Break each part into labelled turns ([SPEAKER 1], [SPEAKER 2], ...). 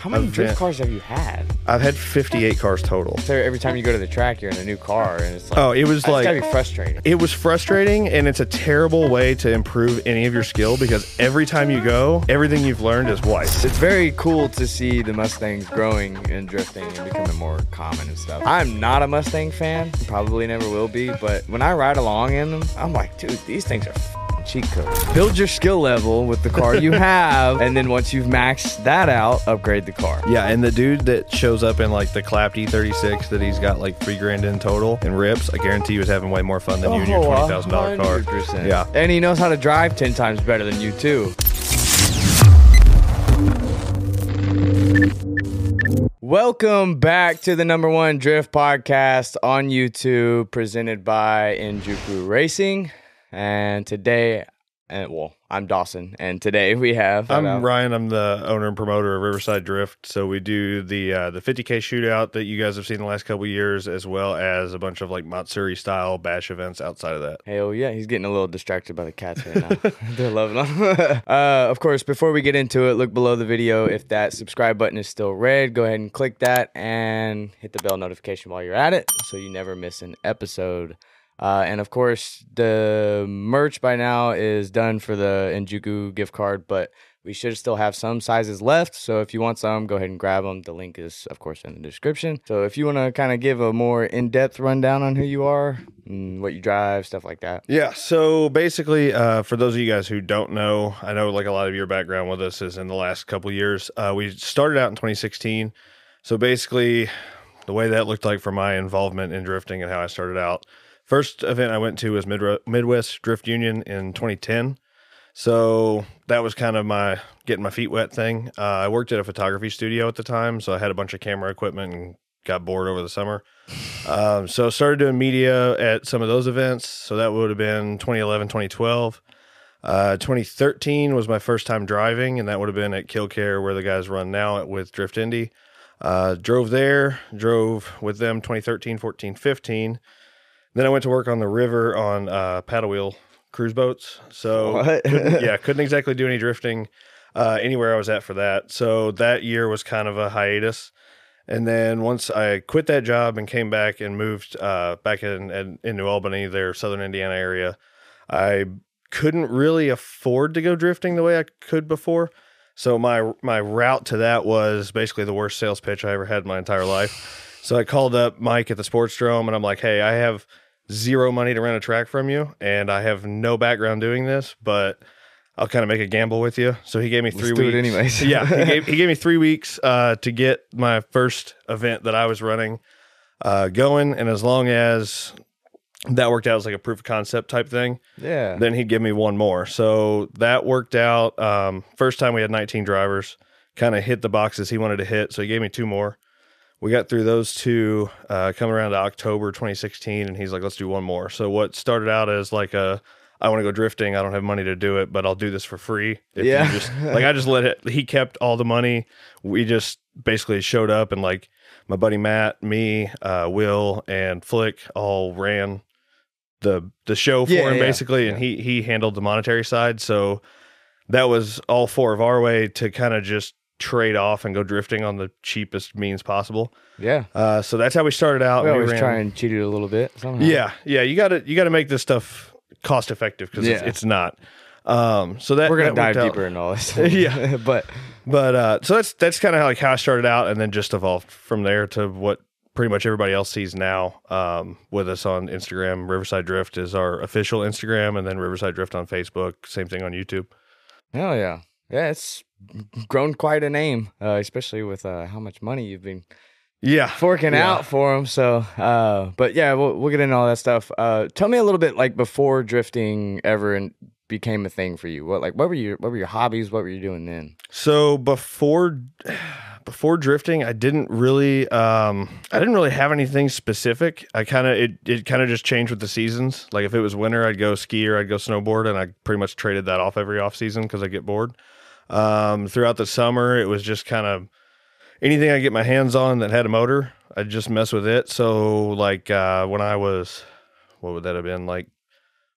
[SPEAKER 1] How many drift cars have you had?
[SPEAKER 2] I've had 58 cars total.
[SPEAKER 1] So every time you go to the track, you're in a new car, and it's oh, like,
[SPEAKER 2] Oh, it was like
[SPEAKER 1] gotta be frustrating.
[SPEAKER 2] it was frustrating and it's a terrible way to improve any of your skill because every time you go, everything you've learned is wiped.
[SPEAKER 1] It's very cool to see the Mustangs growing and drifting and becoming more common and stuff. I'm not a Mustang fan, probably never will be, but when I ride along in them, I'm like, dude, these things are f***ing cheat codes. Build your skill level with the car you have, and then once you've maxed that out, upgrade the car.
[SPEAKER 2] Yeah, and the dude that shows up in like the clapped E36 that he's got like three grand in total and rips, I guarantee he was having way more fun than you in your
[SPEAKER 1] Oh,
[SPEAKER 2] twenty thousand dollar car.
[SPEAKER 1] 100%.
[SPEAKER 2] Yeah.
[SPEAKER 1] And he knows how to drive 10 times better than you, too. Welcome back to the number one drift podcast on YouTube, presented by Enjuku Racing. And today, and well, I'm Dawson, and today we have.
[SPEAKER 2] I'm Ryan. I'm the owner and promoter of Riverside Drift. So we do the uh, the 50k shootout that you guys have seen the last couple of years, as well as a bunch of like Matsuri style bash events outside of that.
[SPEAKER 1] Hell yeah, he's getting a little distracted by the cats right now. They're loving him. uh, of course, before we get into it, look below the video. If that subscribe button is still red, go ahead and click that and hit the bell notification while you're at it so you never miss an episode. Uh, and of course, the merch by now is done for the Enjuku gift card, but we should still have some sizes left. So if you want some, go ahead and grab them. The link is, of course, in the description. So if you want to kind of give a more in depth rundown on who you are, what you drive, stuff like that.
[SPEAKER 2] Yeah. So basically, uh, for those of you guys who don't know, I know like a lot of your background with us is in the last couple years. Uh, we started out in 2016. So basically, the way that looked like for my involvement in drifting and how I started out. First event I went to was Midro- Midwest Drift Union in 2010. So that was kind of my getting my feet wet thing. Uh, I worked at a photography studio at the time, so I had a bunch of camera equipment and got bored over the summer. Um, so started doing media at some of those events. So that would have been 2011, 2012. Uh, 2013 was my first time driving, and that would have been at Kil-Kare, where the guys run now with Drift Indy. Uh, drove there, drove with them 2013, 14, 15. Then I went to work on the river on uh, paddle wheel cruise boats. So couldn't- yeah, couldn't exactly do any drifting uh, anywhere I was at for that. So that year was kind of a hiatus. And then once I quit that job and came back and moved uh, back in, in in New Albany, their Southern Indiana area, I couldn't really afford to go drifting the way I could before. So my my route to that was basically the worst sales pitch I ever had in my entire life. So I called up Mike at the Sportsdrome and I'm like, "Hey, I have zero money to rent a track from you, and I have no background doing this, but I'll kind of make a gamble with you." So he gave me 3
[SPEAKER 1] Let's do
[SPEAKER 2] weeks.
[SPEAKER 1] it anyways.
[SPEAKER 2] yeah, he gave he gave me three weeks uh, to get my first event that I was running uh, going, and as long as that worked out as like a proof of concept type thing,
[SPEAKER 1] Yeah.
[SPEAKER 2] then he'd give me one more. So that worked out. Um, first time we had 19 drivers, kind of hit the boxes he wanted to hit. So he gave me two more. We got through those two, uh, coming around to October 2016, and he's like, let's do one more. So what started out as like a, I want to go drifting. I don't have money to do it, but I'll do this for free. If you
[SPEAKER 1] Yeah.
[SPEAKER 2] just, like I just let it, he kept all the money. We just basically showed up and like my buddy Matt, me, uh, Will, and Flick all ran the the show for
[SPEAKER 1] Yeah,
[SPEAKER 2] him
[SPEAKER 1] yeah,
[SPEAKER 2] basically, and he he handled the monetary side. So that was all four of our way to kind of just trade off and go drifting on the cheapest means possible.
[SPEAKER 1] yeah.
[SPEAKER 2] Uh, so that's how we started out.
[SPEAKER 1] We
[SPEAKER 2] and
[SPEAKER 1] always
[SPEAKER 2] ran-
[SPEAKER 1] try and cheat it a little bit. Somehow.
[SPEAKER 2] yeah, yeah. You got to you got to make this stuff cost effective because it's,
[SPEAKER 1] Yeah.
[SPEAKER 2] it's not. Um, so that
[SPEAKER 1] We're gonna
[SPEAKER 2] that
[SPEAKER 1] dive deeper into all this.
[SPEAKER 2] Yeah.
[SPEAKER 1] but
[SPEAKER 2] But uh, so that's that's kind of how like how I started out, and then just evolved from there to what pretty much everybody else sees now um, with us on Instagram. Riverside Drift is our official Instagram, and then Riverside Drift on Facebook. Same thing on YouTube.
[SPEAKER 1] hell yeah, yeah. It's grown quite a name, uh, especially with uh, how much money you've been
[SPEAKER 2] Yeah,
[SPEAKER 1] forking
[SPEAKER 2] Yeah.
[SPEAKER 1] out for them. So, uh, but yeah, we'll, we'll get into all that stuff. Uh, tell me a little bit like before drifting ever and became a thing for you. What like what were your what were your hobbies? What were you doing then?
[SPEAKER 2] So before before drifting, I didn't really um I didn't really have anything specific. I kind of it it kind of just changed with the seasons. Like if it was winter, I'd go ski or I'd go snowboard and I pretty much traded that off every off season cuz I get bored. Um throughout the summer, it was just kind of anything I get my hands on that had a motor, I'd just mess with it. So like uh when I was what would that have been like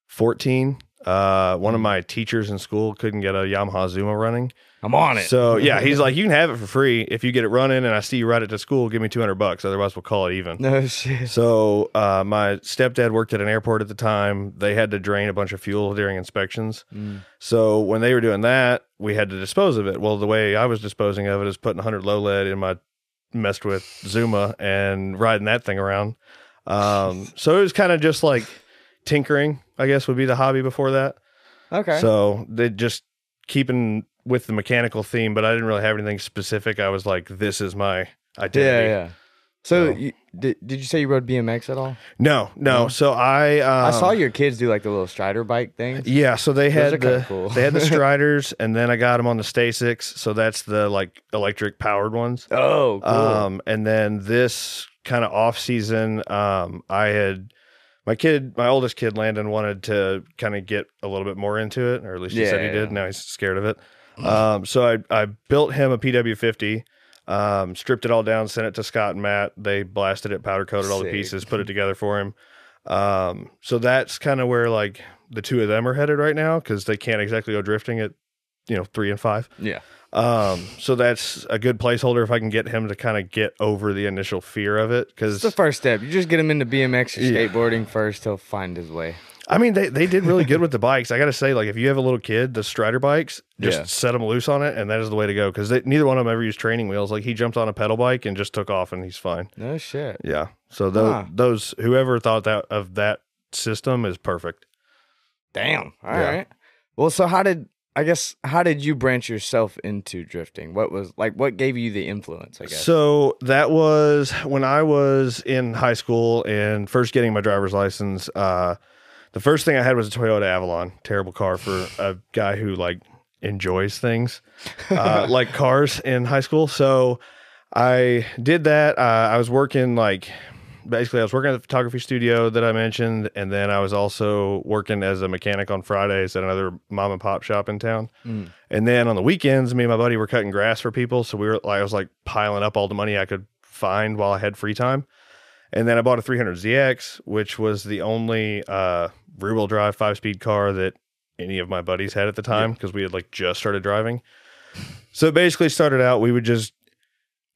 [SPEAKER 2] 14 Uh, one of my teachers in school couldn't get a Yamaha Zuma running.
[SPEAKER 1] I'm on it.
[SPEAKER 2] So yeah, he's like, you can have it for free if you get it running, and I see you ride it to school. Give me two hundred bucks. Otherwise, we'll call it even.
[SPEAKER 1] no shit.
[SPEAKER 2] So uh, my stepdad worked at an airport at the time. They had to drain a bunch of fuel during inspections.
[SPEAKER 1] Mm.
[SPEAKER 2] So when they were doing that, we had to dispose of it. Well, the way I was disposing of it is putting 100 low lead in my messed with Zuma and riding that thing around. Um, so it was kind of just like tinkering, I guess would be the hobby before that.
[SPEAKER 1] Okay.
[SPEAKER 2] So they just keeping with the mechanical theme, but I didn't really have anything specific. I was like, this is my
[SPEAKER 1] yeah,
[SPEAKER 2] identity.
[SPEAKER 1] yeah. So,
[SPEAKER 2] So-
[SPEAKER 1] you, did, did you say you rode BMX at all?
[SPEAKER 2] No, no. So I um,
[SPEAKER 1] I saw your kids do like the little Strider bike things.
[SPEAKER 2] Yeah, so they had the
[SPEAKER 1] cool.
[SPEAKER 2] they had the Striders, and then I got them on the Stacycs. So that's the like electric powered ones.
[SPEAKER 1] Oh, cool.
[SPEAKER 2] Um, and then this kind of off season, um, I had my kid, my oldest kid, Landon, wanted to kind of get a little bit more into it, or at least he said he
[SPEAKER 1] Yeah.
[SPEAKER 2] did. Now he's scared of it. Um, so I I built him a PW50. Um, stripped it all down, sent it to Scott and Matt. They blasted it, powder coated all the
[SPEAKER 1] Sick.
[SPEAKER 2] pieces, put it together for him. Um, so that's kind of where like the two of them are headed right now because they can't exactly go drifting at you know three and five.
[SPEAKER 1] yeah.
[SPEAKER 2] Um, so that's a good placeholder if I can get him to kind of get over the initial fear of it.
[SPEAKER 1] It's
[SPEAKER 2] Because
[SPEAKER 1] the first step. You just get him into BMX or
[SPEAKER 2] Yeah.
[SPEAKER 1] skateboarding first. He'll find his way.
[SPEAKER 2] I mean, they they did really good with the bikes. I got to say, like if you have a little kid, the Strider bikes, just
[SPEAKER 1] Yeah.
[SPEAKER 2] set them loose on it, and that is the way to go. Because neither one of them ever used training wheels. Like he jumped on a pedal bike and just took off, and he's fine.
[SPEAKER 1] No shit.
[SPEAKER 2] Yeah. So those
[SPEAKER 1] Huh.
[SPEAKER 2] those whoever thought that of that system is perfect.
[SPEAKER 1] Damn. All
[SPEAKER 2] Yeah.
[SPEAKER 1] right. Well, so how did I guess how did you branch yourself into drifting? What was like what gave you the influence, I guess?
[SPEAKER 2] So that was when I was in high school and first getting my driver's license. Uh, the first thing I had was a Toyota Avalon, terrible car for a guy who like enjoys things, uh, like cars in high school. So I did that. Uh, I was working like basically I was working at the photography studio that I mentioned, and then I was also working as a mechanic on Fridays at another mom and pop shop in town.
[SPEAKER 1] Mm.
[SPEAKER 2] And then on the weekends, me and my buddy were cutting grass for people, so we were like I was like piling up all the money I could find while I had free time. And then I bought a 300ZX, which was the only uh, rear wheel drive five speed car that any of my buddies had at the time because we had like just started driving. So basically started out we would just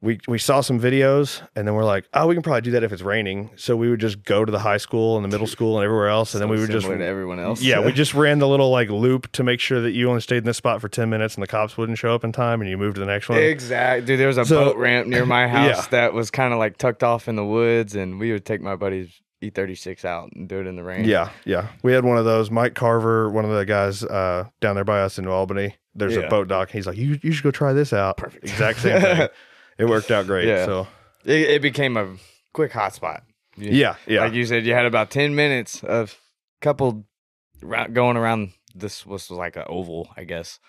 [SPEAKER 2] we we saw some videos and then we're like, oh, we can probably do that if it's raining. So we would just go to the high school and the middle school and everywhere else, and then we would just
[SPEAKER 1] to everyone else.
[SPEAKER 2] yeah, we just ran the little like loop to make sure that you only stayed in this spot for ten minutes and the cops wouldn't show up in time, and you moved to the next one.
[SPEAKER 1] Exactly. Dude, there was a
[SPEAKER 2] So-
[SPEAKER 1] boat ramp near my house
[SPEAKER 2] Yeah.
[SPEAKER 1] that was kind of like tucked off in the woods, and we would take my buddy's E36 out and do it in the rain.
[SPEAKER 2] Yeah, yeah. We had one of those. Mike Carver, one of the guys uh, down there by us in New Albany. There's
[SPEAKER 1] Yeah.
[SPEAKER 2] a boat dock. He's like, you, you should go try this out.
[SPEAKER 1] Perfect.
[SPEAKER 2] Exact same thing. it worked out great.
[SPEAKER 1] Yeah.
[SPEAKER 2] So
[SPEAKER 1] It, it became a quick hotspot. You-
[SPEAKER 2] yeah, yeah.
[SPEAKER 1] Like you said, you had about 10 minutes of couple going around. This was like an oval, I guess.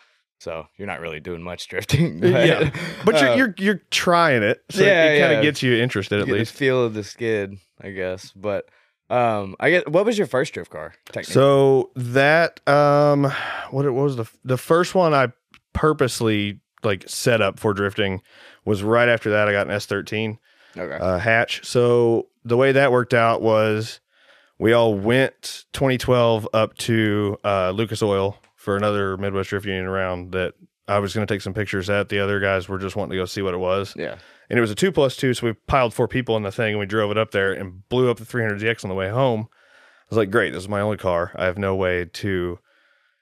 [SPEAKER 1] So you're not really doing much drifting.
[SPEAKER 2] Yeah. but you're,
[SPEAKER 1] uh,
[SPEAKER 2] you're you're trying it, so
[SPEAKER 1] yeah,
[SPEAKER 2] it kind
[SPEAKER 1] yeah.
[SPEAKER 2] of gets you interested at least.
[SPEAKER 1] feel of the skid, I guess. But um, I guess what was your first drift car? Technically?
[SPEAKER 2] So that um, what it was the the first one I purposely like set up for drifting was right after that. I got an S thirteen.
[SPEAKER 1] okay.
[SPEAKER 2] uh, hatch. So the way that worked out was we all went 2012 up to uh, Lucas Oil for another Midwest Drift Union round that I was going to take some pictures at. The other guys were just wanting to go see what it was.
[SPEAKER 1] yeah.
[SPEAKER 2] And it was a two plus two. So we piled four people in the thing and we drove it up there and blew up the 300ZX on the way home. I was like, great, this is my only car. I have no way to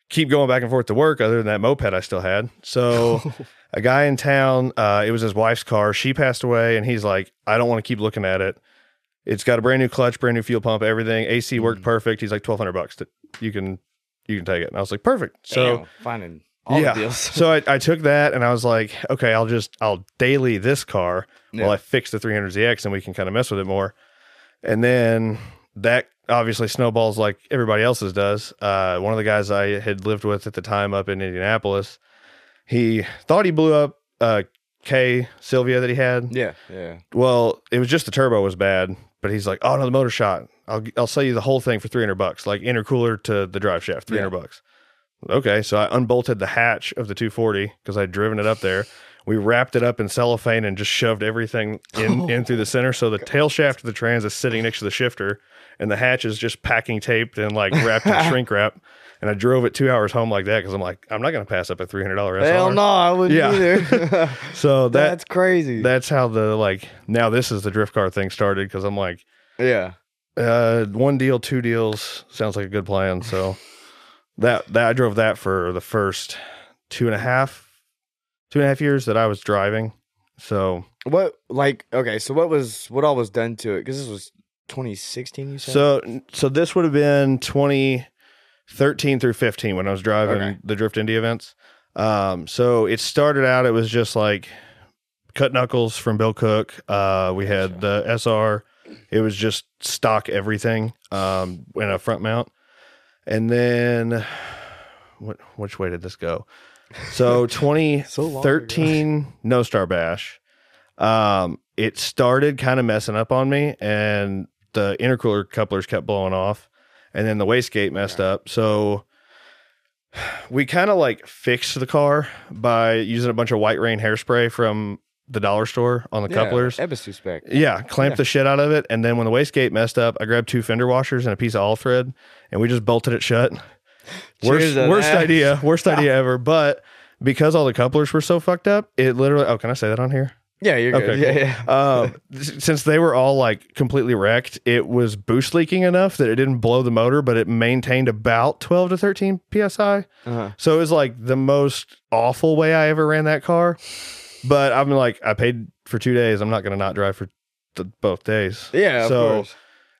[SPEAKER 2] keep going back and forth to work other than that moped I still had. So a guy in town, uh, it was his wife's car. She passed away, and he's like, I don't want to keep looking at it. It's got a brand new clutch, brand new fuel pump, everything. AC worked
[SPEAKER 1] Mhm.
[SPEAKER 2] perfect. He's like twelve hundred bucks. That you can you can take it. And I was like, perfect. So
[SPEAKER 1] Damn, finding all
[SPEAKER 2] yeah,
[SPEAKER 1] the deals.
[SPEAKER 2] so I, I took that and I was like, okay, I'll just I'll daily this car
[SPEAKER 1] Yeah.
[SPEAKER 2] while I fix the 300ZX and we can kind of mess with it more. And then that obviously snowballs like everybody else's does. Uh, one of the guys I had lived with at the time up in Indianapolis, he thought he blew up uh, K Silvia that he had.
[SPEAKER 1] yeah, yeah.
[SPEAKER 2] Well, it was just the turbo was bad, but he's like, oh no, the motor shot. I'll I'll sell you the whole thing for 300 bucks, like intercooler to the drive shaft, 300 bucks. okay. So I unbolted the hatch of the 240 because I'd driven it up there. We wrapped it up in cellophane and just shoved everything in, in through the center. So the tail shaft of the trans is sitting next to the shifter, and the hatch is just packing taped and like wrapped in shrink wrap. And I drove it two hours home like that because I'm like, I'm not going to pass up a $300
[SPEAKER 1] Hell no, I wouldn't
[SPEAKER 2] Yeah.
[SPEAKER 1] either.
[SPEAKER 2] So that
[SPEAKER 1] That's crazy.
[SPEAKER 2] that's how the like now this is the drift car thing started because I'm like,
[SPEAKER 1] yeah.
[SPEAKER 2] uh, one deal, two deals sounds like a good plan. So that that I drove that for the first two and a half, two and a half years that I was driving. So
[SPEAKER 1] What like okay? So what was what all was done to it? Because this was 2016. You said.
[SPEAKER 2] so so this would have been 2013 through 15 when I was driving
[SPEAKER 1] Okay.
[SPEAKER 2] the Drift Indy events. Um, so it started out it was just like cut knuckles from Bill Cook. Uh, we had the SR. It was just stock everything um, in a front mount, and then what? Which way did this go? So
[SPEAKER 1] So
[SPEAKER 2] 2013 No Star Bash. Um, it started kind of messing up on me, and the intercooler couplers kept blowing off, and then the wastegate messed up. So we kind of like fixed the car by using a bunch of white rain hairspray from the dollar store on the
[SPEAKER 1] Yeah,
[SPEAKER 2] couplers.
[SPEAKER 1] Ebisu spec.
[SPEAKER 2] Yeah, clamped
[SPEAKER 1] Yeah.
[SPEAKER 2] the shit out of it, and then when the wastegate messed up, I grabbed two fender washers and a piece of all thread, and we just bolted it shut. worst worst
[SPEAKER 1] that.
[SPEAKER 2] idea, worst idea ever. But because all the couplers were so fucked up, it literally. Oh, can I say that on here?
[SPEAKER 1] Yeah, you're good.
[SPEAKER 2] Okay,
[SPEAKER 1] yeah,
[SPEAKER 2] cool.
[SPEAKER 1] yeah.
[SPEAKER 2] Um, since they were all like completely wrecked, it was boost leaking enough that it didn't blow the motor, but it maintained about twelve to thirteen psi.
[SPEAKER 1] Uh-huh.
[SPEAKER 2] So it was like the most awful way I ever ran that car. But I'm like, I paid for two days. I'm not going to not drive for th- both days.
[SPEAKER 1] Yeah, of
[SPEAKER 2] So
[SPEAKER 1] course.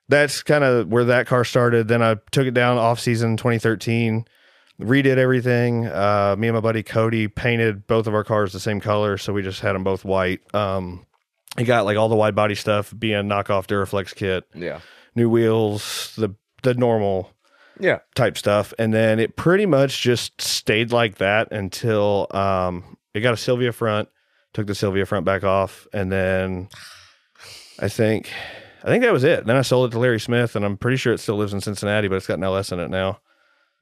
[SPEAKER 2] that's kind of where that car started. Then I took it down off season 2013, redid everything. Uh, me and my buddy Cody painted both of our cars the same color, so we just had them both white. Um, he got like all the wide body stuff, being knockoff Duraflex kit,
[SPEAKER 1] Yeah.
[SPEAKER 2] new wheels, the the normal
[SPEAKER 1] Yeah.
[SPEAKER 2] type stuff, and then it pretty much just stayed like that until um, it got a Silvia front. Took the Silvia front back off, and then I think I think that was it. Then I sold it to Larry Smith, and I'm pretty sure it still lives in Cincinnati, but it's got an LS in it now.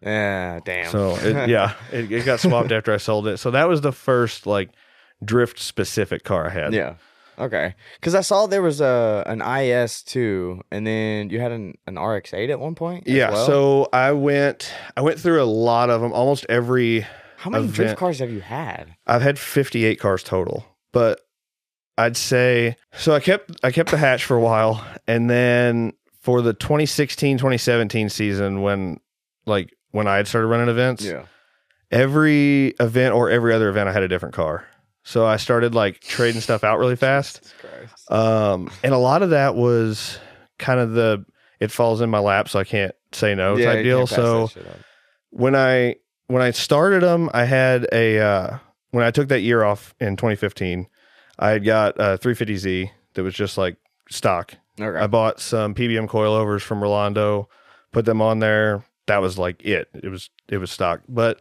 [SPEAKER 1] Yeah. Damn.
[SPEAKER 2] So it, yeah, it, it got swapped after I sold it. So that was the first like drift specific car I had.
[SPEAKER 1] Yeah. Okay. Because I saw there was a an IS too, and then you had an, an RX eight at one point. as
[SPEAKER 2] Yeah,
[SPEAKER 1] well?
[SPEAKER 2] so I went I went through a lot of them. Almost every
[SPEAKER 1] how many drift cars have you had?
[SPEAKER 2] I've had 58 cars total, but I'd say so I kept I kept the hatch for a while and then for the 2016 2017 season when like when I had started running events, Yeah. every event or every other event I had a different car. So I started like trading stuff out really fast. Um and a lot of that was kind of the it falls in my lap so I can't say no
[SPEAKER 1] Yeah,
[SPEAKER 2] type deal. So
[SPEAKER 1] that shit up.
[SPEAKER 2] when I when I started them, I had a uh, when I took that year off in 2015, I had got a 350Z that was just like stock.
[SPEAKER 1] okay.
[SPEAKER 2] I bought some PBM coilovers from Rolando, put them on there. That was like it. It was it was stock. But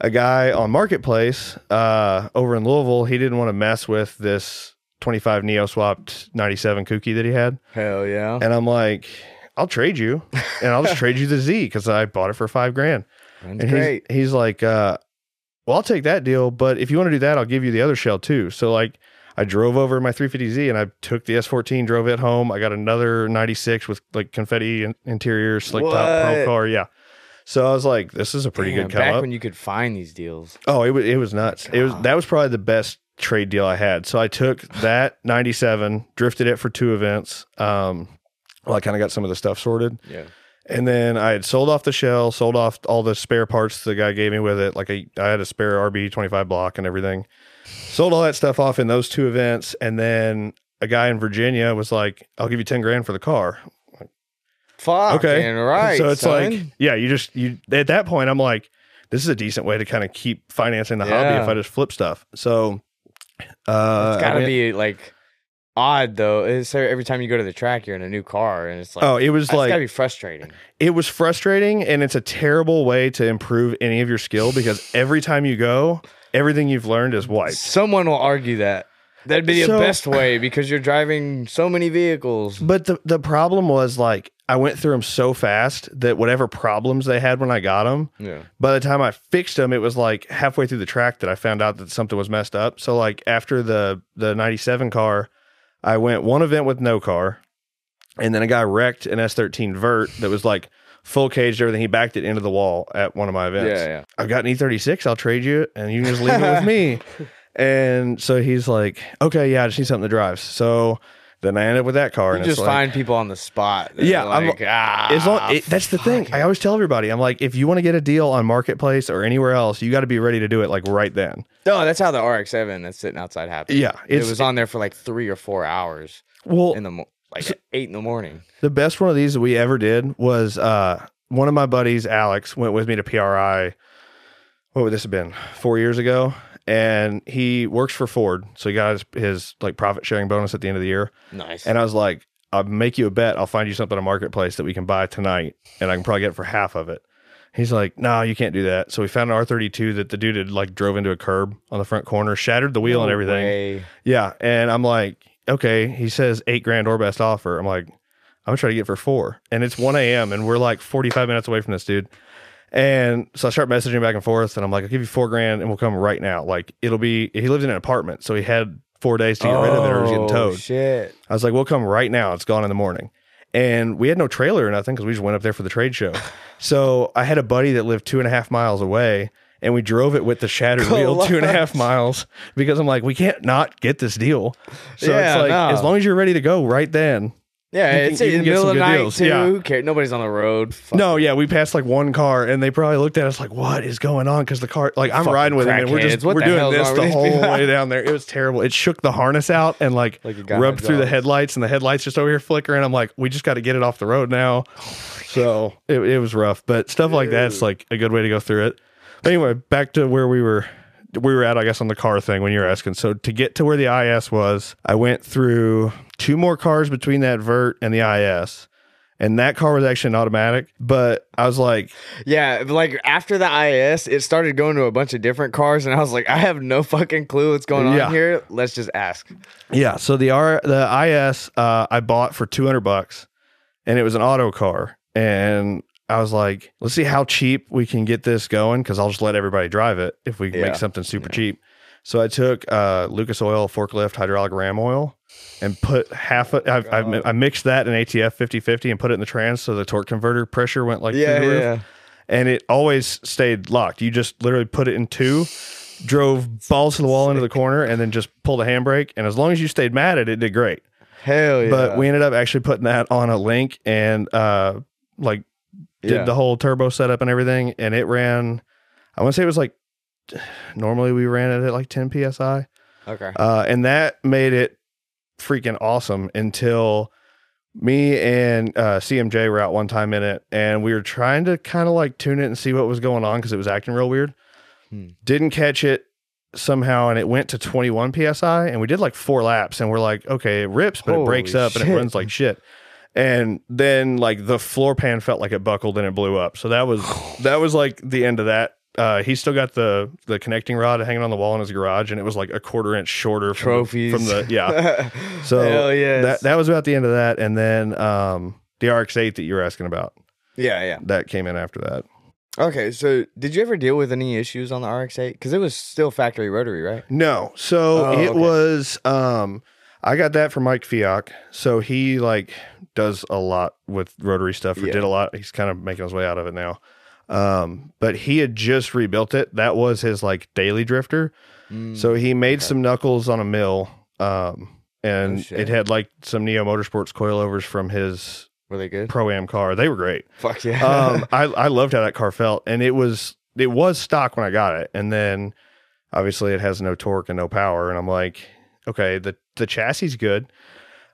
[SPEAKER 2] a guy on Marketplace uh, over in Louisville, he didn't want to mess with this 25 Neo swapped 97 Kouki that he had.
[SPEAKER 1] Hell yeah.
[SPEAKER 2] And I'm like, I'll trade you, and I'll just trade you the Z because I bought it for five grand.
[SPEAKER 1] Runs
[SPEAKER 2] And
[SPEAKER 1] great.
[SPEAKER 2] he's, he's like, uh, well, I'll take that deal, but if you want to do that, I'll give you the other shell too. So like, I drove over my 350Z and I took the S14, drove it home. I got another 96 with like confetti in- interior, slick top pro car. Yeah. So I was like, this is a pretty
[SPEAKER 1] Damn,
[SPEAKER 2] good come
[SPEAKER 1] back
[SPEAKER 2] up.
[SPEAKER 1] when you could find these deals.
[SPEAKER 2] oh, it was it was nuts. It was that was probably the best trade deal I had. So I took that 97, drifted it for two events. Um, well, I kind of got some of the stuff sorted.
[SPEAKER 1] Yeah.
[SPEAKER 2] And then I had sold off the shell, sold off all the spare parts the guy gave me with it. Like a, I had a spare RB 25 block and everything. Sold all that stuff off in those two events. And then a guy in Virginia was like, I'll give you 10 grand for the car.
[SPEAKER 1] Fuck.
[SPEAKER 2] Okay.
[SPEAKER 1] Right.
[SPEAKER 2] so it's
[SPEAKER 1] son.
[SPEAKER 2] like, yeah, you just, you, at that point, I'm like, this is a decent way to kind of keep financing the hobby if I just flip stuff. So, uh,
[SPEAKER 1] it's
[SPEAKER 2] I
[SPEAKER 1] got to
[SPEAKER 2] went-
[SPEAKER 1] be like odd though. It's every time you go to the track, you're in a new car, and it's like,
[SPEAKER 2] oh, it was like,
[SPEAKER 1] gotta be frustrating.
[SPEAKER 2] it was frustrating and it's a terrible way to improve any of your skill because every time you go, everything you've learned is wiped.
[SPEAKER 1] Someone will argue that that'd be the
[SPEAKER 2] So-
[SPEAKER 1] best way because you're driving so many vehicles.
[SPEAKER 2] But the the problem was like I went through them so fast that whatever problems they had when I got them,
[SPEAKER 1] Yeah.
[SPEAKER 2] by the time I fixed them, it was like halfway through the track that I found out that something was messed up. So like after the the 97 car, I went one event with no car, and then a guy wrecked an S13 vert that was like full caged everything. He backed it into the wall at one of my events.
[SPEAKER 1] Yeah, yeah.
[SPEAKER 2] I've got an E36. I'll trade you, it, and you can just leave it with me. And so he's like, okay, yeah, I just need something that drives. So then I end up with that car,
[SPEAKER 1] You
[SPEAKER 2] and
[SPEAKER 1] just
[SPEAKER 2] it's like,
[SPEAKER 1] find people on the spot.
[SPEAKER 2] Yeah,
[SPEAKER 1] are
[SPEAKER 2] I'm-
[SPEAKER 1] ah,
[SPEAKER 2] as long it, that's the thing.
[SPEAKER 1] fuck
[SPEAKER 2] I always tell everybody, I'm like, if you want to get a deal on marketplace or anywhere else, you got to be ready to do it like right then.
[SPEAKER 1] No, that's how the RX-7 that's sitting outside happened.
[SPEAKER 2] Yeah,
[SPEAKER 1] it was on there for like three or four hours
[SPEAKER 2] well.
[SPEAKER 1] in the like at eight in the morning.
[SPEAKER 2] The best one of these that we ever did was uh, one of my buddies, Alex, went with me to PRI. What would this have been? Four years ago, and he works for Ford, so he got his, his like profit sharing bonus at the end of the year.
[SPEAKER 1] Nice.
[SPEAKER 2] And I was like, I'll make you a bet. I'll find you something on marketplace that we can buy tonight, and I can probably get it for half of it. He's like, No, you can't do that. So we found an R32 that the dude had like drove into a curb on the front corner, shattered the wheel and everything.
[SPEAKER 1] way.
[SPEAKER 2] Yeah, and I'm like, okay. He says eight grand or best offer. I'm like, I'm gonna try to get it for four, and it's 1 a.m. and we're like 45 minutes away from this dude. And so I start messaging back and forth, and I'm like, I'll give you four grand, and we'll come right now. Like it'll be. He lives in an apartment, so he had four days to get rid of it, or it was getting
[SPEAKER 1] Oh,
[SPEAKER 2] towed.
[SPEAKER 1] Shit.
[SPEAKER 2] I was like, we'll come right now. It's gone in the morning. And we had no trailer or nothing because we just went up there for the trade show. So I had a buddy that lived two and a half miles away and we drove it with the shattered wheel two and a half miles because I'm like, we can't not get this deal. So
[SPEAKER 1] Yeah,
[SPEAKER 2] it's like,
[SPEAKER 1] no.
[SPEAKER 2] as long as you're ready to go right then.
[SPEAKER 1] Yeah,
[SPEAKER 2] You can-
[SPEAKER 1] it's
[SPEAKER 2] you
[SPEAKER 1] in the middle of the night
[SPEAKER 2] deals.
[SPEAKER 1] too.
[SPEAKER 2] Yeah.
[SPEAKER 1] Who cares? Nobody's on the road. Fuck.
[SPEAKER 2] No, yeah, we passed like one car and they probably looked at us like, what is going on? Because the car, like, I'm
[SPEAKER 1] Fucking
[SPEAKER 2] riding with him and we're just.
[SPEAKER 1] What
[SPEAKER 2] we're doing this the whole way down there. It was terrible. It shook the harness out and like,
[SPEAKER 1] Like
[SPEAKER 2] rubbed through the headlights and the headlights just over here flickering. I'm like, we just got to get it off the road now. Oh so it, it was rough, but stuff like that's like a good way to go through it. Anyway, back to where we were. We were at, I guess, on the car thing when you were asking. So to get to where the IS was, I went through two more cars between that vert and the IS. And that car was actually an automatic, but I was like,
[SPEAKER 1] Yeah, like after the IS, it started going to a bunch of different cars, and I was like, I have no fucking clue what's going on
[SPEAKER 2] Yeah.
[SPEAKER 1] here. Let's just ask.
[SPEAKER 2] Yeah. So the R the IS uh, I bought for two hundred bucks, and it was an auto car, and I was like, let's see how cheap we can get this going because I'll just let everybody drive it if we
[SPEAKER 1] Yeah.
[SPEAKER 2] make something super cheap. So I took uh, Lucas Oil forklift hydraulic ram oil and put half. I I mixed that in ATF 50-50 and put it in the trans so the torque converter pressure went like
[SPEAKER 1] Yeah,
[SPEAKER 2] through the roof
[SPEAKER 1] yeah.
[SPEAKER 2] and it always stayed locked. You just literally put it in two, drove balls to the wall into the corner, and then just pulled a handbrake. And as long as you stayed mad at it, it did great.
[SPEAKER 1] Hell yeah.
[SPEAKER 2] But we ended up actually putting that on a link and uh like did
[SPEAKER 1] Yeah.
[SPEAKER 2] the whole turbo setup and everything, and it ran. I want to say it was like normally we ran it at like 10 psi,
[SPEAKER 1] okay.
[SPEAKER 2] uh, and that made it freaking awesome until me and uh, CMJ were out one time in it, and we were trying to kind of like tune it and see what was going on because it was acting real weird.
[SPEAKER 1] Hmm.
[SPEAKER 2] Didn't catch it somehow, and it went to 21 psi, and we did like four laps, and we're like, okay, it rips, but it breaks
[SPEAKER 1] Holy
[SPEAKER 2] up and it runs like shit. And then like the floor pan felt like it buckled and it blew up. So that was that was like the end of that. Uh, he still got the the connecting rod hanging on the wall in his garage, and it was like a quarter inch shorter from
[SPEAKER 1] Trophies
[SPEAKER 2] from the yeah. So
[SPEAKER 1] yes.
[SPEAKER 2] that that was about the end of that, and then um, the RX-8 that you were asking about
[SPEAKER 1] yeah, yeah.
[SPEAKER 2] that came in after that.
[SPEAKER 1] Okay, so did you ever deal with any issues on the RX-8? Because it was still factory rotary, right?
[SPEAKER 2] No, so
[SPEAKER 1] Oh,
[SPEAKER 2] it
[SPEAKER 1] okay.
[SPEAKER 2] was. Um, I got that from Mike Fiak. So he like does a lot with rotary stuff. Or
[SPEAKER 1] Yeah.
[SPEAKER 2] did a lot. He's kind of making his way out of it now. Um, but he had just rebuilt it. That was his like daily drifter.
[SPEAKER 1] Mm.
[SPEAKER 2] So he made
[SPEAKER 1] okay.
[SPEAKER 2] some knuckles on a mill. Um, and
[SPEAKER 1] Oh,
[SPEAKER 2] it had like some Neo Motorsports coilovers from his
[SPEAKER 1] were they good?
[SPEAKER 2] pro am car. They were great.
[SPEAKER 1] Fuck yeah.
[SPEAKER 2] um, I I loved how that car felt, and it was it was stock when I got it, and then obviously it has no torque and no power, and I'm like, okay, the the chassis is good.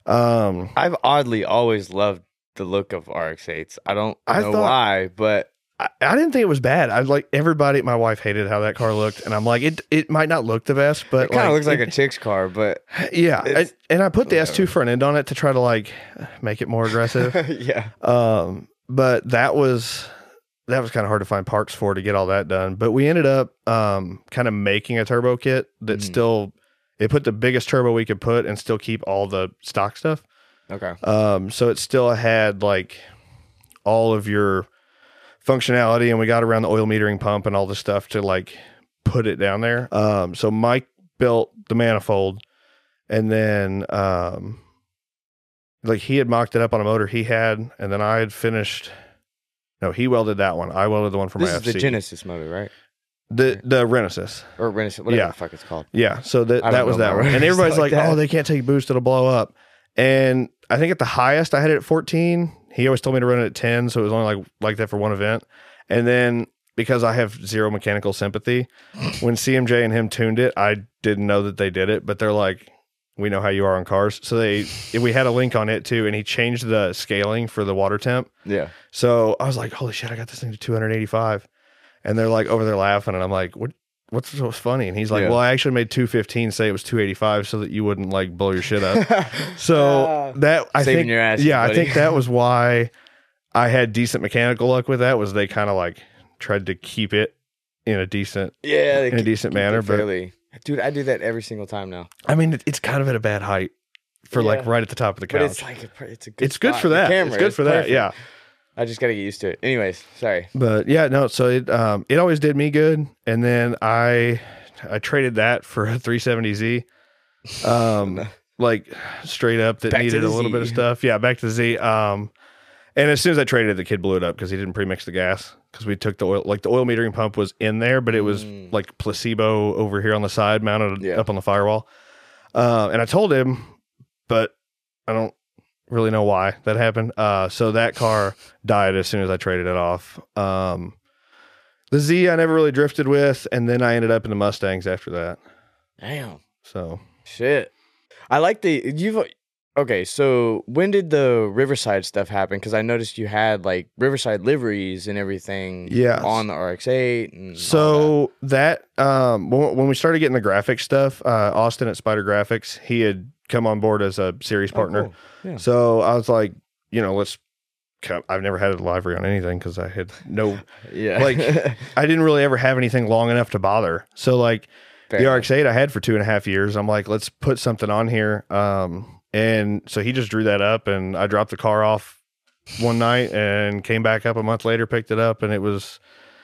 [SPEAKER 2] Um,
[SPEAKER 1] I've oddly always loved the look of RX-8s. I don't
[SPEAKER 2] I
[SPEAKER 1] know
[SPEAKER 2] thought-
[SPEAKER 1] why, but
[SPEAKER 2] I, I didn't think it was bad. I like everybody. My wife hated how that car looked, and I'm like, it it might not look the best, but
[SPEAKER 1] it kind of looks like
[SPEAKER 2] it-
[SPEAKER 1] a chick's car. But
[SPEAKER 2] yeah. I- and I put the
[SPEAKER 1] whatever.
[SPEAKER 2] S2 front end on it to try to like make it more aggressive.
[SPEAKER 1] yeah,
[SPEAKER 2] Um, but that was that was kind of hard to find parts for to get all that done. But we ended up um kind of making a turbo kit that
[SPEAKER 1] Mhm.
[SPEAKER 2] still it put the biggest turbo we could put and still keep all the stock stuff.
[SPEAKER 1] okay.
[SPEAKER 2] Um, so it still had like all of your functionality, and we got around the oil metering pump and all the stuff to like put it down there. Um, so Mike built the manifold, and then um, like he had mocked it up on a motor he had, and then I had finished. No, he welded that one. I welded the one for
[SPEAKER 1] This
[SPEAKER 2] my
[SPEAKER 1] is
[SPEAKER 2] FC.
[SPEAKER 1] the Genesis motor, right?
[SPEAKER 2] The the Renesis.
[SPEAKER 1] Or Renaissance, whatever
[SPEAKER 2] Yeah.
[SPEAKER 1] the fuck it's called.
[SPEAKER 2] Yeah, so that
[SPEAKER 1] I
[SPEAKER 2] that was
[SPEAKER 1] know
[SPEAKER 2] that one. And everybody's
[SPEAKER 1] like
[SPEAKER 2] like, oh,
[SPEAKER 1] that.
[SPEAKER 2] "Oh, they can't take boost; it'll blow up." And I think at the highest, I had it at 14. He always told me to run it at 10, so it was only like like that for one event. And then because I have zero mechanical sympathy, when CMJ and him tuned it, I didn't know that they did it, but they're like, "We know how you are on cars." So they we had a link on it too, and he changed the scaling for the water temp.
[SPEAKER 1] Yeah.
[SPEAKER 2] So I was like, "Holy shit! I got this thing to 285," and they're like over there laughing, and I'm like, "What? What's so funny?" And he's like,
[SPEAKER 1] Yeah.
[SPEAKER 2] "Well, I actually made 215 say it was 285 so that you wouldn't like blow your shit up." So
[SPEAKER 1] Ah.
[SPEAKER 2] that I
[SPEAKER 1] Saving
[SPEAKER 2] think,
[SPEAKER 1] your ass,
[SPEAKER 2] yeah, I think that was why I had decent mechanical luck with that. Was they kind of like tried to keep it in a decent,
[SPEAKER 1] yeah, they
[SPEAKER 2] in a
[SPEAKER 1] keep-
[SPEAKER 2] decent
[SPEAKER 1] keep it
[SPEAKER 2] manner, but
[SPEAKER 1] fairly- Dude, I do that every single time now.
[SPEAKER 2] I mean, it, it's kind of at a bad height for like
[SPEAKER 1] Yeah.
[SPEAKER 2] right at the top of the
[SPEAKER 1] But
[SPEAKER 2] couch.
[SPEAKER 1] it's like a, pr- it's a good
[SPEAKER 2] it's good
[SPEAKER 1] spot.
[SPEAKER 2] for
[SPEAKER 1] The
[SPEAKER 2] that.
[SPEAKER 1] camera
[SPEAKER 2] it's good
[SPEAKER 1] is
[SPEAKER 2] for that.
[SPEAKER 1] perfect.
[SPEAKER 2] Yeah.
[SPEAKER 1] I just got to get used to it. Anyways, sorry.
[SPEAKER 2] But yeah, no. So it um it always did me good, and then I I traded that for a 370Z, um like straight up that
[SPEAKER 1] Back
[SPEAKER 2] needed a little bit of stuff. Yeah, back to the Z. Um, and as soon as I traded it, the kid blew it up because he didn't premix the gas because we took the oil like the oil metering pump was in there, but it was
[SPEAKER 1] Mm.
[SPEAKER 2] like placebo over here on the side, mounted
[SPEAKER 1] Yeah.
[SPEAKER 2] up on the firewall. Uh, and I told him, but I don't really know why that happened. Uh, so that car died as soon as I traded it off. Um, the Z I never really drifted with, and then I ended up in the Mustangs after that.
[SPEAKER 1] Damn.
[SPEAKER 2] So
[SPEAKER 1] Shit. I like the you've okay. So when did the Riverside stuff happen? Because I noticed you had like Riverside liveries and everything.
[SPEAKER 2] Yes.
[SPEAKER 1] On the RX-8. And all
[SPEAKER 2] So that um, when, when we started getting the graphic stuff, uh, Austin at Spider Graphics, he had come on board as a series.
[SPEAKER 1] Oh,
[SPEAKER 2] partner.
[SPEAKER 1] cool. Yeah.
[SPEAKER 2] So I was like, you know, let's. come- I've never had a livery on anything because I had no.
[SPEAKER 1] Yeah.
[SPEAKER 2] Like, I didn't really ever have anything long enough to bother. So like
[SPEAKER 1] Fair
[SPEAKER 2] the. RX-8 I had for two and a half years. I'm like, let's put something on here. Um, and so he just drew that up, and I dropped the car off one night and came back up a month later, picked it up, and it was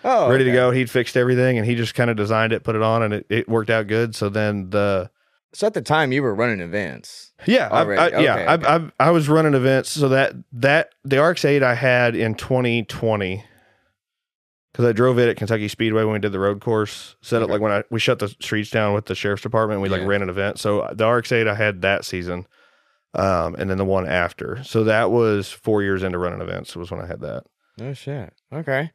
[SPEAKER 1] Oh,
[SPEAKER 2] ready to go. He'd fixed everything, and he just kind of designed it, put it on, and it, it worked out good. So then the
[SPEAKER 1] So at the time you were running events.
[SPEAKER 2] yeah, I. I, yeah,
[SPEAKER 1] Okay,
[SPEAKER 2] I. I, I was running events. So that that the RX-8 I had in 2020 because I drove it at Kentucky Speedway when we did the road course. Set it like when I we shut the streets down with the sheriff's department. And we
[SPEAKER 1] Yeah.
[SPEAKER 2] like ran an event. So the RX-8 I had that season, um, and then the one after. So that was four years into running events. Was when I had that.
[SPEAKER 1] Oh shit. Okay.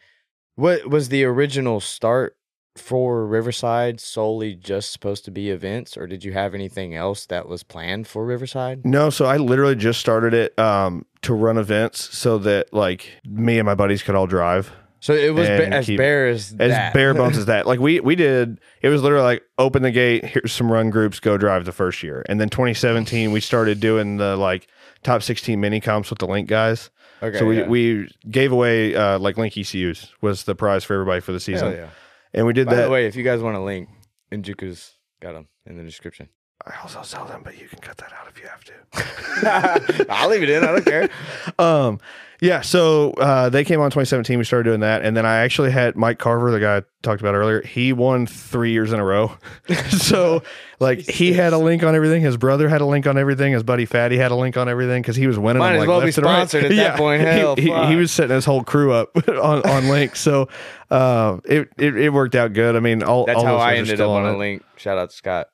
[SPEAKER 1] What was the original start for Riverside solely just supposed to be events, or did you have anything else that was planned for Riverside?
[SPEAKER 2] No, so I literally just started it um, to run events so that like me and my buddies could all drive.
[SPEAKER 1] So it was ba- as
[SPEAKER 2] keep-
[SPEAKER 1] bare as
[SPEAKER 2] as bare bones as that. Like we we did, it was literally like open the gate. Here's some run groups. Go drive the first year, and then 2017 we started doing the like top 16 mini comps with the link guys.
[SPEAKER 1] okay.
[SPEAKER 2] so we
[SPEAKER 1] yeah.
[SPEAKER 2] we gave away uh, like link ECUs was the prize for everybody for the season,
[SPEAKER 1] yeah.
[SPEAKER 2] And we did that.
[SPEAKER 1] By
[SPEAKER 2] that.
[SPEAKER 1] the way, if you guys want a link, Enjuku's got them in the description.
[SPEAKER 2] I also sell them, but you can cut that out if you have to.
[SPEAKER 1] I'll leave it in. I don't care.
[SPEAKER 2] um yeah so uh they came on 2017 we started doing that and then i actually had mike carver the guy i talked about earlier he won three years in a row so like he had a link on everything his brother had a link on everything his buddy fatty had a link on everything because he was winning
[SPEAKER 1] Might
[SPEAKER 2] them,
[SPEAKER 1] as
[SPEAKER 2] like,
[SPEAKER 1] well be
[SPEAKER 2] and right.
[SPEAKER 1] sponsored at that point.
[SPEAKER 2] He-
[SPEAKER 1] Hell,
[SPEAKER 2] he, he,
[SPEAKER 1] fuck.
[SPEAKER 2] was setting his whole crew up on, on links so um it, it it worked out good i mean all
[SPEAKER 1] That's
[SPEAKER 2] all
[SPEAKER 1] how I ended up on
[SPEAKER 2] it.
[SPEAKER 1] a link. Shout out to Scott.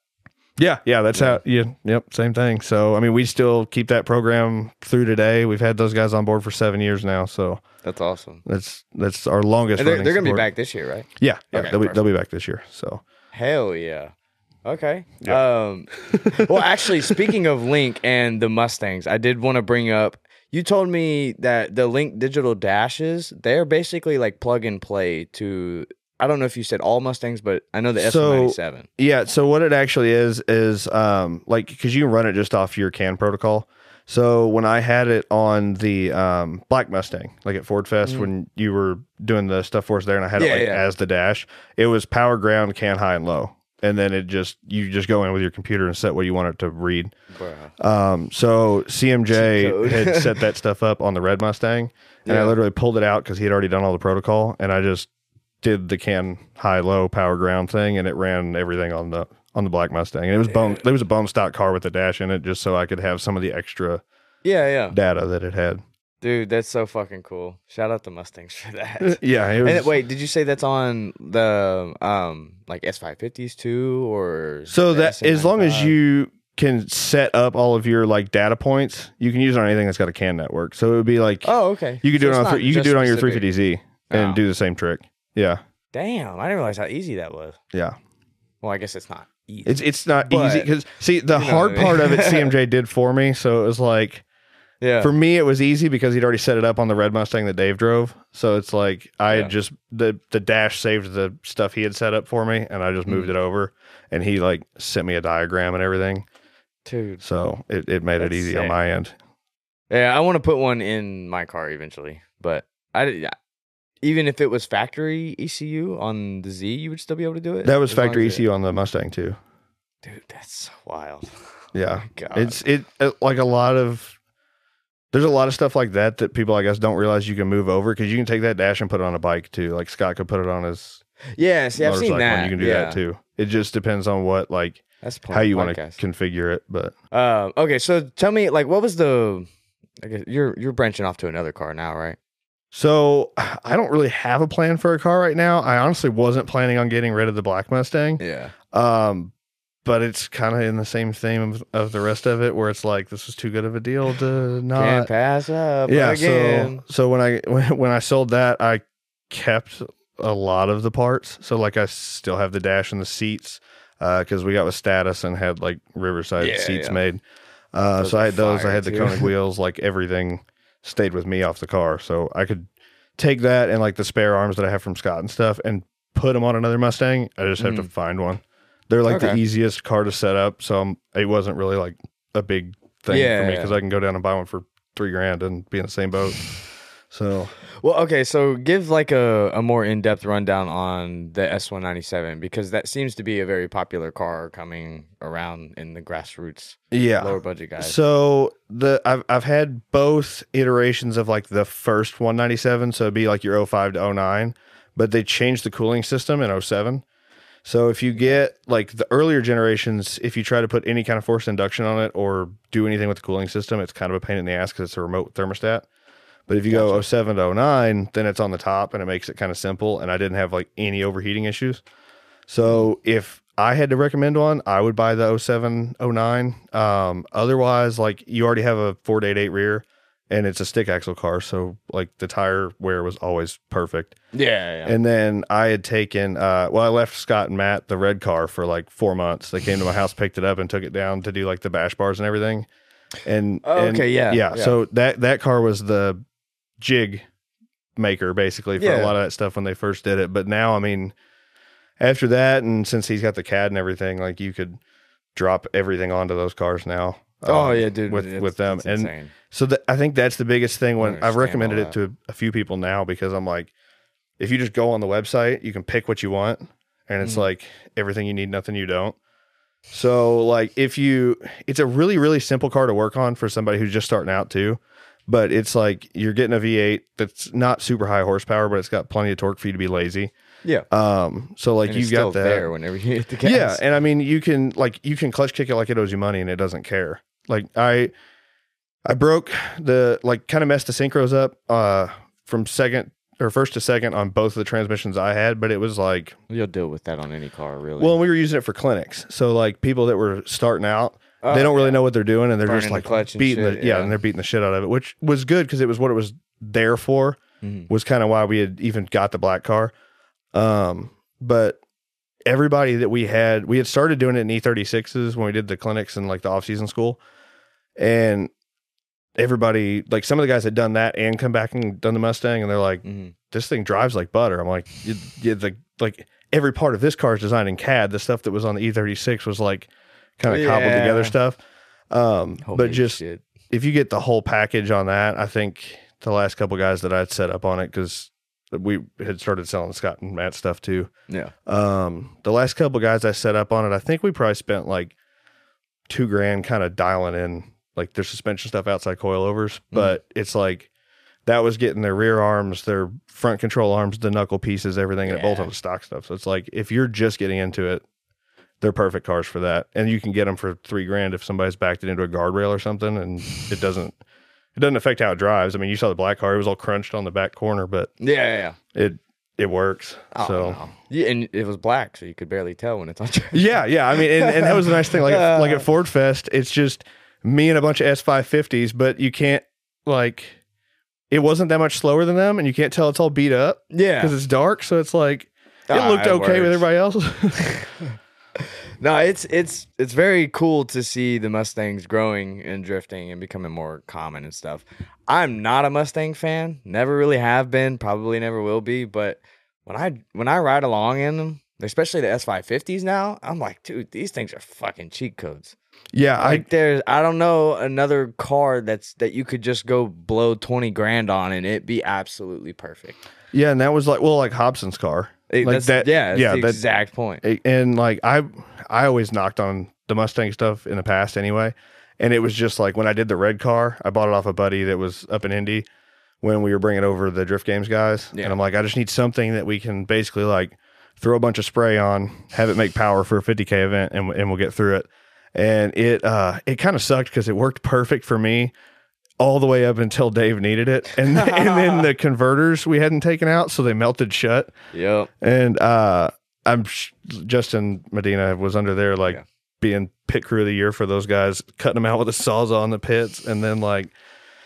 [SPEAKER 2] Yeah, yeah, that's
[SPEAKER 1] Yeah.
[SPEAKER 2] how. Yeah, yep, same thing. So I mean, we still keep that program through today. We've had those guys on board for seven years now, so
[SPEAKER 1] That's awesome.
[SPEAKER 2] that's that's our longest.
[SPEAKER 1] And they're they're gonna be back this year, right?
[SPEAKER 2] Yeah, yeah,
[SPEAKER 1] Okay,
[SPEAKER 2] they'll be they'll be back this year. So
[SPEAKER 1] Hell yeah. Okay.
[SPEAKER 2] Yeah.
[SPEAKER 1] Um well actually speaking of Link and the Mustangs, I did want to bring up you told me that the Link digital dashes, they're basically like plug and play to I don't know if you said all Mustangs, but I know the
[SPEAKER 2] So-
[SPEAKER 1] S97.
[SPEAKER 2] yeah, so what it actually is is um like because you run it just off your CAN protocol. So when I had it on the um, Black Mustang, like at Ford Fest,
[SPEAKER 1] Mhm.
[SPEAKER 2] when you were doing the stuff for us there, and I had
[SPEAKER 1] Yeah,
[SPEAKER 2] it like
[SPEAKER 1] yeah.
[SPEAKER 2] as the dash, it was power ground, CAN high and low. and then it just you just go in with your computer and set what you want it to read. Um, so CMJ had set that stuff up on the red Mustang, and I literally pulled it out because he had already done all the protocol, and I just did the can high low power ground thing, and it ran everything on the on the black Mustang. And it was bone. It was a bone stock car with a dash in it, just so I could have some of the extra
[SPEAKER 1] Yeah, yeah.
[SPEAKER 2] data that it had.
[SPEAKER 1] Dude, that's so fucking cool. Shout out to Mustangs for that.
[SPEAKER 2] Yeah, was.
[SPEAKER 1] And wait, did you say that's on the um like S550s too, or
[SPEAKER 2] so that as long as you can set up all of your like data points, you can use it on anything that's got a CAN network. So it would be like
[SPEAKER 1] Oh, okay.
[SPEAKER 2] you could do it on you could do it on your 350Z and
[SPEAKER 1] Oh.
[SPEAKER 2] do the same trick. Yeah,
[SPEAKER 1] Damn, I didn't realize how easy that was.
[SPEAKER 2] yeah.
[SPEAKER 1] Well, I guess it's not easy.
[SPEAKER 2] It's it's not
[SPEAKER 1] But-
[SPEAKER 2] easy because see the
[SPEAKER 1] You know
[SPEAKER 2] hard
[SPEAKER 1] I mean.
[SPEAKER 2] part of it CMJ did for me. So it was like
[SPEAKER 1] yeah.
[SPEAKER 2] for me it was easy because he'd already set it up on the red Mustang that Dave drove. So it's like I
[SPEAKER 1] Yeah.
[SPEAKER 2] just the the dash saved the stuff he had set up for me, and I just moved
[SPEAKER 1] Mm.
[SPEAKER 2] it over, and he like sent me a diagram and everything.
[SPEAKER 1] Dude.
[SPEAKER 2] So it, it made it easy on my end.
[SPEAKER 1] Yeah, I want to put one in my car eventually, but I yeah, even if it was factory ECU on the Z, you would still be able to do it.
[SPEAKER 2] That was factory E
[SPEAKER 1] as it-
[SPEAKER 2] ECU on the Mustang too.
[SPEAKER 1] Dude, that's so wild.
[SPEAKER 2] Yeah.
[SPEAKER 1] Oh.
[SPEAKER 2] It's it, it like a lot of there's a lot of stuff like that that people I guess don't realize you can move over because you can take that dash and put it on a bike too. Like Scott could put it on his
[SPEAKER 1] yeah. See, I've seen that.
[SPEAKER 2] you can do
[SPEAKER 1] yeah.
[SPEAKER 2] that too. It just depends on what like
[SPEAKER 1] That's
[SPEAKER 2] how you want to configure it. But
[SPEAKER 1] Um, okay, so tell me, like, what was the? I guess you're you're branching off to another car now, right?
[SPEAKER 2] So I don't really have a plan for a car right now. I honestly wasn't planning on getting rid of the black Mustang.
[SPEAKER 1] Yeah.
[SPEAKER 2] Um, but it's kind of in the same theme of, of the rest of it, where it's like this was too good of a deal to not.
[SPEAKER 1] Can't pass up.
[SPEAKER 2] yeah.
[SPEAKER 1] Again.
[SPEAKER 2] So so when I when, when I sold that, I kept a lot of the parts. So like I still have the dash and the seats because we got with status and had like Riverside
[SPEAKER 1] Yeah,
[SPEAKER 2] seats
[SPEAKER 1] yeah.
[SPEAKER 2] made. Uh, so I had those. I had the
[SPEAKER 1] too.
[SPEAKER 2] Konig wheels. Like everything stayed with me off the car, so I could take that and like the spare arms that I have from Scott and stuff and put them on another Mustang. I just have to
[SPEAKER 1] Mhm.
[SPEAKER 2] find one. They're like the easiest car to set up, so I'm, it wasn't really like a big thing
[SPEAKER 1] Yeah,
[SPEAKER 2] for me
[SPEAKER 1] yeah.
[SPEAKER 2] because I can go down and buy one for three grand and be in the same boat. So
[SPEAKER 1] Well, okay, so give like a, a more in depth rundown on the S one ninety seven because that seems to be a very popular car coming around in the grassroots
[SPEAKER 2] yeah,
[SPEAKER 1] lower budget guys.
[SPEAKER 2] So the I've I've had both iterations of like the first 197, so it'd be like your 05 to 09, but they changed the cooling system in 07. So if you get like the earlier generations, if you try to put any kind of forced induction on it or do anything with the cooling system, it's kind of a pain in the ass because it's a remote thermostat. But if you go 07 to 09, then it's on the top and it makes it kind of simple. And I didn't have like any overheating issues. So if I had to recommend one, I would buy the 07, 09. Um, otherwise, like you already have a 488 rear and it's a stick axle car. So like the tire wear was always perfect.
[SPEAKER 1] yeah, yeah.
[SPEAKER 2] And then I had taken, uh, well, I left Scott and Matt the red car for like four months. They came to my house, picked it up, and took it down to do like the bash bars and everything. And
[SPEAKER 1] Oh,
[SPEAKER 2] and-
[SPEAKER 1] okay, yeah,
[SPEAKER 2] yeah.
[SPEAKER 1] yeah.
[SPEAKER 2] So that that car was the jig maker basically for
[SPEAKER 1] Yeah.
[SPEAKER 2] a lot of that stuff when they first did it. But now, I mean, after that, and since he's got the CAD and everything, like you could drop everything onto those cars now.
[SPEAKER 1] oh
[SPEAKER 2] um,
[SPEAKER 1] yeah, dude.
[SPEAKER 2] with
[SPEAKER 1] it's-
[SPEAKER 2] with them and
[SPEAKER 1] insane.
[SPEAKER 2] so I think that's the biggest thing when I've recommended it to a few people now because I'm like, if you just go on the website, you can pick what you want, and it's
[SPEAKER 1] Mhm.
[SPEAKER 2] like everything you need, nothing you don't. So like if you, it's a really really simple car to work on for somebody who's just starting out too. But it's like you're getting a V8 that's not super high horsepower, but it's got plenty of torque for you to be lazy.
[SPEAKER 1] Yeah.
[SPEAKER 2] Um, so like
[SPEAKER 1] And
[SPEAKER 2] you
[SPEAKER 1] it's
[SPEAKER 2] got
[SPEAKER 1] still
[SPEAKER 2] that
[SPEAKER 1] there whenever you hit the gas.
[SPEAKER 2] yeah, and I mean you can like you can clutch kick it like it owes you money and it doesn't care. Like I I broke the like kind of messed the synchros up uh from second or first to second on both of the transmissions I had, but it was like
[SPEAKER 1] You'll deal with that on any car, really.
[SPEAKER 2] well, we were using it for clinics. So like people that were starting out,
[SPEAKER 1] Oh,
[SPEAKER 2] they don't really
[SPEAKER 1] yeah.
[SPEAKER 2] know what they're doing and they're
[SPEAKER 1] Burning
[SPEAKER 2] just
[SPEAKER 1] the
[SPEAKER 2] like
[SPEAKER 1] and
[SPEAKER 2] beating
[SPEAKER 1] shit,
[SPEAKER 2] the yeah,
[SPEAKER 1] yeah.
[SPEAKER 2] and they're beating the shit out of it, which was good because it was what it was there for
[SPEAKER 1] Mhm.
[SPEAKER 2] was kind of why we had even got the black car. Um, but everybody that we had, we had started doing it in E36s when we did the clinics and like the off season school. And everybody, like some of the guys had done that and come back and done the Mustang, and they're like,
[SPEAKER 1] Mhm.
[SPEAKER 2] this thing drives like butter. I'm like, you, you, like, like every part of this car is designed in CAD. The stuff that was on the E36 was like kind of cobbled together stuff. Um, but just
[SPEAKER 1] shit.
[SPEAKER 2] if you get the whole package on that, I think the last couple guys that I'd set up on it because we had started selling Scott and Matt stuff too.
[SPEAKER 1] Yeah.
[SPEAKER 2] Um, the last couple guys I set up on it, I think we probably spent like two grand kind of dialing in like their suspension stuff outside coilovers, but it's like that was getting their rear arms, their front control arms, the knuckle pieces, everything, and it bolt
[SPEAKER 1] Yeah.
[SPEAKER 2] on the stock stuff. So it's like if you're just getting into it, they're perfect cars for that, and you can get them for three grand if somebody's backed it into a guardrail or something, and it doesn't. It doesn't affect how it drives. I mean, you saw the black car; it was all crunched on the back corner, but
[SPEAKER 1] Yeah, yeah,
[SPEAKER 2] it it works.
[SPEAKER 1] Oh,
[SPEAKER 2] so
[SPEAKER 1] no. yeah, and it was black, so you could barely tell when it's on track.
[SPEAKER 2] yeah, yeah. I mean, and, and that was a nice thing. Like like at Ford Fest, it's just me and a bunch of S five fifties, but you can't like. It wasn't that much slower than them, and you can't tell it's all beat up
[SPEAKER 1] Yeah,
[SPEAKER 2] because it's dark. So it's like it
[SPEAKER 1] Ah,
[SPEAKER 2] looked
[SPEAKER 1] it
[SPEAKER 2] okay with everybody else.
[SPEAKER 1] No, it's it's it's very cool to see the Mustangs growing and drifting and becoming more common and stuff. I'm not a Mustang fan, never really have been, probably never will be, but when I when I ride along in them, especially the S550s now, I'm like, dude, these things are fucking cheat codes.
[SPEAKER 2] yeah, I
[SPEAKER 1] there's I don't know another car that's that you could just go blow 20 grand on and it be absolutely perfect.
[SPEAKER 2] yeah, and that was like well, like Hobson's car.
[SPEAKER 1] It-
[SPEAKER 2] Like
[SPEAKER 1] that's,
[SPEAKER 2] that-
[SPEAKER 1] yeah, that's
[SPEAKER 2] yeah,
[SPEAKER 1] the
[SPEAKER 2] that-
[SPEAKER 1] exact point.
[SPEAKER 2] And like I I always knocked on the Mustang stuff in the past anyway. And it was just like when I did the red car, I bought it off a buddy that was up in Indy when we were bringing over the drift games guys.
[SPEAKER 1] Yeah.
[SPEAKER 2] And I'm like, I just need something that we can basically like throw a bunch of spray on, have it make power for a 50k event, and and we'll get through it. And it uh it kind of sucked because it worked perfect for me all the way up until Dave needed it, and and then the converters we hadn't taken out, so they melted shut.
[SPEAKER 1] Yep.
[SPEAKER 2] And uh I'm sh- Justin Medina was under there like
[SPEAKER 1] Yeah.
[SPEAKER 2] being pit crew of the year for those guys, cutting them out with a sawzall in the pits, and then like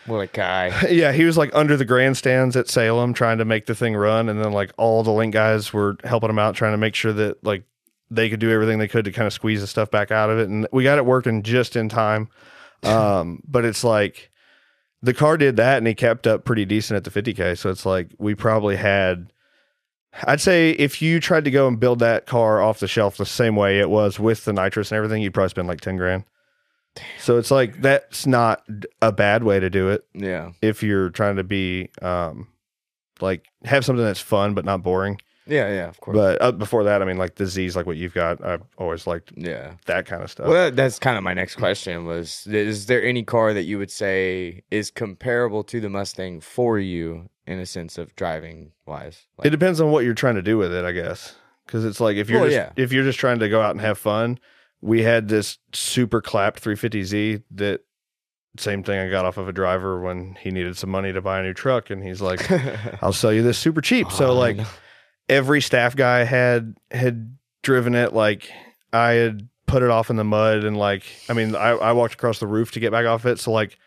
[SPEAKER 1] What a guy.
[SPEAKER 2] yeah, he was like under the grandstands at Salem trying to make the thing run, and then like all the link guys were helping him out trying to make sure that like they could do everything they could to kind of squeeze the stuff back out of it, and we got it working just in time. Um, but it's like the car did that, and he kept up pretty decent at the 50k. So it's like we probably had. I'd say if you tried to go and build that car off the shelf the same way it was with the nitrous and everything, you'd probably spend like 10 grand. So it's like that's not a bad way to do it
[SPEAKER 1] Yeah.
[SPEAKER 2] if you're trying to be um like have something that's fun but not boring.
[SPEAKER 1] Yeah, yeah, of course.
[SPEAKER 2] But uh, before that, I mean, like the Z's, like what you've got, I've always liked
[SPEAKER 1] yeah.
[SPEAKER 2] that kind of stuff.
[SPEAKER 1] Well, that- that's kind of my next question was is there any car that you would say is comparable to the Mustang for you in a sense of driving wise?
[SPEAKER 2] it depends on what you're trying to do with it, I guess. Because it's like if you're
[SPEAKER 1] Well,
[SPEAKER 2] just
[SPEAKER 1] yeah.
[SPEAKER 2] if you're just trying to go out and have fun, we had this super clapped 350Z that same thing I got off of a driver when he needed some money to buy a new truck, and he's like, "I'll sell you this super cheap." so
[SPEAKER 1] Oh,
[SPEAKER 2] like. Every staff guy had had driven it like I had put it off in the mud and like I mean I, I walked across the roof to get back off it. So like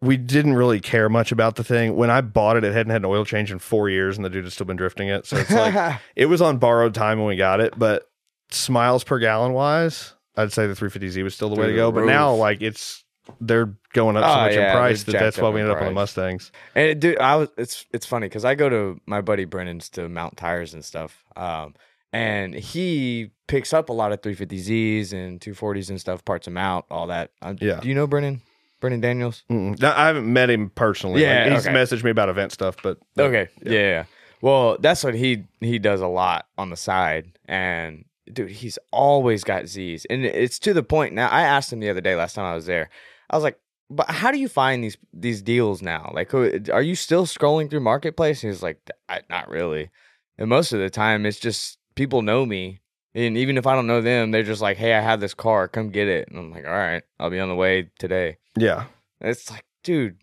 [SPEAKER 2] we didn't really care much about the thing. When I bought it it hadn't had an oil change in four years and the dude had still been drifting it. So it's like it was on borrowed time when we got it but smiles per gallon wise I'd say the 350Z was still the way
[SPEAKER 1] Through
[SPEAKER 2] to go.
[SPEAKER 1] The
[SPEAKER 2] but now like it's they're going up so
[SPEAKER 1] Oh,
[SPEAKER 2] much
[SPEAKER 1] yeah,
[SPEAKER 2] in price that that's why we ended up on the. Mustangs
[SPEAKER 1] And dude, I was it's it's funny because I go to my buddy Brennan's to mount tires and stuff. Um, and he picks up a lot of 350Zs and 240s and stuff, parts them out, all that. Um,
[SPEAKER 2] Yeah.
[SPEAKER 1] Do you know Brennan? Brennan Daniels?
[SPEAKER 2] Mm-mm. Now, I haven't met him personally
[SPEAKER 1] Yeah,
[SPEAKER 2] like, he's
[SPEAKER 1] okay.
[SPEAKER 2] messaged me about event stuff but
[SPEAKER 1] Okay. Yeah. yeah. Well, that's what he he does a lot on the side, and dude, he's always got Z's, and it's to the point now. I asked him the other day, last time I was there, I was like, "But how do you find these these deals now? Like, are you still scrolling through marketplace?" And he's like, I, "Not really." And most of the time, it's just people know me. And even if I don't know them, they're just like, "Hey, I have this car, come get it." And I'm like, "All right, I'll be on the way today."
[SPEAKER 2] yeah
[SPEAKER 1] It's like, dude,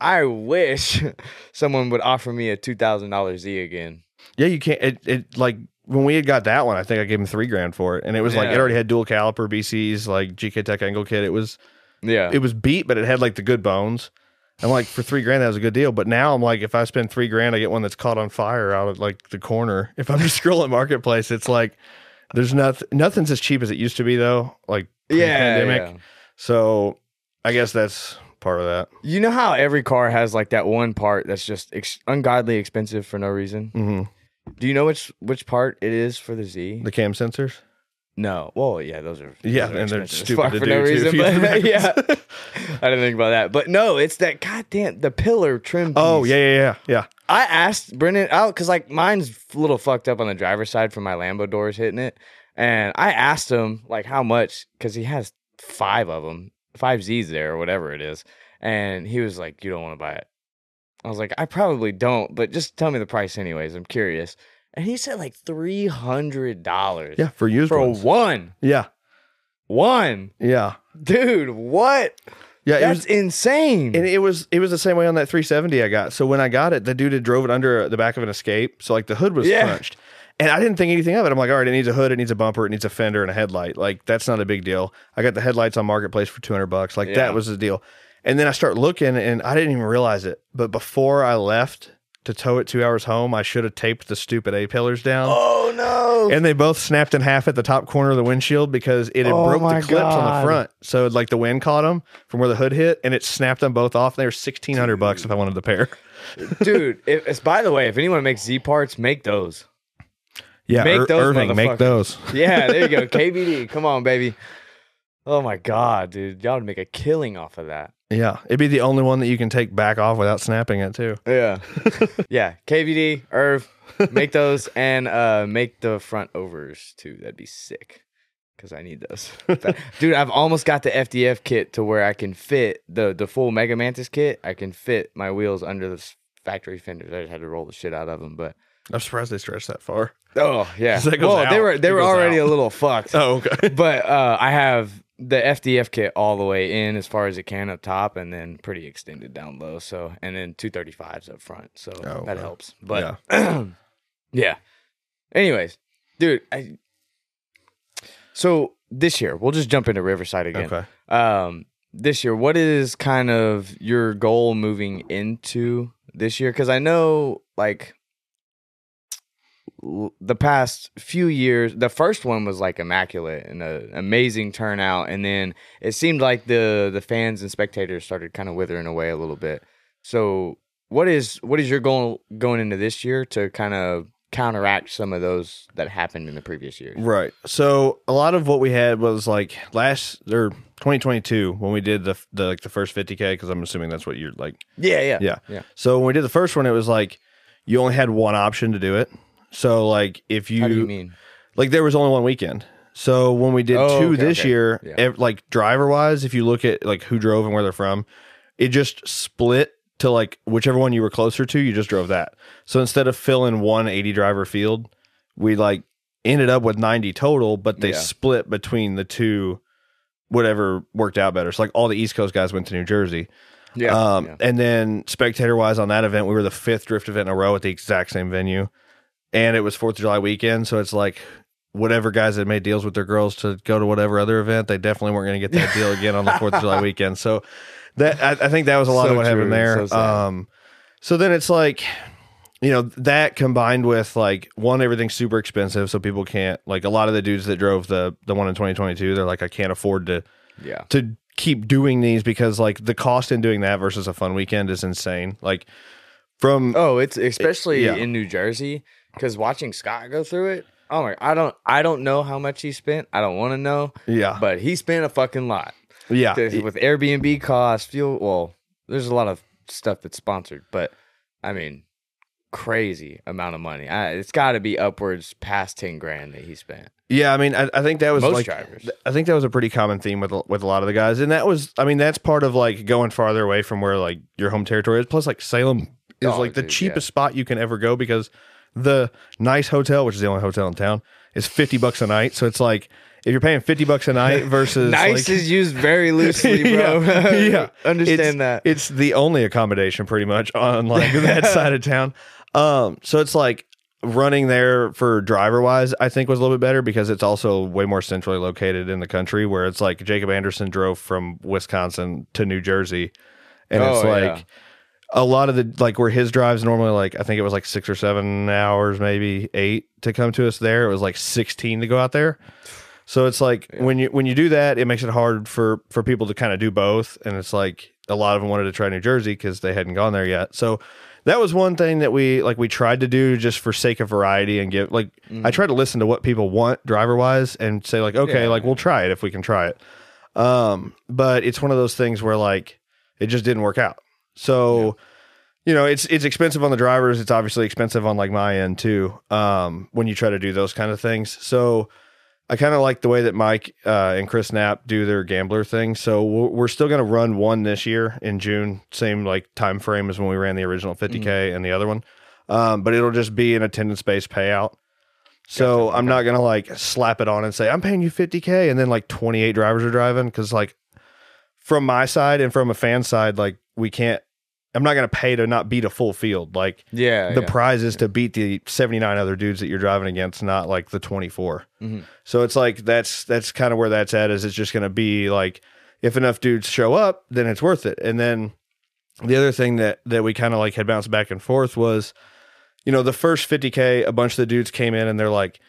[SPEAKER 1] I wish someone would offer me a two thousand dollars Z again.
[SPEAKER 2] Yeah, you can't. It, it like when we had got that one, I think I gave him three grand for it, and it was like it already had dual caliper BCs, like GK Tech angle kit. It was
[SPEAKER 1] Yeah,
[SPEAKER 2] it was beat, but it had like the good bones. And like for three grand, that was a good deal. But now I'm like, if I spend three grand, I get one that's caught on fire out of like the corner. If I'm just scrolling marketplace, it's like there's nothing. Nothing's as cheap as it used to be though. Like
[SPEAKER 1] yeah,
[SPEAKER 2] pre-pandemic.
[SPEAKER 1] yeah.
[SPEAKER 2] So I guess that's part of that.
[SPEAKER 1] You know how every car has like that one part that's just ex- ungodly expensive for no reason.
[SPEAKER 2] Mm-hmm.
[SPEAKER 1] Do you know which which part it is for the Z?
[SPEAKER 2] The cam sensors.
[SPEAKER 1] No. Well, yeah, those are
[SPEAKER 2] Yeah,
[SPEAKER 1] those are
[SPEAKER 2] and they're
[SPEAKER 1] expensive as
[SPEAKER 2] stupid
[SPEAKER 1] fuck
[SPEAKER 2] to
[SPEAKER 1] for
[SPEAKER 2] do
[SPEAKER 1] no
[SPEAKER 2] too, if
[SPEAKER 1] reason. But yeah, I didn't think about that. But no, it's that goddamn the pillar trim. Oh, piece.
[SPEAKER 2] Oh yeah, yeah, yeah, yeah.
[SPEAKER 1] I asked Brennan oh, out because like mine's a little fucked up on the driver's side from my Lambo doors hitting it, and I asked him like how much because he has five of them, five Z's there or whatever it is, and he was like, "You don't want to buy it." I was like, "I probably don't, but just tell me the price anyways. I'm curious." And he said like three hundred dollars.
[SPEAKER 2] Yeah, for used
[SPEAKER 1] for
[SPEAKER 2] ones.
[SPEAKER 1] one,
[SPEAKER 2] Yeah,
[SPEAKER 1] one,
[SPEAKER 2] yeah,
[SPEAKER 1] dude. What?
[SPEAKER 2] yeah. It was,
[SPEAKER 1] insane.
[SPEAKER 2] and it was it was the same way on that 370 I got. So when I got it, the dude had drove it under the back of an Escape, so like the hood was
[SPEAKER 1] Yeah.
[SPEAKER 2] crunched. And I didn't think anything of it. I'm like, all right, it needs a hood, it needs a bumper, it needs a fender and a headlight. Like that's not a big deal. I got the headlights on marketplace for 200 bucks. Like
[SPEAKER 1] Yeah.
[SPEAKER 2] that was the deal. And then I start looking, and I didn't even realize it. But before I left to tow it two hours home, I should have taped the stupid A pillars down.
[SPEAKER 1] oh no!
[SPEAKER 2] And they both snapped in half at the top corner of the windshield because it had
[SPEAKER 1] Oh
[SPEAKER 2] broke the clips on the front. So like the wind caught them from where the hood hit, and it snapped them both off. They were sixteen hundred bucks if I wanted the pair.
[SPEAKER 1] dude. If, it's by the way, if anyone makes Z parts, make those.
[SPEAKER 2] Yeah,
[SPEAKER 1] Make
[SPEAKER 2] Ir-
[SPEAKER 1] those
[SPEAKER 2] Irving, make those.
[SPEAKER 1] Yeah, there you go. KBD, come on, baby. Oh my god, dude, y'all would make a killing off of that.
[SPEAKER 2] Yeah, it'd be the only one that you can take back off without snapping it too.
[SPEAKER 1] Yeah, yeah. KBD, Irv, make those and uh make the front overs too. That'd be sick. Cause I need those, dude. I've almost got the FDF kit to where I can fit the the full Mega Mantis kit. I can fit my wheels under the factory fenders. I just had to roll the shit out of them, but
[SPEAKER 2] I'm surprised they stretched that far.
[SPEAKER 1] oh yeah.
[SPEAKER 2] So that goes
[SPEAKER 1] well, they were they
[SPEAKER 2] It
[SPEAKER 1] were already
[SPEAKER 2] out.
[SPEAKER 1] a little fucked.
[SPEAKER 2] Oh, okay.
[SPEAKER 1] but uh, I have the FDF kit all the way in as far as it can up top, and then pretty extended down low. So, and then two thirty fives up front. So
[SPEAKER 2] Oh,
[SPEAKER 1] that helps. But yeah. yeah. Anyways, dude, I. So this year, we'll just jump into Riverside again.
[SPEAKER 2] Okay.
[SPEAKER 1] Um, this year, what is kind of your goal moving into this year? Because I know, like, the past few years, the first one was like immaculate and an amazing turnout, and then it seemed like the the fans and spectators started kind of withering away a little bit. So, what is what is your goal going into this year to kind of counteract some of those that happened in the previous years?
[SPEAKER 2] Right. So a lot of what we had was like last or 2022 when we did the the like the first 50k because I'm assuming that's what you're like.
[SPEAKER 1] Yeah, yeah,
[SPEAKER 2] Yeah.
[SPEAKER 1] yeah.
[SPEAKER 2] So when we did the first one, it was like you only had one option to do it. So like if you,
[SPEAKER 1] How do you mean?
[SPEAKER 2] like there was only one weekend. So when we did
[SPEAKER 1] Oh,
[SPEAKER 2] two
[SPEAKER 1] okay,
[SPEAKER 2] this
[SPEAKER 1] okay.
[SPEAKER 2] year,
[SPEAKER 1] Yeah.
[SPEAKER 2] ev- like driver wise, if you look at like who drove and where they're from, it just split to like whichever one you were closer to, you just drove that. So instead of filling one 80 driver field, we like ended up with 90 total, but they
[SPEAKER 1] Yeah.
[SPEAKER 2] split between the two, whatever worked out better. So like all the East Coast guys went to New Jersey.
[SPEAKER 1] Yeah,
[SPEAKER 2] Um,
[SPEAKER 1] yeah.
[SPEAKER 2] And then spectator wise on that event, we were the fifth drift event in a row at the exact same venue. And it was Fourth of July weekend. So it's like whatever guys that made deals with their girls to go to whatever other event, they definitely weren't going to get that deal again on the Fourth of July weekend. So that I, I think that was a lot
[SPEAKER 1] So
[SPEAKER 2] of what
[SPEAKER 1] true.
[SPEAKER 2] happened there.
[SPEAKER 1] So
[SPEAKER 2] um, so then it's like, you know, that combined with like one, everything's super expensive, so people can't like a lot of the dudes that drove the the one in 2022, they're like, I can't afford to
[SPEAKER 1] yeah.
[SPEAKER 2] to keep doing these because like the cost in doing that versus a fun weekend is insane. Like from
[SPEAKER 1] Oh, it's especially
[SPEAKER 2] yeah.
[SPEAKER 1] in New Jersey because watching Scott go through it. Oh my! I don't. I don't know how much he spent. I don't want to know,
[SPEAKER 2] yeah,
[SPEAKER 1] but he spent a fucking lot
[SPEAKER 2] yeah,
[SPEAKER 1] with Airbnb costs, fuel. Well, there's a lot of stuff that's sponsored, but I mean, crazy amount of money. I, it's got to be upwards past ten grand that he spent.
[SPEAKER 2] yeah. I mean, I, I think that was
[SPEAKER 1] Most
[SPEAKER 2] like
[SPEAKER 1] drivers.
[SPEAKER 2] I think that was a pretty common theme with a- with a lot of the guys, and that was I mean that's part of like going farther away from where like your home territory is. Plus, like Salem is
[SPEAKER 1] Oh,
[SPEAKER 2] like the
[SPEAKER 1] dude,
[SPEAKER 2] cheapest spot you can ever go because the nice hotel, which is the only hotel in town, is fifty bucks a night. So it's like if you're paying fifty bucks a night versus
[SPEAKER 1] nice
[SPEAKER 2] like,
[SPEAKER 1] is used very loosely, bro.
[SPEAKER 2] Yeah, yeah.
[SPEAKER 1] understand
[SPEAKER 2] it's,
[SPEAKER 1] that.
[SPEAKER 2] It's the only accommodation pretty much on like that side of town. Um, so it's like running there for driver wise, I think was a little bit better because it's also way more centrally located in the country where it's like Jacob Anderson drove from Wisconsin to New Jersey. And it's
[SPEAKER 1] Oh,
[SPEAKER 2] like
[SPEAKER 1] yeah.
[SPEAKER 2] A lot of the like where his drives normally like I think it was like six or seven hours, maybe eight to come to us there. It was like sixteen to go out there. So it's like when you when you do that, it makes it hard for for people to kind of do both. And it's like a lot of them wanted to try New Jersey because they hadn't gone there yet. So that was one thing that we like we tried to do just for sake of variety and give like I try to listen to what people want driver wise and say like okay
[SPEAKER 1] Yeah.
[SPEAKER 2] like we'll try it if we can try it. Um, but it's one of those things where like it just didn't work out. So, you know, it's it's expensive on the drivers. It's obviously expensive on like my end too. Um, when you try to do those kind of things. So I kind of like the way that Mike uh, and Chris Knapp do their gambler thing. So we're we're still going to run one this year in June, same like time frame as when we ran the original 50k and the other one. Um, but it'll just be an attendance based payout. So
[SPEAKER 1] Gotcha,
[SPEAKER 2] I'm not gonna like slap it on and say I'm paying you 50k and then like 28 drivers are driving because like from my side and from a fan side, like we can't. I'm not gonna pay to not beat a full field. Like
[SPEAKER 1] Yeah.
[SPEAKER 2] the
[SPEAKER 1] yeah.
[SPEAKER 2] prize is to beat the 79 other dudes that you're driving against, not like the 24.
[SPEAKER 1] Mhm.
[SPEAKER 2] So it's like that's that's kind of where that's at. Is it's just gonna be like if enough dudes show up, then it's worth it. And then the other thing that that we kind of like had bounced back and forth was, you know, the first 50k, a bunch of the dudes came in and they're like,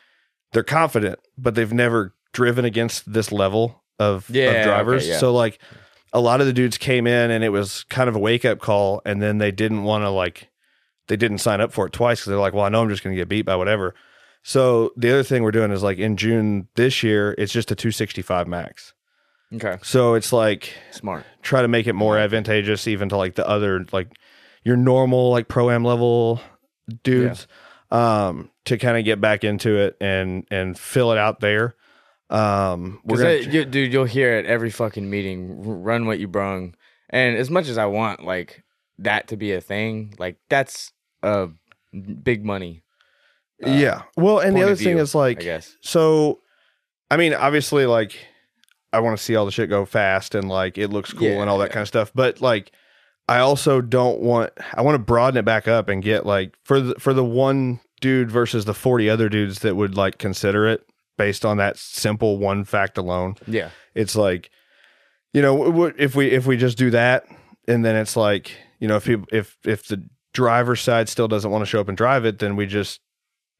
[SPEAKER 2] they're confident, but they've never driven against this level of,
[SPEAKER 1] Yeah,
[SPEAKER 2] of
[SPEAKER 1] okay,
[SPEAKER 2] drivers.
[SPEAKER 1] yeah.
[SPEAKER 2] So like a lot of the dudes came in and it was kind of a wake up call, and then they didn't want to like they didn't sign up for it twice because they're like, well, I know I'm just going to get beat by whatever. So the other thing we're doing is like in June this year, it's just a 265 max.
[SPEAKER 1] Okay.
[SPEAKER 2] So it's like
[SPEAKER 1] Smart.
[SPEAKER 2] try to make it more advantageous even to like the other like your normal like pro am level dudes um to kind of get back into it and and fill it out there um we're gonna,
[SPEAKER 1] you, dude, you'll hear at every fucking meeting, run what you brung. And as much as I want, like, that to be a thing, like, that's uh, big money, uh,
[SPEAKER 2] yeah well and the other
[SPEAKER 1] of
[SPEAKER 2] thing
[SPEAKER 1] view,
[SPEAKER 2] is
[SPEAKER 1] I
[SPEAKER 2] like
[SPEAKER 1] guess.
[SPEAKER 2] so i mean obviously like i want to see all the shit go fast and like it looks cool
[SPEAKER 1] Yeah,
[SPEAKER 2] and all that
[SPEAKER 1] yeah.
[SPEAKER 2] kind of stuff but like i also don't want i want to broaden it back up and get like for the for the one dude versus the 40 other dudes that would like consider it based on that simple one fact alone
[SPEAKER 1] Yeah.
[SPEAKER 2] it's like you know if we if we just do that and then it's like you know if people if if the driver's side still doesn't want to show up and drive it then we just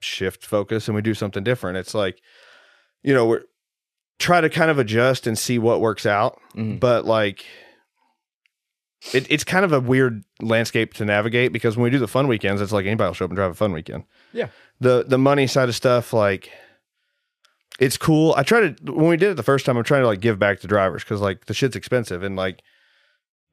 [SPEAKER 2] shift focus and we do something different it's like you know we're try to kind of adjust and see what works out
[SPEAKER 1] Mhm.
[SPEAKER 2] but like it, it's kind of a weird landscape to navigate because when we do the fun weekends it's like anybody will show up and drive a fun weekend
[SPEAKER 1] Yeah.
[SPEAKER 2] the the money side of stuff like it's cool i try to when we did it the first time i'm trying to like give back to drivers because like the shit's expensive and like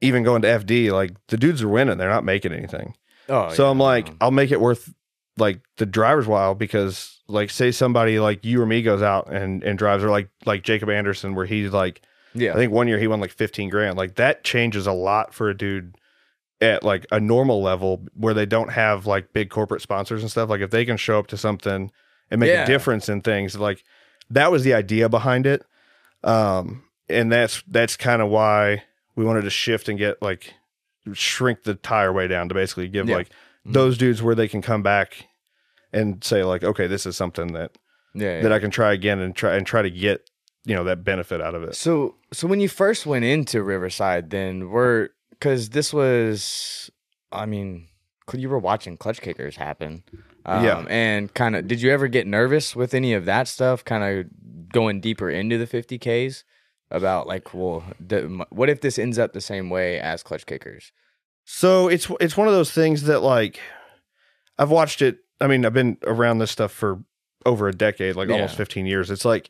[SPEAKER 2] even going to fd like the dudes are winning they're not making anything
[SPEAKER 1] Oh,
[SPEAKER 2] so
[SPEAKER 1] yeah,
[SPEAKER 2] i'm like
[SPEAKER 1] um,
[SPEAKER 2] i'll make it worth like the driver's while because like say somebody like you or me goes out and and drives or like like jacob anderson where he's like
[SPEAKER 1] yeah.
[SPEAKER 2] I think one year he won like 15 grand. Like that changes a lot for a dude at like a normal level where they don't have like big corporate sponsors and stuff. Like if they can show up to something and make
[SPEAKER 1] Yeah.
[SPEAKER 2] a difference in things, like that was the idea behind it. Um, and that's that's kind of why we wanted to shift and get like shrink the tire way down to basically give
[SPEAKER 1] Yeah.
[SPEAKER 2] like
[SPEAKER 1] Mhm.
[SPEAKER 2] those dudes where they can come back and say like, okay, this is something that
[SPEAKER 1] yeah, yeah.
[SPEAKER 2] that I can try again and try and try to get you know that benefit out of it.
[SPEAKER 1] So, so when you first went into Riverside, then were because this was, I mean, you were watching clutch kickers happen, um,
[SPEAKER 2] Yeah.
[SPEAKER 1] and kind of. Did you ever get nervous with any of that stuff? Kind of going deeper into the fifty ks about like, well, the, what if this ends up the same way as clutch kickers?
[SPEAKER 2] So it's it's one of those things that like I've watched it. I mean, I've been around this stuff for over a decade, like almost 15 years. It's like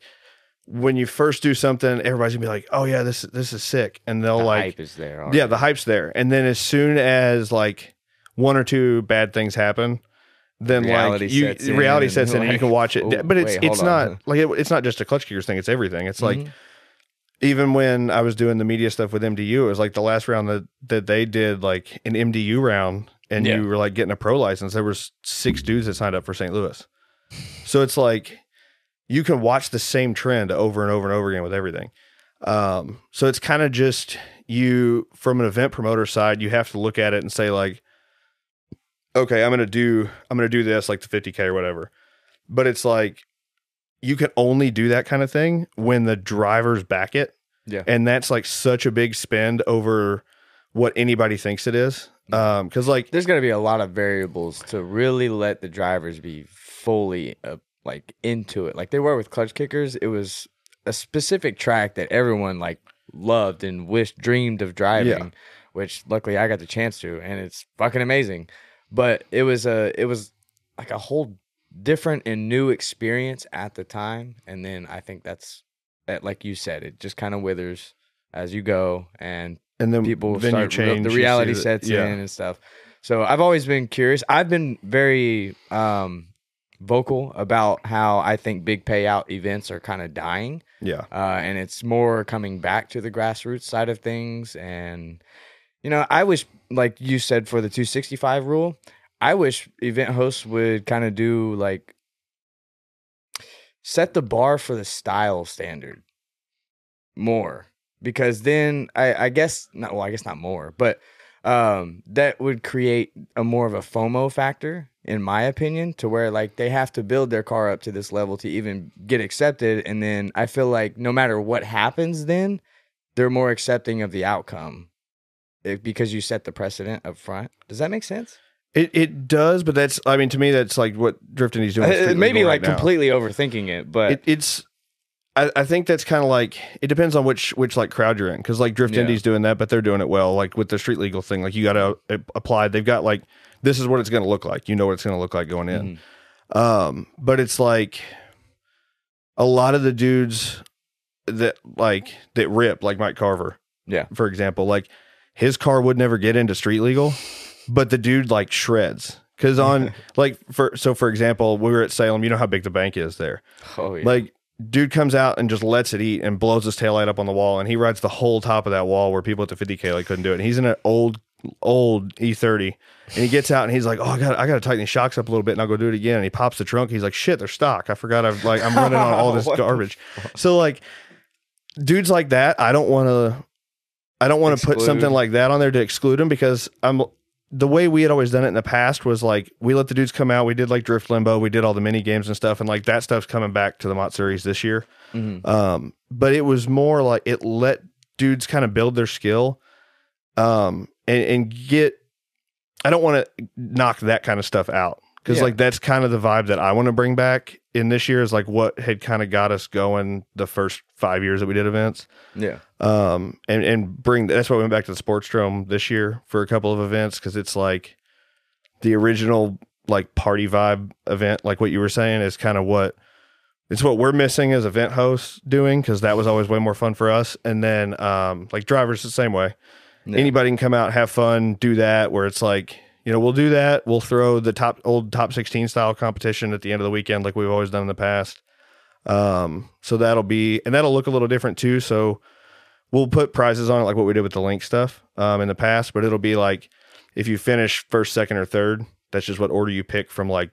[SPEAKER 2] when you first do something, everybody's gonna be like, "Oh yeah, this this is sick," and they'll
[SPEAKER 1] The
[SPEAKER 2] like,
[SPEAKER 1] hype is there.
[SPEAKER 2] yeah, the hype's there. And then as soon as like one or two bad things happen, then
[SPEAKER 1] Reality
[SPEAKER 2] like you
[SPEAKER 1] sets
[SPEAKER 2] reality
[SPEAKER 1] and
[SPEAKER 2] sets in, and you can watch it.
[SPEAKER 1] oh,
[SPEAKER 2] but it's
[SPEAKER 1] wait,
[SPEAKER 2] it's
[SPEAKER 1] on.
[SPEAKER 2] not like it, it's not just a clutch kickers thing. It's everything. It's like
[SPEAKER 1] Mhm.
[SPEAKER 2] even when I was doing the media stuff with MDU, it was like the last round that that they did like an MDU round, and
[SPEAKER 1] Yeah.
[SPEAKER 2] you were like getting a pro license. There was six dudes that signed up for St. Louis, so it's like you can watch the same trend over and over and over again with everything. Um, so it's kind of just you from an event promoter side, you have to look at it and say like, okay, I'm gonna do I'm gonna do this like the 50k or whatever, but it's like you can only do that kind of thing when the drivers back it.
[SPEAKER 1] Yeah.
[SPEAKER 2] And that's like such a big spend over what anybody thinks it is. Um, cause like,
[SPEAKER 1] There's going to be a lot of variables to really let the drivers be fully uh, like into it. Like they were with clutch kickers, it was a specific track that everyone like loved and wished dreamed of driving, which luckily I got the chance to, and it's fucking amazing. But it was a it was like a whole different and new experience at the time, and then I think that's that, like you said, it just kind of withers as you go, and
[SPEAKER 2] and then
[SPEAKER 1] people
[SPEAKER 2] then
[SPEAKER 1] start
[SPEAKER 2] change
[SPEAKER 1] the reality
[SPEAKER 2] that-
[SPEAKER 1] sets
[SPEAKER 2] yeah.
[SPEAKER 1] in and stuff. So I've always been curious. I've been very um, vocal about how I think big payout events are kind of dying,
[SPEAKER 2] yeah
[SPEAKER 1] uh, and it's more coming back to the grassroots side of things. And you know, I wish, like you said, for the 265 rule, I wish event hosts would kind of do like set the bar for the style standard more because then I, I guess not well I guess not more but um that would create a more of a FOMO factor in my opinion to where like they have to build their car up to this level to even get accepted and then I feel like no matter what happens then they're more accepting of the outcome It- because you set the precedent up front does that make sense
[SPEAKER 2] it, it does but that's i mean to me that's like what drift Indy's doing It,
[SPEAKER 1] Uh,
[SPEAKER 2] Street
[SPEAKER 1] maybe like
[SPEAKER 2] right
[SPEAKER 1] completely overthinking it but
[SPEAKER 2] it, it's I, I think that's kind of like it depends on which which like crowd you're in because like drift
[SPEAKER 1] Yeah.
[SPEAKER 2] Indy's doing that but they're doing it well like with the street legal thing like you got to apply they've got like this is what it's going to look like you know what it's going to look like going in
[SPEAKER 1] Mhm.
[SPEAKER 2] um but it's like a lot of the dudes that like that rip like mike carver
[SPEAKER 1] Yeah.
[SPEAKER 2] for example like his car would never get into street legal but the dude like shreds because on like for so for example we were at salem you know how big the bank is there
[SPEAKER 1] oh yeah
[SPEAKER 2] like, dude comes out and just lets it eat and blows his taillight up on the wall, and he rides the whole top of that wall where people at the 50k like couldn't do it. And he's in an old, old E30, and he gets out and he's like, "Oh, I got, I got to tighten these shocks up a little bit, and I'll go do it again." And he pops the trunk. He's like, "Shit, they're stock. I forgot. I've like, I'm running on all this garbage." So like, dudes like that, I don't want to. I don't want to put something like that on there to exclude them because I'm the way we had always done it in the past was like we let the dudes come out. We did like drift limbo. We did all the mini games and stuff, and like that stuff's coming back to the Mott series this year.
[SPEAKER 1] Mhm.
[SPEAKER 2] Um, but it was more like it let dudes kind of build their skill, um, and, and get. I don't want to knock that kind of stuff out because
[SPEAKER 1] Yeah.
[SPEAKER 2] like that's kind of the vibe that I want to bring back in this year is like what had kind of got us going the first five years that we did events
[SPEAKER 1] yeah
[SPEAKER 2] um, and and bring that's why we went back to the Sportsdrome this year for a couple of events because it's like the original like party vibe event, like what you were saying, is kind of what it's what we're missing as event hosts doing because that was always way more fun for us. And then um, like drivers the same way.
[SPEAKER 1] Yeah.
[SPEAKER 2] Anybody can come out, have fun, do that. Where it's like you know we'll do that. We'll throw the top old top sixteen style competition at the end of the weekend, like we've always done in the past. Um, so that'll be and that'll look a little different too. So we'll put prizes on it like what we did with the link stuff um, in the past, but it'll be like if you finish first, second, or third, that's just what order you pick from like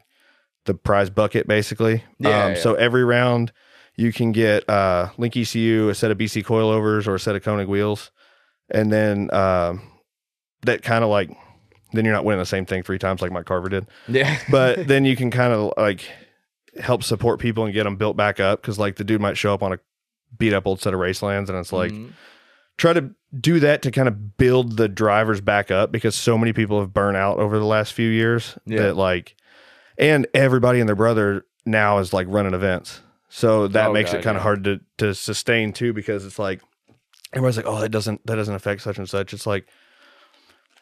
[SPEAKER 2] the prize bucket basically.
[SPEAKER 1] Yeah,
[SPEAKER 2] um,
[SPEAKER 1] yeah.
[SPEAKER 2] So every round you can get uh, Link ECU, a set of BC coilovers, or a set of Konig wheels, and then um, that kind of like then you're not winning the same thing three times like Mike Carver did.
[SPEAKER 1] Yeah.
[SPEAKER 2] But then you can kind of like help support people and get them built back up because like the dude might show up on a beat up old set of race racelands and it's like
[SPEAKER 1] Mhm.
[SPEAKER 2] try to do that to kind of build the drivers back up because so many people have burned out over the last few years
[SPEAKER 1] Yeah.
[SPEAKER 2] that like and everybody and their brother now is like running events. So that
[SPEAKER 1] Oh,
[SPEAKER 2] makes
[SPEAKER 1] God,
[SPEAKER 2] it kind of hard to to sustain too because it's like everybody's like oh that doesn't that doesn't affect such and such. It's like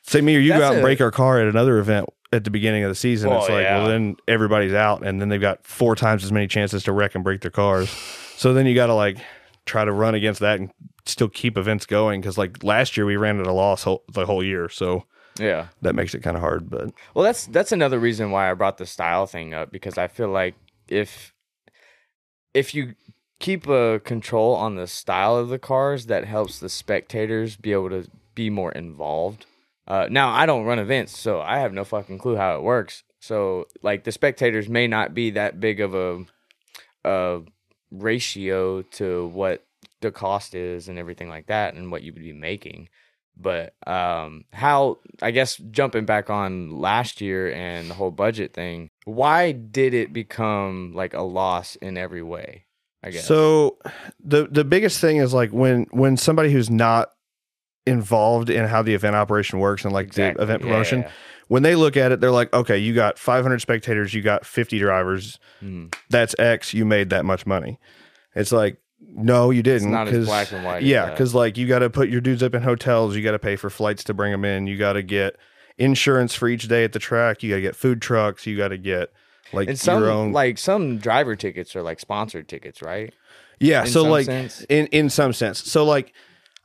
[SPEAKER 2] say me or you go out and break our car at another event at the beginning of the season it's
[SPEAKER 1] Well,
[SPEAKER 2] like well then everybody's out and then they've got four times as many chances to wreck and break their cars. So then you got to like try to run against that and still keep events going because like last year we ran at a loss whole, the whole year so
[SPEAKER 1] yeah.
[SPEAKER 2] that makes it kind of hard but
[SPEAKER 1] Well, that's that's another reason why I brought the style thing up because I feel like if if you keep a control on the style of the cars, that helps the spectators be able to be more involved. Uh, now I don't run events, so I have no fucking clue how it works. So like the spectators may not be that big of a a ratio to what the cost is and everything like that and what you would be making but um how i guess jumping back on last year and the whole budget thing why did it become like a loss in every way i guess
[SPEAKER 2] So the the biggest thing is like when when somebody who's not involved in how the event operation works and like
[SPEAKER 1] Exactly.
[SPEAKER 2] the event promotion,
[SPEAKER 1] yeah,
[SPEAKER 2] when they look at it, they're like, okay, you got 500 spectators, you got 50 drivers.
[SPEAKER 1] Mm.
[SPEAKER 2] that's X, you made that much money. It's like, no, you didn't.
[SPEAKER 1] not as black and white
[SPEAKER 2] Yeah, because like you got to put your dudes up in hotels, you got to pay for flights to bring them in, you got to get insurance for each day at the track, you got to get food trucks, you got to get like
[SPEAKER 1] and some
[SPEAKER 2] your own
[SPEAKER 1] like some driver tickets are like sponsored tickets right
[SPEAKER 2] Yeah.
[SPEAKER 1] in
[SPEAKER 2] so like
[SPEAKER 1] sense?
[SPEAKER 2] in in some sense. So like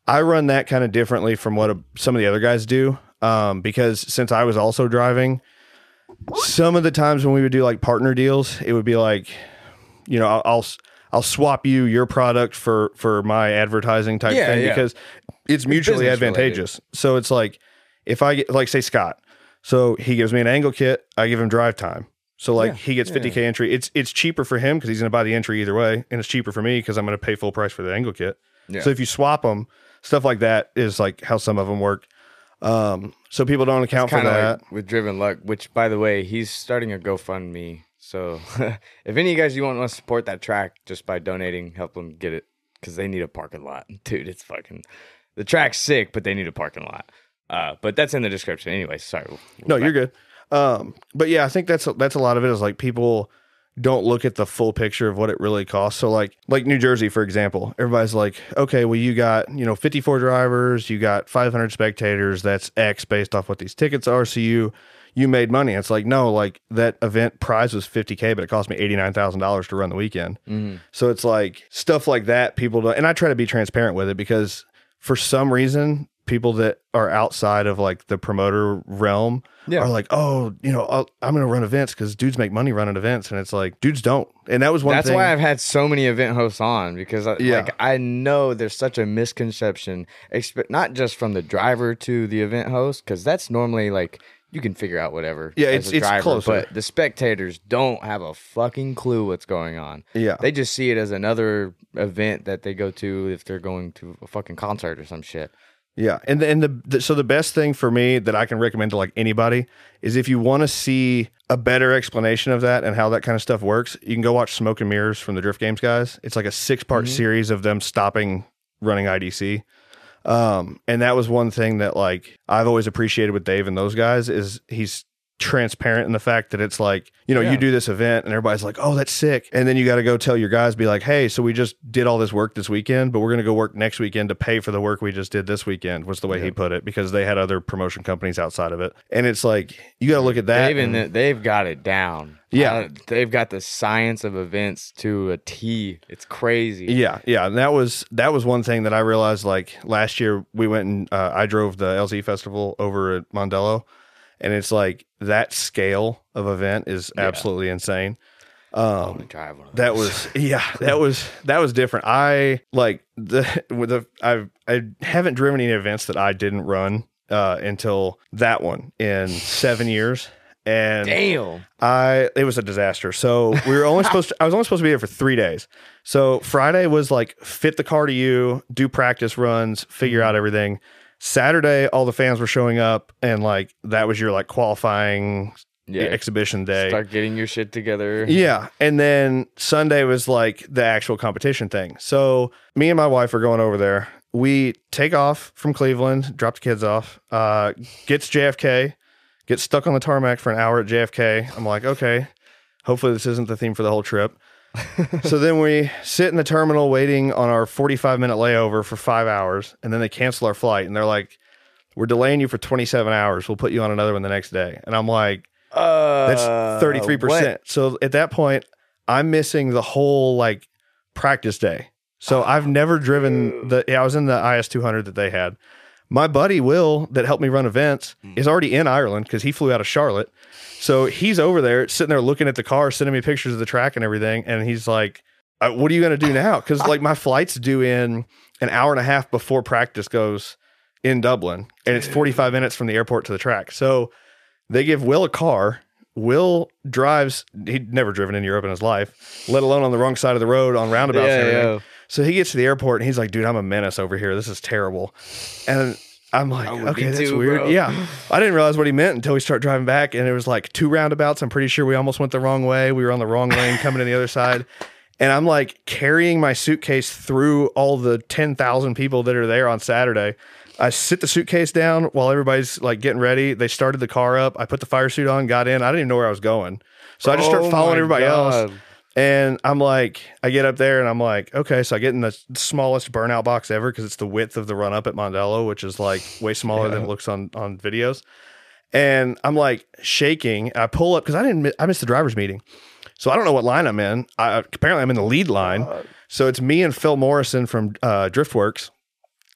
[SPEAKER 2] I run that kind of differently from what a, some of the other guys do. Um, because since I was also driving, some of the times when we would do like partner deals, it would be like, you know, I'll I'll, I'll swap you your product for for my advertising type
[SPEAKER 1] Yeah,
[SPEAKER 2] thing
[SPEAKER 1] yeah.
[SPEAKER 2] because it's mutually
[SPEAKER 1] business
[SPEAKER 2] advantageous. So it's like if I get like say Scott, so he gives me an angle kit, I give him drive time. So like
[SPEAKER 1] Yeah,
[SPEAKER 2] he gets
[SPEAKER 1] yeah.
[SPEAKER 2] 50k entry. It's it's cheaper for him because he's going to buy the entry either way, and it's cheaper for me because I'm going to pay full price for the angle kit. So if you swap them, stuff like that is like how some of them work. Um, so people don't account for that.
[SPEAKER 1] like with Driven Luck, which by the way, he's starting a GoFundMe. So if any of you guys you want to support that track just by donating, help them get it because they need a parking lot, dude. It's fucking the track's sick, but they need a parking lot. Uh, but that's in the description anyway. Sorry. we'll-
[SPEAKER 2] No,
[SPEAKER 1] we'll
[SPEAKER 2] you're good. Um, but yeah, I think that's that's a lot of it is like people don't look at the full picture of what it really costs. So like like New Jersey, for example, everybody's like, okay, well you got you know 54 drivers, you got 500 spectators. That's X based off what these tickets are. So you you made money. It's like no, like that event prize was 50k, but it cost me 89 thousand dollars to run the weekend.
[SPEAKER 1] Mhm.
[SPEAKER 2] So it's like stuff like that. People don't, and I try to be transparent with it because for some reason, people that are outside of like the promoter realm
[SPEAKER 1] Yeah.
[SPEAKER 2] are like, oh, you know, I'll, I'm going to run events because dudes make money running events, and it's like dudes don't. And that was one
[SPEAKER 1] That's
[SPEAKER 2] thing.
[SPEAKER 1] why I've had so many event hosts on because I,
[SPEAKER 2] Yeah.
[SPEAKER 1] like I know there's such a misconception, not just from the driver to the event host, because that's normally like you can figure out whatever.
[SPEAKER 2] Yeah,
[SPEAKER 1] as
[SPEAKER 2] it's-
[SPEAKER 1] a
[SPEAKER 2] it's
[SPEAKER 1] driver,
[SPEAKER 2] closer.
[SPEAKER 1] But the spectators don't have a fucking clue what's going on.
[SPEAKER 2] yeah,
[SPEAKER 1] They just see it as another event that they go to if they're going to a fucking concert or some shit.
[SPEAKER 2] Yeah, and the, and the, the so the best thing for me that I can recommend to like anybody is if you want to see a better explanation of that and how that kind of stuff works, you can go watch Smoke and Mirrors from the Drift Games guys. It's like a six part
[SPEAKER 1] Mhm.
[SPEAKER 2] series of them stopping running IDC. Um, and that was one thing that like I've always appreciated with Dave and those guys is he's transparent in the fact that it's like you know
[SPEAKER 1] Yeah.
[SPEAKER 2] you do this event and everybody's like oh that's sick and then you got to go tell your guys be like hey so we just did all this work this weekend but we're going to go work next weekend to pay for the work we just did this weekend was the way he put it because they had other promotion companies outside of it and it's like you got to look at that
[SPEAKER 1] They've,
[SPEAKER 2] and-
[SPEAKER 1] they've got it down.
[SPEAKER 2] Yeah.
[SPEAKER 1] Uh, they've got the science of events to a T. It's crazy.
[SPEAKER 2] Yeah, yeah, and that was that was one thing that I realized. Like last year, we went and uh, I drove the LZ festival over at Mondello, and it's like that scale of event is
[SPEAKER 1] Yeah.
[SPEAKER 2] absolutely insane. Um,
[SPEAKER 1] one of
[SPEAKER 2] that was yeah, that was that was different. I like the with the I I haven't driven any events that I didn't run uh, until that one in seven years, and
[SPEAKER 1] damn.
[SPEAKER 2] I it was a disaster. So we were only supposed to I was only supposed to be there for three days. So Friday was like fit the car to you, do practice runs, figure out everything. Saturday, all the fans were showing up, and like that was your like qualifying
[SPEAKER 1] Yeah.
[SPEAKER 2] exhibition day.
[SPEAKER 1] Start getting your shit together.
[SPEAKER 2] Yeah. And then Sunday was like the actual competition thing. So me and my wife are going over there. We take off from Cleveland, drop the kids off, uh, gets JFK, gets stuck on the tarmac for an hour at JFK. I'm like, okay, hopefully this isn't the theme for the whole trip. so then we sit in the terminal waiting on our 45 minute layover for five hours, and then they cancel our flight and they're like, we're delaying you for 27 hours. We'll put you on another one the next day. And I'm like,
[SPEAKER 1] Uh,
[SPEAKER 2] that's thirty three percent.
[SPEAKER 1] what?
[SPEAKER 2] So at that point, I'm missing the whole like practice day. So I've never driven the. Yeah, I was in the IS two hundred that they had. My buddy Will, that helped me run events, is already in Ireland because he flew out of Charlotte. So he's over there, sitting there looking at the car, sending me pictures of the track and everything. And he's like, uh, "What are you going to do now?" Because like my flight's due in an hour and a half before practice goes in Dublin, and it's forty five minutes from the airport to the track. So they give Will a car. Will drives. He'd never driven in Europe in his life, let alone on the wrong side of the road on roundabouts and everything.
[SPEAKER 1] yeah.
[SPEAKER 2] So he gets to the airport and he's like, "Dude, I'm a menace over here. This is terrible." And I'm like, "Okay, that's
[SPEAKER 1] too,
[SPEAKER 2] weird."
[SPEAKER 1] bro.
[SPEAKER 2] Yeah, I didn't realize what he meant until we start driving back, and it was like two roundabouts. I'm pretty sure we almost went the wrong way. We were on the wrong lane coming to the other side. And I'm like carrying my suitcase through all the 10,000 people that are there on Saturday. I sit the suitcase down while everybody's like getting ready. They started the car up. I put the fire suit on, got in. I didn't even know where I was going. So I just start
[SPEAKER 1] Oh
[SPEAKER 2] following everybody else. And I'm like, I get up there and I'm like, okay, so I get in the smallest burnout box ever because it's the width of the run up at Mondello, which is like way smaller than it looks on on videos. And I'm like shaking. I pull up because I didn't. I missed the drivers meeting, So I don't know what line I'm in. I, apparently, I'm in the lead line. So it's me and Phil Morrison from uh, Driftworks,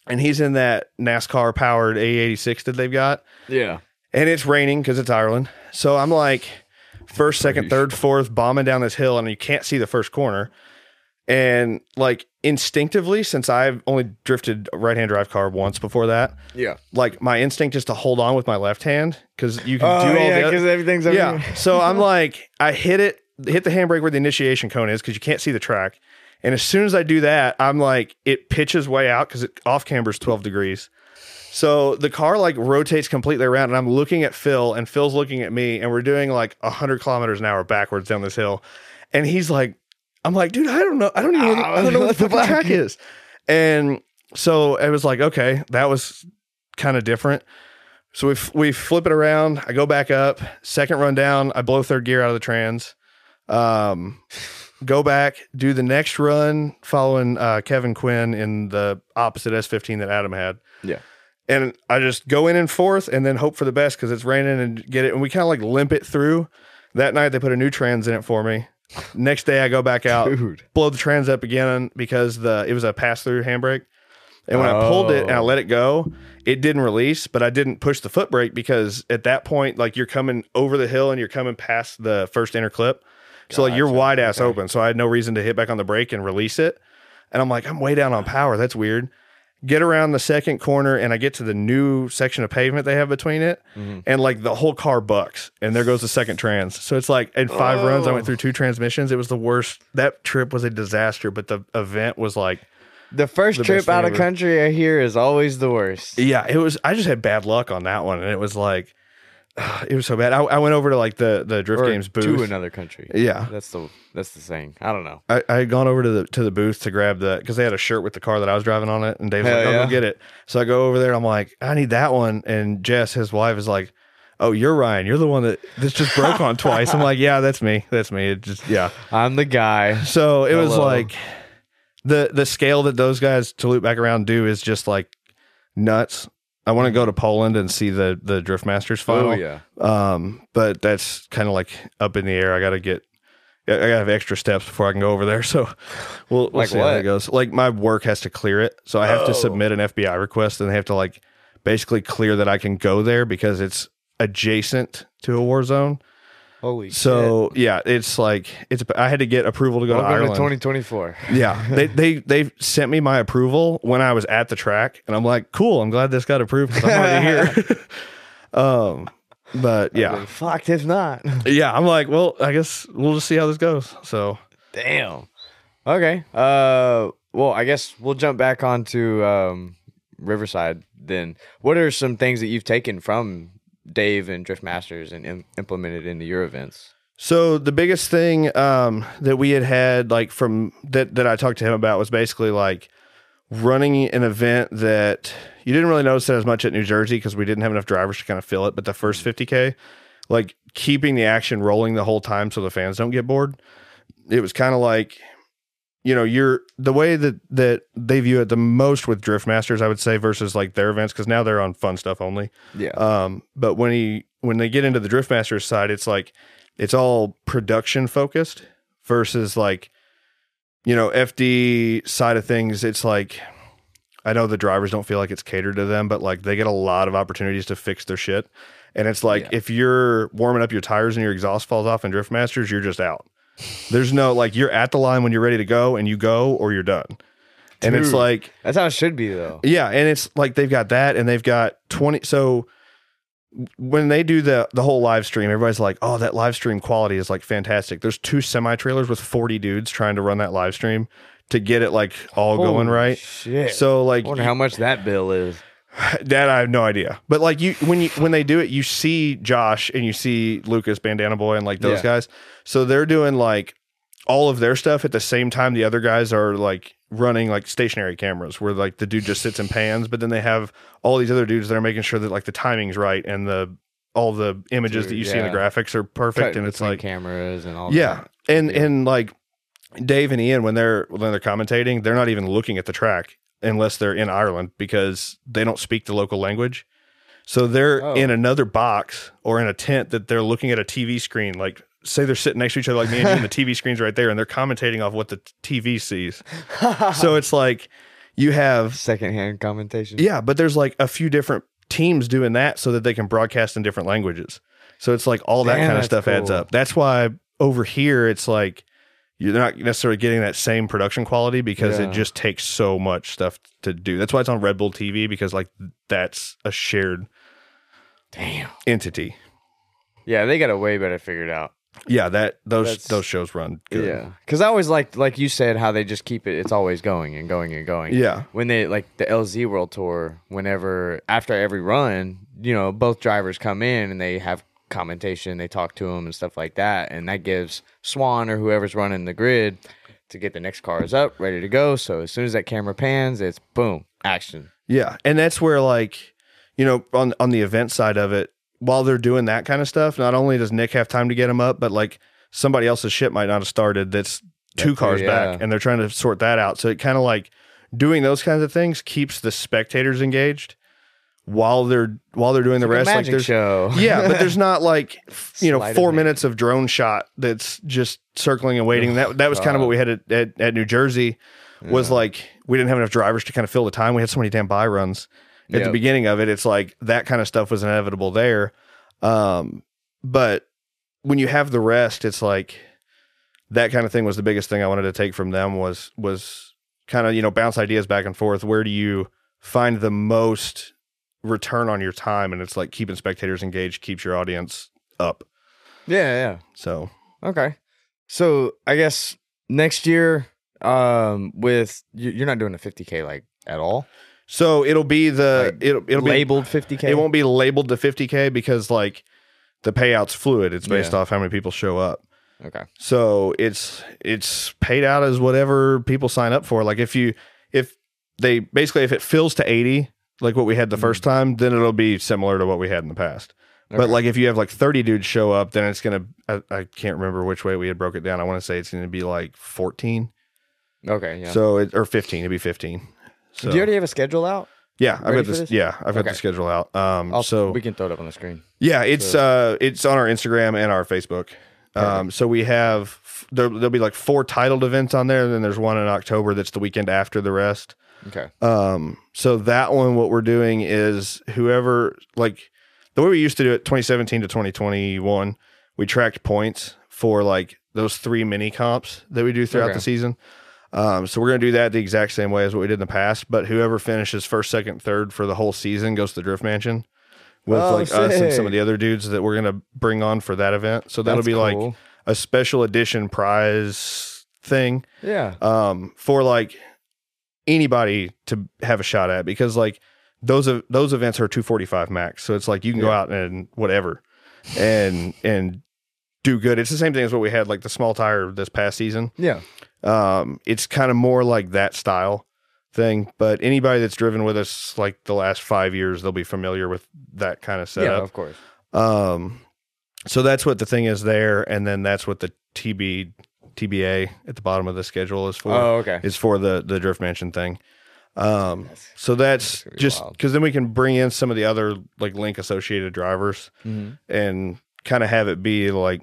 [SPEAKER 2] and he's in that NASCAR powered A86 that they've got,
[SPEAKER 1] Yeah.
[SPEAKER 2] and it's raining because it's Ireland. So I'm like first, second, third, fourth, bombing down this hill, and you can't see the first corner. And like instinctively, since I've only drifted right hand drive car once before that,
[SPEAKER 1] Yeah.
[SPEAKER 2] like my instinct is to hold on with my left hand because you can
[SPEAKER 1] Oh,
[SPEAKER 2] do all
[SPEAKER 1] yeah,
[SPEAKER 2] the
[SPEAKER 1] because everything's
[SPEAKER 2] yeah. So I'm like, I hit it, hit the handbrake where the initiation cone is because you can't see the track. And as soon as I do that, I'm like, it pitches way out because it off is 12 degrees. So the car like rotates completely around, and I'm looking at Phil, and Phil's looking at me, and we're doing like 100 kilometers an hour backwards down this hill. And he's like, I'm like, dude, I don't know. I don't even, I don't know what the track is. And so it was like, okay, that was kind of different. So we f- we flip it around. I go back up. Second run down. I blow third gear out of the trans. Um, go back. Do the next run following uh, Kevin Quinn in the opposite S15 that Adam had.
[SPEAKER 1] Yeah.
[SPEAKER 2] And I just go in and forth and then hope for the best because it's raining and get it. And we kind of like limp it through. That night they put a new trans in it for me. Next day I go back out
[SPEAKER 1] Dude.
[SPEAKER 2] blow the trans up again because the it was a pass through handbrake. And when I pulled it and I
[SPEAKER 1] Oh.
[SPEAKER 2] let it go, it didn't release, but I didn't push the foot brake because at that point, like you're coming over the hill and you're coming past the first inner clip. So like you're wide ass
[SPEAKER 1] Okay.
[SPEAKER 2] open. So I had no reason to hit back on the brake and release it. And I'm like, I'm way down on power. That's weird. Get around the second corner and I get to the new section of pavement they have between it.
[SPEAKER 1] Mm-hmm.
[SPEAKER 2] And like the whole car bucks. And there goes the second trans. So it's like in five runs, I went
[SPEAKER 1] Oh.
[SPEAKER 2] through two transmissions. It was the worst. That trip was a disaster, but the event was like,
[SPEAKER 1] The first
[SPEAKER 2] The
[SPEAKER 1] trip out of
[SPEAKER 2] ever.
[SPEAKER 1] country I hear is always the worst.
[SPEAKER 2] yeah, it was. I just had bad luck on that one. And it was like, it was so bad. I, I went over to like the, the Drift
[SPEAKER 1] Or
[SPEAKER 2] Games booth.
[SPEAKER 1] to another country.
[SPEAKER 2] Yeah.
[SPEAKER 1] That's the that's the saying. I don't know.
[SPEAKER 2] I, I had gone over to the to the booth to grab the because they had a shirt with the car that I was driving on it, and Dave's
[SPEAKER 1] Hell
[SPEAKER 2] like, "Oh,
[SPEAKER 1] yeah.
[SPEAKER 2] go get it." So I go over there, and I'm like, "I need that one." And Jess, his wife, is like, "Oh, you're Ryan. You're the one that this just broke on twice." I'm like, "Yeah, that's me. That's me." It just yeah.
[SPEAKER 1] I'm the guy.
[SPEAKER 2] So it was
[SPEAKER 1] Hello.
[SPEAKER 2] like the the scale that those guys to loop back around do is just like nuts. I want to go to Poland and see the the Drift Masters final.
[SPEAKER 1] Oh yeah.
[SPEAKER 2] Um, but that's kind of like up in the air. I got to get, I got to have extra steps before I can go over there. So we'll, we'll
[SPEAKER 1] Like
[SPEAKER 2] see how that goes. Like my work has to clear it. So I have
[SPEAKER 1] Oh.
[SPEAKER 2] to submit an FBI request and they have to like basically clear that I can go there because it's adjacent to a war zone.
[SPEAKER 1] Holy
[SPEAKER 2] So yeah, it's like, it's, I had to get approval to go
[SPEAKER 1] Welcome
[SPEAKER 2] to Ireland.
[SPEAKER 1] 2024.
[SPEAKER 2] yeah. They, they, they sent me my approval when I was at the track and I'm like, cool. I'm glad this got approved because I'm already here. um, but yeah.
[SPEAKER 1] Fucked if not.
[SPEAKER 2] Yeah, I'm like, well, I guess we'll just see how this goes. So,
[SPEAKER 1] Damn. Okay. Uh. Well, I guess we'll jump back onto um, Riverside then. What are some things that you've taken from Dave and Drift Masters and Im- implemented into your events?
[SPEAKER 2] so the biggest thing um, that we had had like from that that I talked to him about was basically like running an event that you didn't really notice it as much at New Jersey because we didn't have enough drivers to kind of fill it. But the first 50k, like keeping the action rolling the whole time so the fans don't get bored. It was kind of like you know you're the way that that they view it the most with drift masters i would say versus like their events because now they're on fun stuff only
[SPEAKER 1] Yeah.
[SPEAKER 2] Um, but when he when they get into the Drift Masters side, it's like it's all production focused versus like you know FD side of things. It's like I know the drivers don't feel like it's catered to them, but like they get a lot of opportunities to fix their shit. And it's like
[SPEAKER 1] Yeah.
[SPEAKER 2] if you're warming up your tires and your exhaust falls off in Drift Masters, you're just out. There's no like you're at the line when you're ready to go and you go or you're done. And it's like
[SPEAKER 1] That's how it should be, though.
[SPEAKER 2] yeah, and it's like they've got that, and they've got twenty. So when they do the the whole live stream, everybody's like, "Oh, that live stream quality is like fantastic." There's two semi trailers with forty dudes trying to run that live stream to get it like all going right.
[SPEAKER 1] Shit.
[SPEAKER 2] So like
[SPEAKER 1] I wonder how much that bill is.
[SPEAKER 2] that I have no idea. But like you when you when they do it, you see Josh and you see Lucas Bandana Boy and like those
[SPEAKER 1] Yeah.
[SPEAKER 2] guys. So they're doing like all of their stuff at the same time the other guys are like running like stationary cameras where like the dude just sits and pans, but then they have all these other dudes that are making sure that like the timing's right and the all the images
[SPEAKER 1] Dude,
[SPEAKER 2] that you see in the
[SPEAKER 1] yeah.
[SPEAKER 2] graphics are perfect
[SPEAKER 1] Cutting
[SPEAKER 2] and it's
[SPEAKER 1] between
[SPEAKER 2] like
[SPEAKER 1] cameras and all
[SPEAKER 2] yeah.
[SPEAKER 1] that.
[SPEAKER 2] And
[SPEAKER 1] Yeah.
[SPEAKER 2] and like Dave and Ian when they're when they're commentating, they're not even looking at the track unless they're in Ireland because they don't speak the local language. So they're
[SPEAKER 1] Oh.
[SPEAKER 2] in another box or in a tent that they're looking at a TV screen like say they're sitting next to each other like me and you, and the TV screen's right there, and they're commentating off what the TV sees. so it's like you have
[SPEAKER 1] Secondhand commentation.
[SPEAKER 2] yeah, but there's like a few different teams doing that so that they can broadcast in different languages. So it's like all that kind of stuff adds up. That's why over here it's like you're not necessarily getting that same production quality because
[SPEAKER 1] Yeah.
[SPEAKER 2] it just takes so much stuff to do. That's why it's on Red Bull TV because like that's a shared
[SPEAKER 1] Damn.
[SPEAKER 2] entity.
[SPEAKER 1] Yeah, they got a way better figured out.
[SPEAKER 2] Yeah, that those
[SPEAKER 1] That's-
[SPEAKER 2] those shows run good.
[SPEAKER 1] Yeah, because I always liked, like you said, how they just keep it. It's always going and going and going.
[SPEAKER 2] Yeah.
[SPEAKER 1] When they like the LZ World Tour, whenever after every run, you know, both drivers come in and they have commentation, they talk to them and stuff like that, and that gives Swan or whoever's running the grid to get the next cars up, ready to go. So as soon as that camera pans, it's boom, action.
[SPEAKER 2] Yeah, and that's where like, you know, on on the event side of it, while they're doing that kind of stuff, not only does Nick have time to get them up, but like somebody else's ship might not have started that's two cars
[SPEAKER 1] yeah.
[SPEAKER 2] back, and they're trying to sort that out. So it kind of like doing those kinds of things keeps the spectators engaged while they're while they're doing the
[SPEAKER 1] Like
[SPEAKER 2] rest. Like there's
[SPEAKER 1] show.
[SPEAKER 2] yeah, but there's not like you know four minutes of drone shot that's just circling and waiting. that that was kind of what we had at, at, at New Jersey was
[SPEAKER 1] Yeah.
[SPEAKER 2] like we didn't have enough drivers to kind of fill the time. We had so many damn bye runs at the beginning of it. It's like that kind of stuff was inevitable there. Um, but when you have the rest, it's like that kind of thing was the biggest thing I wanted to take from them was was kind of you know bounce ideas back and forth. Where do you find the most return on your time? And it's like keeping spectators engaged keeps your audience up.
[SPEAKER 1] yeah, yeah.
[SPEAKER 2] So
[SPEAKER 1] Okay. So I guess next year, um, with you- you're not doing a 50k like at all.
[SPEAKER 2] so it'll be the
[SPEAKER 1] Like,
[SPEAKER 2] it'll it'll be
[SPEAKER 1] labeled 50k.
[SPEAKER 2] it won't be labeled to 50k because like the payout's fluid. It's based
[SPEAKER 1] Yeah.
[SPEAKER 2] off how many people show up.
[SPEAKER 1] Okay.
[SPEAKER 2] So it's it's paid out as whatever people sign up for. Like if you if they basically if it fills to 80 like what we had the first time, then it'll be similar to what we had in the past. But like if you have like 30 dudes show up, then it's gonna I, I can't remember which way we had broke it down. I want to say it's gonna be like 14.
[SPEAKER 1] Okay. Yeah.
[SPEAKER 2] So it or 15, it'd be 15. So
[SPEAKER 1] Do you already have a schedule out?
[SPEAKER 2] yeah, I've got this,
[SPEAKER 1] this?
[SPEAKER 2] yeah, I've got
[SPEAKER 1] Okay.
[SPEAKER 2] the schedule out. Um
[SPEAKER 1] I'll,
[SPEAKER 2] so
[SPEAKER 1] we can throw it up on the screen.
[SPEAKER 2] yeah, it's uh it's on our Instagram and our Facebook. Um so we have there, there'll be like four titled events on there, and then there's one in October that's the weekend after the rest.
[SPEAKER 1] Okay.
[SPEAKER 2] Um so that one what we're doing is whoever like the way we used to do it 2017 to 2021, we tracked points for like those three mini comps that we do throughout
[SPEAKER 1] Okay.
[SPEAKER 2] the season. Um, so we're going to do that the exact same way as what we did in the past. But whoever finishes first, second, third for the whole season goes to the Drift Mansion with
[SPEAKER 1] Oh,
[SPEAKER 2] like us and some of the other dudes that we're going to bring on for that event. So that'll
[SPEAKER 1] That's
[SPEAKER 2] be like a special edition prize thing
[SPEAKER 1] Yeah.
[SPEAKER 2] um, for like anybody to have a shot at because like those of those events are 245 max so it's like you can go
[SPEAKER 1] Yeah.
[SPEAKER 2] out and whatever and and do good it's the same thing as what we had like the small tire this past season
[SPEAKER 1] Yeah.
[SPEAKER 2] um it's kind of more like that style thing but anybody that's driven with us like the last five years they'll be familiar with that kind of setup. Yeah.
[SPEAKER 1] Of course.
[SPEAKER 2] um, so that's what the thing is there, and then that's what the TB TBA at the bottom of the schedule is for.
[SPEAKER 1] Oh, okay.
[SPEAKER 2] Is for the the Drift Mansion thing. Um, so that's
[SPEAKER 1] gonna
[SPEAKER 2] just because then we can bring in some of the other like link associated drivers
[SPEAKER 1] Mhm.
[SPEAKER 2] and kind of have it be like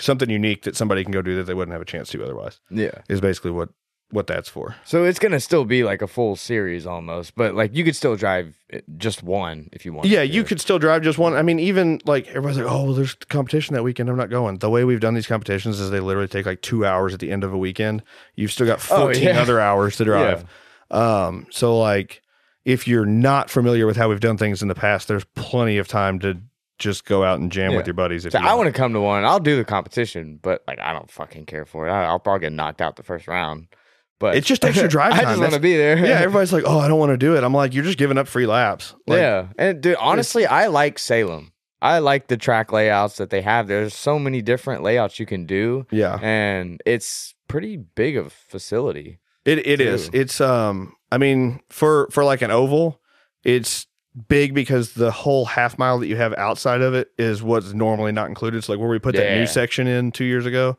[SPEAKER 2] something unique that somebody can go do that they wouldn't have a chance to otherwise.
[SPEAKER 1] Yeah.
[SPEAKER 2] Is basically what what that's for.
[SPEAKER 1] So it's gonna still be like a full series almost, but like you could still drive just one if you want.
[SPEAKER 2] Yeah, you could still drive just one. I mean, even like everybody's like, oh, well, there's competition that weekend. I'm not going. The way we've done these competitions is they literally take like two hours at the end of a weekend. You've still got 14
[SPEAKER 1] Oh, yeah.
[SPEAKER 2] other hours to drive. Um, so like, if you're not familiar with how we've done things in the past, there's plenty of time to just go out and jam
[SPEAKER 1] Yeah.
[SPEAKER 2] with your buddies. If
[SPEAKER 1] So
[SPEAKER 2] you
[SPEAKER 1] I want to come to one. I'll do the competition, but like I don't fucking care for it. I, I'll probably get knocked out the first round. But
[SPEAKER 2] It's just extra drive time.
[SPEAKER 1] I just want to be there.
[SPEAKER 2] yeah, everybody's like, oh, I don't want to do it. I'm like, you're just giving up free laps. Like,
[SPEAKER 1] yeah, and dude, honestly, I like Salem. I like the track layouts that they have. There's so many different layouts you can do,
[SPEAKER 2] yeah.
[SPEAKER 1] and it's pretty big of facility.
[SPEAKER 2] It it is.
[SPEAKER 1] too.
[SPEAKER 2] It's um I mean for for like an oval, it's big because the whole half mile that you have outside of it is what's normally not included. So like where we put that new section in 2 years ago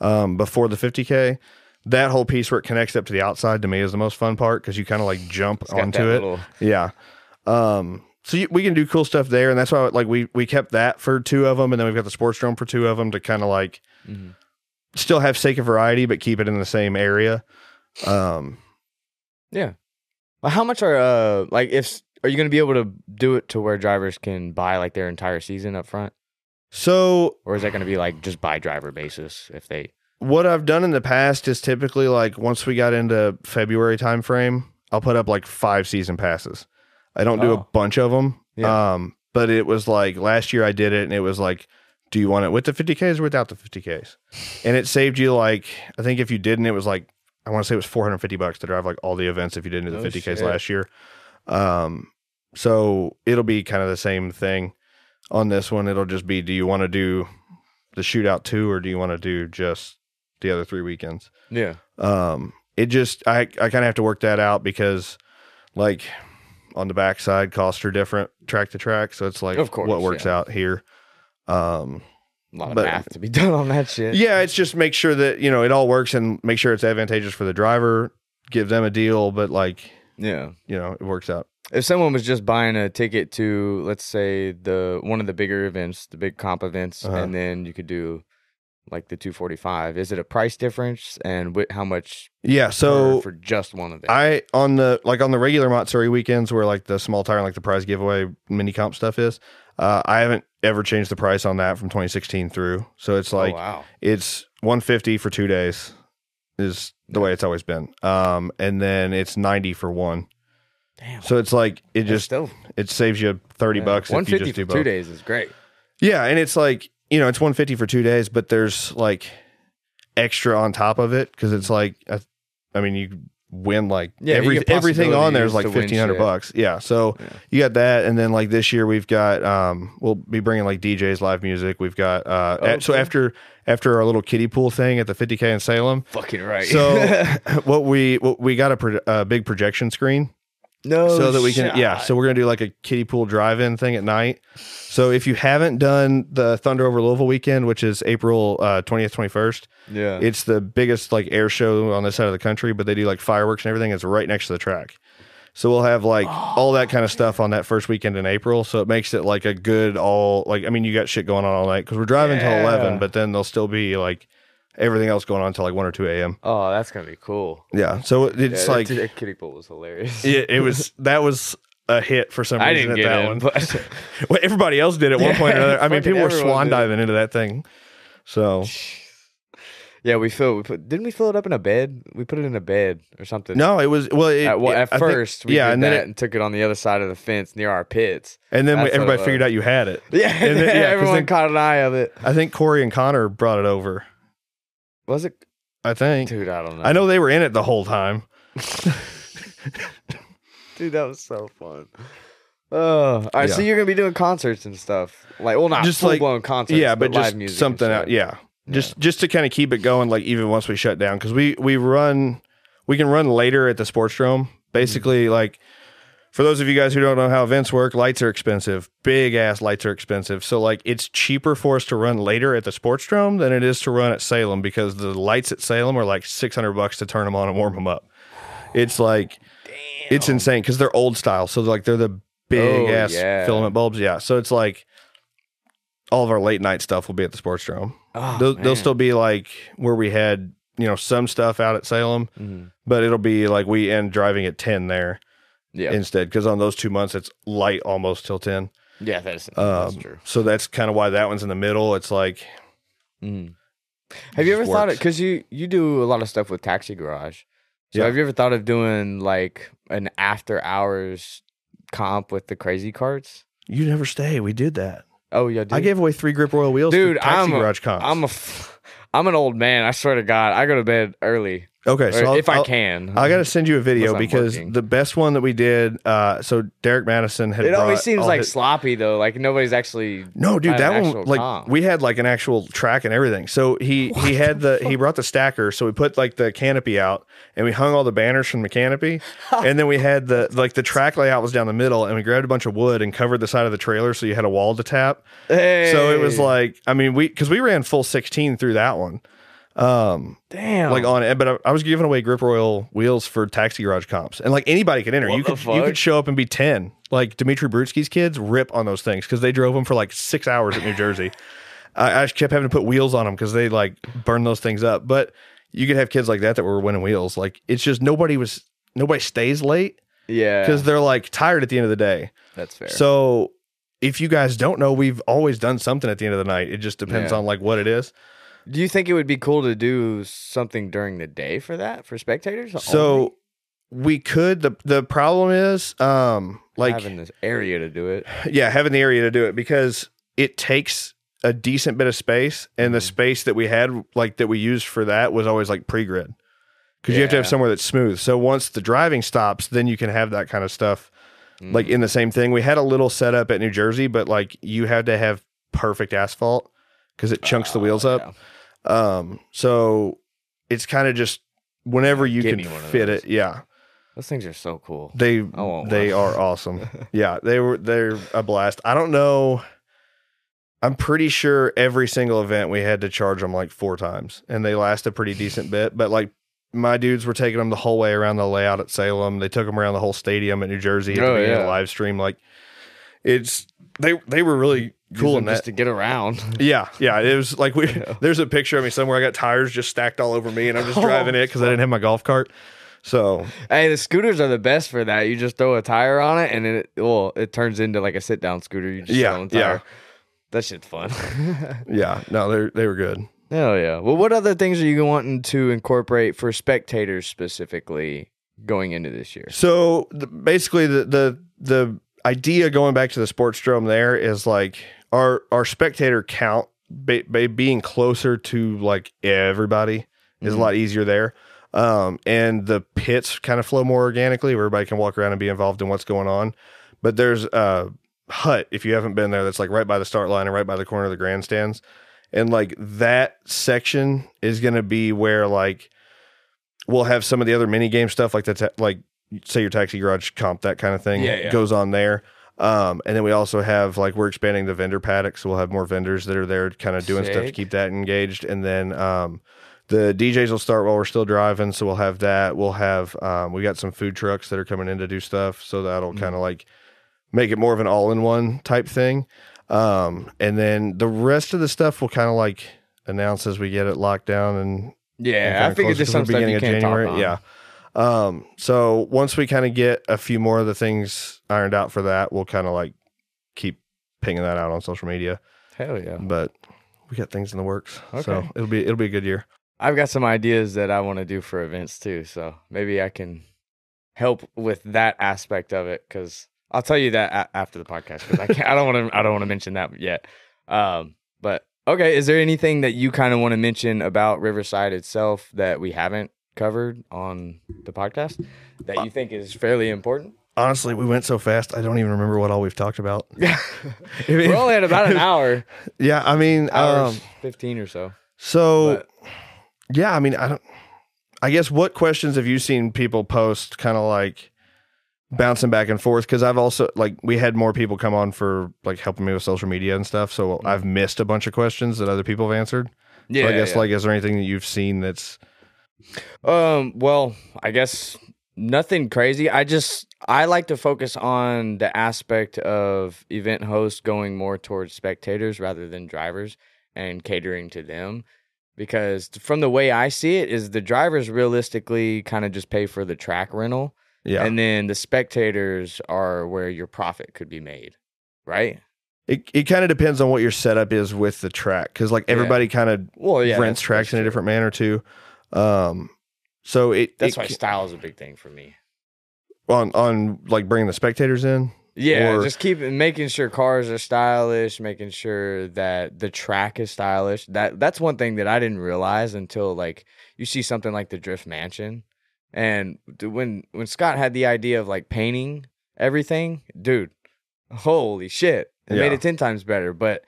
[SPEAKER 2] um before the 50k, that whole piece where it connects up to the outside to me is the most fun part cause you kind of like jump onto it.
[SPEAKER 1] little-
[SPEAKER 2] Yeah. Um so you, we can do cool stuff there, and that's why like we we kept that for two of them, and then we've got the Sportsdrome for two of them to kind of like
[SPEAKER 1] Mhm.
[SPEAKER 2] still have sake of variety, but keep it in the same area. Um,
[SPEAKER 1] Yeah. Well, how much are uh like if are you going to be able to do it to where drivers can buy like their entire season up front,
[SPEAKER 2] so
[SPEAKER 1] or is that going to be like just by driver basis if they?
[SPEAKER 2] What I've done in the past is typically like once we got into February timeframe, I'll put up like five season passes. I don't do a
[SPEAKER 1] Oh.
[SPEAKER 2] bunch of them.
[SPEAKER 1] Yeah.
[SPEAKER 2] Um, but it was like last year I did it and it was like, do you want it with the 50Ks or without the 50Ks? And it saved you like, I think if you didn't, it was like, I want to say it was 450 bucks to drive like all the events if you didn't do the
[SPEAKER 1] Oh,
[SPEAKER 2] 50Ks
[SPEAKER 1] shit.
[SPEAKER 2] last year. Um, so it'll be kind of the same thing on this one. It'll just be, do you want to do the shootout two or do you want to do just the other three weekends?
[SPEAKER 1] Yeah.
[SPEAKER 2] Um, it just I I kind of have to work that out because like on the backside costs are different track to track, so it's like
[SPEAKER 1] Of course,
[SPEAKER 2] what works
[SPEAKER 1] yeah.
[SPEAKER 2] out here. Um,
[SPEAKER 1] A lot of
[SPEAKER 2] But-
[SPEAKER 1] math to be done on that shit.
[SPEAKER 2] yeah, it's just make sure that you know it all works and make sure it's advantageous for the driver, give them a deal, but like
[SPEAKER 1] Yeah.
[SPEAKER 2] you know it works out.
[SPEAKER 1] If someone was just buying a ticket to, let's say the one of the bigger events, the big comp events,
[SPEAKER 2] Uh-huh.
[SPEAKER 1] and then you could do like the 245, is it a price difference and wh- how much
[SPEAKER 2] Yeah, so
[SPEAKER 1] for just one event?
[SPEAKER 2] I on the like on the regular Matsuri weekends where like the small tire and like the prize giveaway mini comp stuff is, uh, I haven't ever changed the price on that from 2016 through. So it's like
[SPEAKER 1] oh, wow.
[SPEAKER 2] it's 150 for two days is the way it's always been um and then it's 90 for one
[SPEAKER 1] Damn.
[SPEAKER 2] so it's like it
[SPEAKER 1] That's
[SPEAKER 2] just
[SPEAKER 1] still
[SPEAKER 2] it saves you 30
[SPEAKER 1] yeah,
[SPEAKER 2] bucks if you
[SPEAKER 1] 150
[SPEAKER 2] just do
[SPEAKER 1] for
[SPEAKER 2] both
[SPEAKER 1] two days is great.
[SPEAKER 2] yeah and it's like you know it's 150 for two days but there's like extra on top of it because it's like I, I mean you win like
[SPEAKER 1] Yeah,
[SPEAKER 2] every everything on there is like
[SPEAKER 1] possibilities to win
[SPEAKER 2] 1500 bucks. Yeah so
[SPEAKER 1] Yeah.
[SPEAKER 2] you got that and then like this year we've got um we'll be bringing like djs live music. We've got uh
[SPEAKER 1] Oh,
[SPEAKER 2] a- so after after our little kiddie pool thing at the 50k in salem
[SPEAKER 1] Fucking right.
[SPEAKER 2] so what we what we got a, pro- a big projection screen
[SPEAKER 1] no,
[SPEAKER 2] so that we can yeah so we're gonna do like a kiddie pool drive-in thing at night. So if you haven't done the thunder over louisville weekend which is april uh, 20th 21st
[SPEAKER 1] yeah,
[SPEAKER 2] it's the biggest like air show on this side of the country but they do like fireworks and everything it's right next to the track. So we'll have like all that kind of stuff on that first weekend in april so it makes it like a good all like i mean you got shit going on all night because we're driving till 11 but then there'll still be like everything else going on till like 1 or 2 a.m
[SPEAKER 1] oh, that's gonna be cool.
[SPEAKER 2] yeah so it's
[SPEAKER 1] yeah,
[SPEAKER 2] like
[SPEAKER 1] that, that kiddie pool was hilarious.
[SPEAKER 2] it, it was that was a hit for some
[SPEAKER 1] I
[SPEAKER 2] reason
[SPEAKER 1] didn't
[SPEAKER 2] at
[SPEAKER 1] get
[SPEAKER 2] that
[SPEAKER 1] it,
[SPEAKER 2] one.
[SPEAKER 1] but
[SPEAKER 2] Well, everybody else did at one
[SPEAKER 1] Yeah,
[SPEAKER 2] point or another. I mean, people were swan diving into that thing. So
[SPEAKER 1] yeah, we filled. We put. Didn't we fill it up in a bed? We put it in a bed or something.
[SPEAKER 2] no, it was well. It,
[SPEAKER 1] At, well,
[SPEAKER 2] it-
[SPEAKER 1] at
[SPEAKER 2] I think-
[SPEAKER 1] first, we
[SPEAKER 2] yeah,
[SPEAKER 1] did
[SPEAKER 2] and
[SPEAKER 1] that
[SPEAKER 2] then it,
[SPEAKER 1] and took it on the other side of the fence near our pits.
[SPEAKER 2] and then we, everybody figured out you had it.
[SPEAKER 1] Yeah,
[SPEAKER 2] And then- yeah,
[SPEAKER 1] everyone
[SPEAKER 2] then-
[SPEAKER 1] caught an eye of it.
[SPEAKER 2] I think Corey and Connor brought it over.
[SPEAKER 1] Was it,
[SPEAKER 2] I think.
[SPEAKER 1] dude? I don't know.
[SPEAKER 2] I know they were in it the whole time.
[SPEAKER 1] dude. That was so fun. Oh, all right. So you're gonna be doing concerts and stuff, like well, not
[SPEAKER 2] Just
[SPEAKER 1] full
[SPEAKER 2] like-
[SPEAKER 1] blown concerts,
[SPEAKER 2] yeah, but
[SPEAKER 1] live
[SPEAKER 2] just
[SPEAKER 1] music
[SPEAKER 2] something out. Yeah, just just to kind of keep it going, like even once we shut down, because we we run, we can run later at the Sportsdrome. Basically,
[SPEAKER 1] Mm-hmm.
[SPEAKER 2] like for those of you guys who don't know how events work, lights are expensive. Big ass lights are expensive. So like it's cheaper for us to run later at the Sportsdrome than it is to run at Salem because the lights at Salem are like six hundred bucks to turn them on and warm them up. It's like it's insane because they're old style. So like they're the big
[SPEAKER 1] Oh,
[SPEAKER 2] ass
[SPEAKER 1] yeah.
[SPEAKER 2] filament bulbs. Yeah. So it's like all of our late night stuff will be at the Sportsdrome.
[SPEAKER 1] Oh,
[SPEAKER 2] they'll, they'll still be like where we had you know some stuff out at Salem,
[SPEAKER 1] Mhm.
[SPEAKER 2] but it'll be like we end driving at ten there
[SPEAKER 1] Yeah,
[SPEAKER 2] instead because on those two months it's light almost till ten.
[SPEAKER 1] yeah, that's that's
[SPEAKER 2] Um,
[SPEAKER 1] true.
[SPEAKER 2] so that's kind of why that one's in the middle. It's like
[SPEAKER 1] Mhm. Have you ever
[SPEAKER 2] just
[SPEAKER 1] thought it? Because you you do a lot of stuff with Taxi Garage. So
[SPEAKER 2] Yeah.
[SPEAKER 1] have you ever thought of doing like an after hours comp with the crazy carts?
[SPEAKER 2] you never stay. We did that.
[SPEAKER 1] Oh yeah, dude.
[SPEAKER 2] I gave away three Grip Royal wheels,
[SPEAKER 1] Dude,
[SPEAKER 2] taxi
[SPEAKER 1] I'm a-
[SPEAKER 2] garage comps.
[SPEAKER 1] I'm a f- I'm an old man. I swear to God, I go to bed early
[SPEAKER 2] okay,
[SPEAKER 1] or
[SPEAKER 2] so I'll-
[SPEAKER 1] if I
[SPEAKER 2] I'll-
[SPEAKER 1] can.
[SPEAKER 2] I got to send you a video because
[SPEAKER 1] working.
[SPEAKER 2] the best one that we did. Uh, so Derek Madison had.
[SPEAKER 1] It always seems like
[SPEAKER 2] his-
[SPEAKER 1] sloppy though. Like nobody's actually.
[SPEAKER 2] No, dude, that one like
[SPEAKER 1] comp.
[SPEAKER 2] we had like an actual track and everything. So he he had the he brought the stacker, so we put like the canopy out and we hung all the banners from the canopy, and then we had the like the track layout was down the middle, and we grabbed a bunch of wood and covered the side of the trailer, so you had a wall to tap. So it was like I mean we because we ran full sixteen through that one. Um,
[SPEAKER 1] Damn.
[SPEAKER 2] like on it, but I, I was giving away Grip Royal wheels for taxi garage comps, and like anybody could enter.
[SPEAKER 1] What
[SPEAKER 2] you
[SPEAKER 1] the
[SPEAKER 2] could you could show up and be ten. Like Dimitri Brutsky's kids rip on those things because they drove them for like six hours at New Jersey. I, I just kept having to put wheels on them because they like burn those things up. But you could have kids like that that were winning wheels. Like it's just nobody was nobody stays late
[SPEAKER 1] yeah.
[SPEAKER 2] because they're like tired at the end of the day.
[SPEAKER 1] that's fair.
[SPEAKER 2] So if you guys don't know, we've always done something at the end of the night. It just depends
[SPEAKER 1] Yeah.
[SPEAKER 2] on like what it is.
[SPEAKER 1] Do you think it would be cool to do something during the day for that for spectators? only?
[SPEAKER 2] So we could. the The problem is, um, like
[SPEAKER 1] having this area to do it.
[SPEAKER 2] yeah, having the area to do it because it takes a decent bit of space, and the
[SPEAKER 1] Mhm.
[SPEAKER 2] space that we had, like that we used for that, was always like pre grid because you have to have somewhere that's smooth. So once the driving stops, then you can have that kind of stuff. Like
[SPEAKER 1] Mm.
[SPEAKER 2] in the same thing, we had a little setup at New Jersey, but like you had to have perfect asphalt because it chunks the
[SPEAKER 1] Oh,
[SPEAKER 2] wheels up.
[SPEAKER 1] yeah.
[SPEAKER 2] Um, so it's kind of just whenever you
[SPEAKER 1] Get
[SPEAKER 2] can
[SPEAKER 1] me one of
[SPEAKER 2] fit it. Yeah,
[SPEAKER 1] Those things are so cool.
[SPEAKER 2] they they are awesome. yeah, they were they're a blast. I don't know. I'm pretty sure every single event we had to charge them like four times, and they last a pretty decent bit. But like my dudes were taking them the whole way around the layout at Salem. They took them around the whole stadium at New Jersey at
[SPEAKER 1] Oh,
[SPEAKER 2] the
[SPEAKER 1] yeah.
[SPEAKER 2] live stream. Like it's they they were really cool
[SPEAKER 1] just to get around.
[SPEAKER 2] Yeah, yeah. It was like we.
[SPEAKER 1] Yeah.
[SPEAKER 2] There's a picture of me somewhere. I got tires just stacked all over me, and I'm just driving it because I didn't have my golf cart. So
[SPEAKER 1] hey, the scooters are the best for that. You just throw a tire on it, and it well, it turns into like a sit down scooter. You just
[SPEAKER 2] Yeah,
[SPEAKER 1] throw a tire.
[SPEAKER 2] yeah.
[SPEAKER 1] That shit's fun.
[SPEAKER 2] yeah, no, they they were good.
[SPEAKER 1] Hell yeah. Well, what other things are you wanting to incorporate for spectators specifically going into this year?
[SPEAKER 2] So the, basically, the the the idea going back to the Sportsdrome there is like our our spectator count be, be, being closer to like everybody is a
[SPEAKER 1] Mhm.
[SPEAKER 2] lot easier there. Um, and the pits kind of flow more organically where everybody can walk around and be involved in what's going on. But there's a hut, if you haven't been there, that's like right by the start line and right by the corner of the grandstands. And like that section is going to be where like we'll have some of the other mini game stuff, like the ta- like say your taxi garage comp, that kind of thing
[SPEAKER 1] Yeah, yeah.
[SPEAKER 2] goes on there. Um, and then we also have like we're expanding the vendor paddock, so we'll have more vendors that are there, kind of doing stuff to keep that engaged. And then um, the DJs will start while we're still driving, so we'll have that. We'll have um, we got some food trucks that are coming in to do stuff, so that'll
[SPEAKER 1] Mm.
[SPEAKER 2] kind of like make it more of an all-in-one type thing. Um, and then the rest of the stuff we'll kind of like announce as we get it locked down and and
[SPEAKER 1] Yeah,
[SPEAKER 2] kinda
[SPEAKER 1] I figured
[SPEAKER 2] closer
[SPEAKER 1] there's
[SPEAKER 2] to
[SPEAKER 1] some
[SPEAKER 2] the
[SPEAKER 1] stuff
[SPEAKER 2] beginning of
[SPEAKER 1] can't talk on.
[SPEAKER 2] Yeah. Um, so once we kind of get a few more of the things ironed out for that, we'll kind of like keep pinging that out on social media.
[SPEAKER 1] Hell yeah.
[SPEAKER 2] But we got things in the works, so it'll be it'll be a good year.
[SPEAKER 1] I've got some ideas that I want to do for events too, so maybe I can help with that aspect of it because I'll tell you that a- after the podcast because I can't. I don't want to. I don't want to mention that yet. Um, but okay, is there anything that you kind of want to mention about Riverside itself that we haven't covered on the podcast that you think is fairly important?
[SPEAKER 2] Honestly, we went so fast, I don't even remember what all we've talked about.
[SPEAKER 1] Yeah, We're only at about an hour,
[SPEAKER 2] Yeah, I mean,
[SPEAKER 1] hour
[SPEAKER 2] um,
[SPEAKER 1] fifteen or so.
[SPEAKER 2] so
[SPEAKER 1] But
[SPEAKER 2] yeah, I mean, I don't. I guess what questions have you seen people post, kind of like bouncing back and forth? Because I've also like we had more people come on for like helping me with social media and stuff, so I've missed a bunch of questions that other people have answered.
[SPEAKER 1] yeah,
[SPEAKER 2] so I guess
[SPEAKER 1] yeah.
[SPEAKER 2] like, is there anything that you've seen that's
[SPEAKER 1] Um, well, I guess nothing crazy. I just I like to focus on the aspect of event hosts going more towards spectators rather than drivers and catering to them because from the way I see it is the drivers realistically kind of just pay for the track rental
[SPEAKER 2] yeah?
[SPEAKER 1] and then the spectators are where your profit could be made, right?
[SPEAKER 2] it it kind of depends on what your setup is with the track, because like
[SPEAKER 1] Yeah.
[SPEAKER 2] everybody kind of
[SPEAKER 1] Well, yeah,
[SPEAKER 2] rents tracks in a different manner too. Um, so it
[SPEAKER 1] That's
[SPEAKER 2] it
[SPEAKER 1] why style is a big thing for me.
[SPEAKER 2] On on like bringing the spectators in.
[SPEAKER 1] Yeah,
[SPEAKER 2] Or-
[SPEAKER 1] just keep making sure cars are stylish, making sure that the track is stylish. That that's one thing that I didn't realize until like you see something like the Drift Mansion, and when when Scott had the idea of like painting everything, dude, holy shit, it made it ten times better. But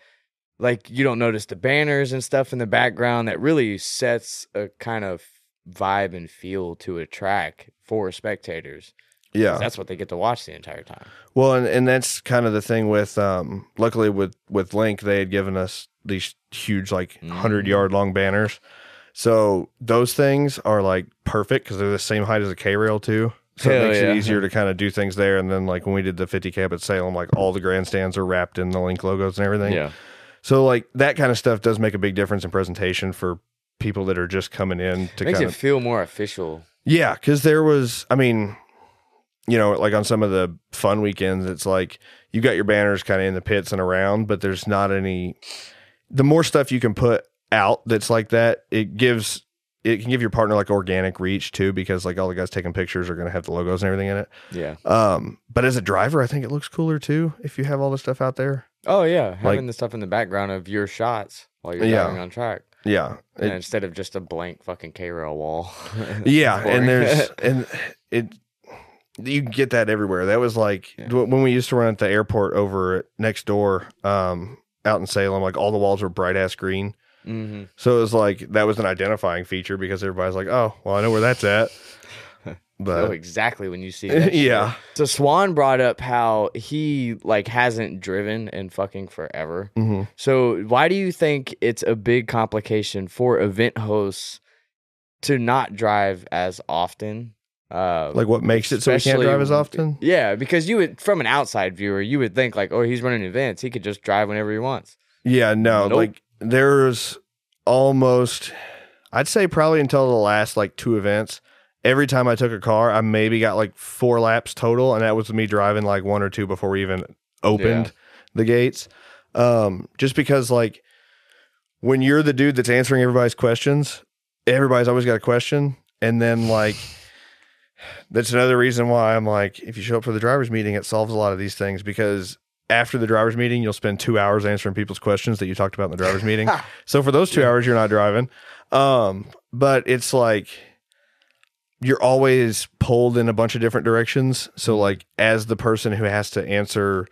[SPEAKER 1] like you don't notice the banners and stuff in the background that really sets a kind of vibe and feel to a track for spectators.
[SPEAKER 2] Yeah.
[SPEAKER 1] that's what they get to watch the entire time.
[SPEAKER 2] Well, and, and that's kind of the thing with um luckily with with Link they had given us these huge like 100
[SPEAKER 1] Mhm.
[SPEAKER 2] yard long banners. So those things are like perfect because they're the same height as a K rail too. So
[SPEAKER 1] Hell
[SPEAKER 2] it makes
[SPEAKER 1] yeah.
[SPEAKER 2] it easier to kind of do things there. And then like when we did the 50k at Salem, like all the grandstands are wrapped in the link logos and everything.
[SPEAKER 1] Yeah.
[SPEAKER 2] So like that kind of stuff does make a big difference in presentation for people that are just coming in to
[SPEAKER 1] Makes
[SPEAKER 2] kind
[SPEAKER 1] it
[SPEAKER 2] of
[SPEAKER 1] feel more official.
[SPEAKER 2] yeah, because there was, I mean, you know, like on some of the fun weekends, it's like you got your banners kind of in the pits and around, but there's not any. The more stuff you can put out that's like that, it gives it can give your partner like organic reach too, because like all the guys taking pictures are going to have the logos and everything in it.
[SPEAKER 1] Yeah.
[SPEAKER 2] Um, but as a driver, I think it looks cooler too if you have all this stuff out there.
[SPEAKER 1] Oh yeah, having
[SPEAKER 2] Like-
[SPEAKER 1] the stuff in the background of your shots while you're
[SPEAKER 2] Yeah.
[SPEAKER 1] driving on track,
[SPEAKER 2] Yeah,
[SPEAKER 1] and
[SPEAKER 2] It-
[SPEAKER 1] instead of just a blank fucking K rail wall.
[SPEAKER 2] yeah
[SPEAKER 1] Boring.
[SPEAKER 2] and there's and it you can get that everywhere that was like
[SPEAKER 1] Yeah.
[SPEAKER 2] when we used to run at the airport over next door um out in salem like all the walls were bright ass green
[SPEAKER 1] hmm
[SPEAKER 2] so it was like that was an identifying feature because everybody's like oh well i know where that's at
[SPEAKER 1] know
[SPEAKER 2] but
[SPEAKER 1] exactly when you see that.
[SPEAKER 2] Yeah.
[SPEAKER 1] So Swan brought up how he like hasn't driven in fucking forever.
[SPEAKER 2] mhm.
[SPEAKER 1] So why do you think it's a big complication for event hosts to not drive as often? Uh,
[SPEAKER 2] like what makes it so we can't drive as often
[SPEAKER 1] Yeah, because you would, from an outside viewer, you would think like, oh, he's running events, he could just drive whenever he wants.
[SPEAKER 2] yeah no
[SPEAKER 1] Nope.
[SPEAKER 2] like there's almost i'd say probably until the last like two events every time i took a car i maybe got like four laps total and that was me driving like one or two before we even opened
[SPEAKER 1] Yeah.
[SPEAKER 2] the gates um just because like when you're the dude that's answering everybody's questions everybody's always got a question and then like that's another reason why i'm like if you show up for the drivers meeting it solves a lot of these things because after the drivers meeting you'll spend two hours answering people's questions that you talked about in the drivers meeting. So for those two hours you're not driving. Um but it's like you're always pulled in a bunch of different directions. So like as the person who has to answer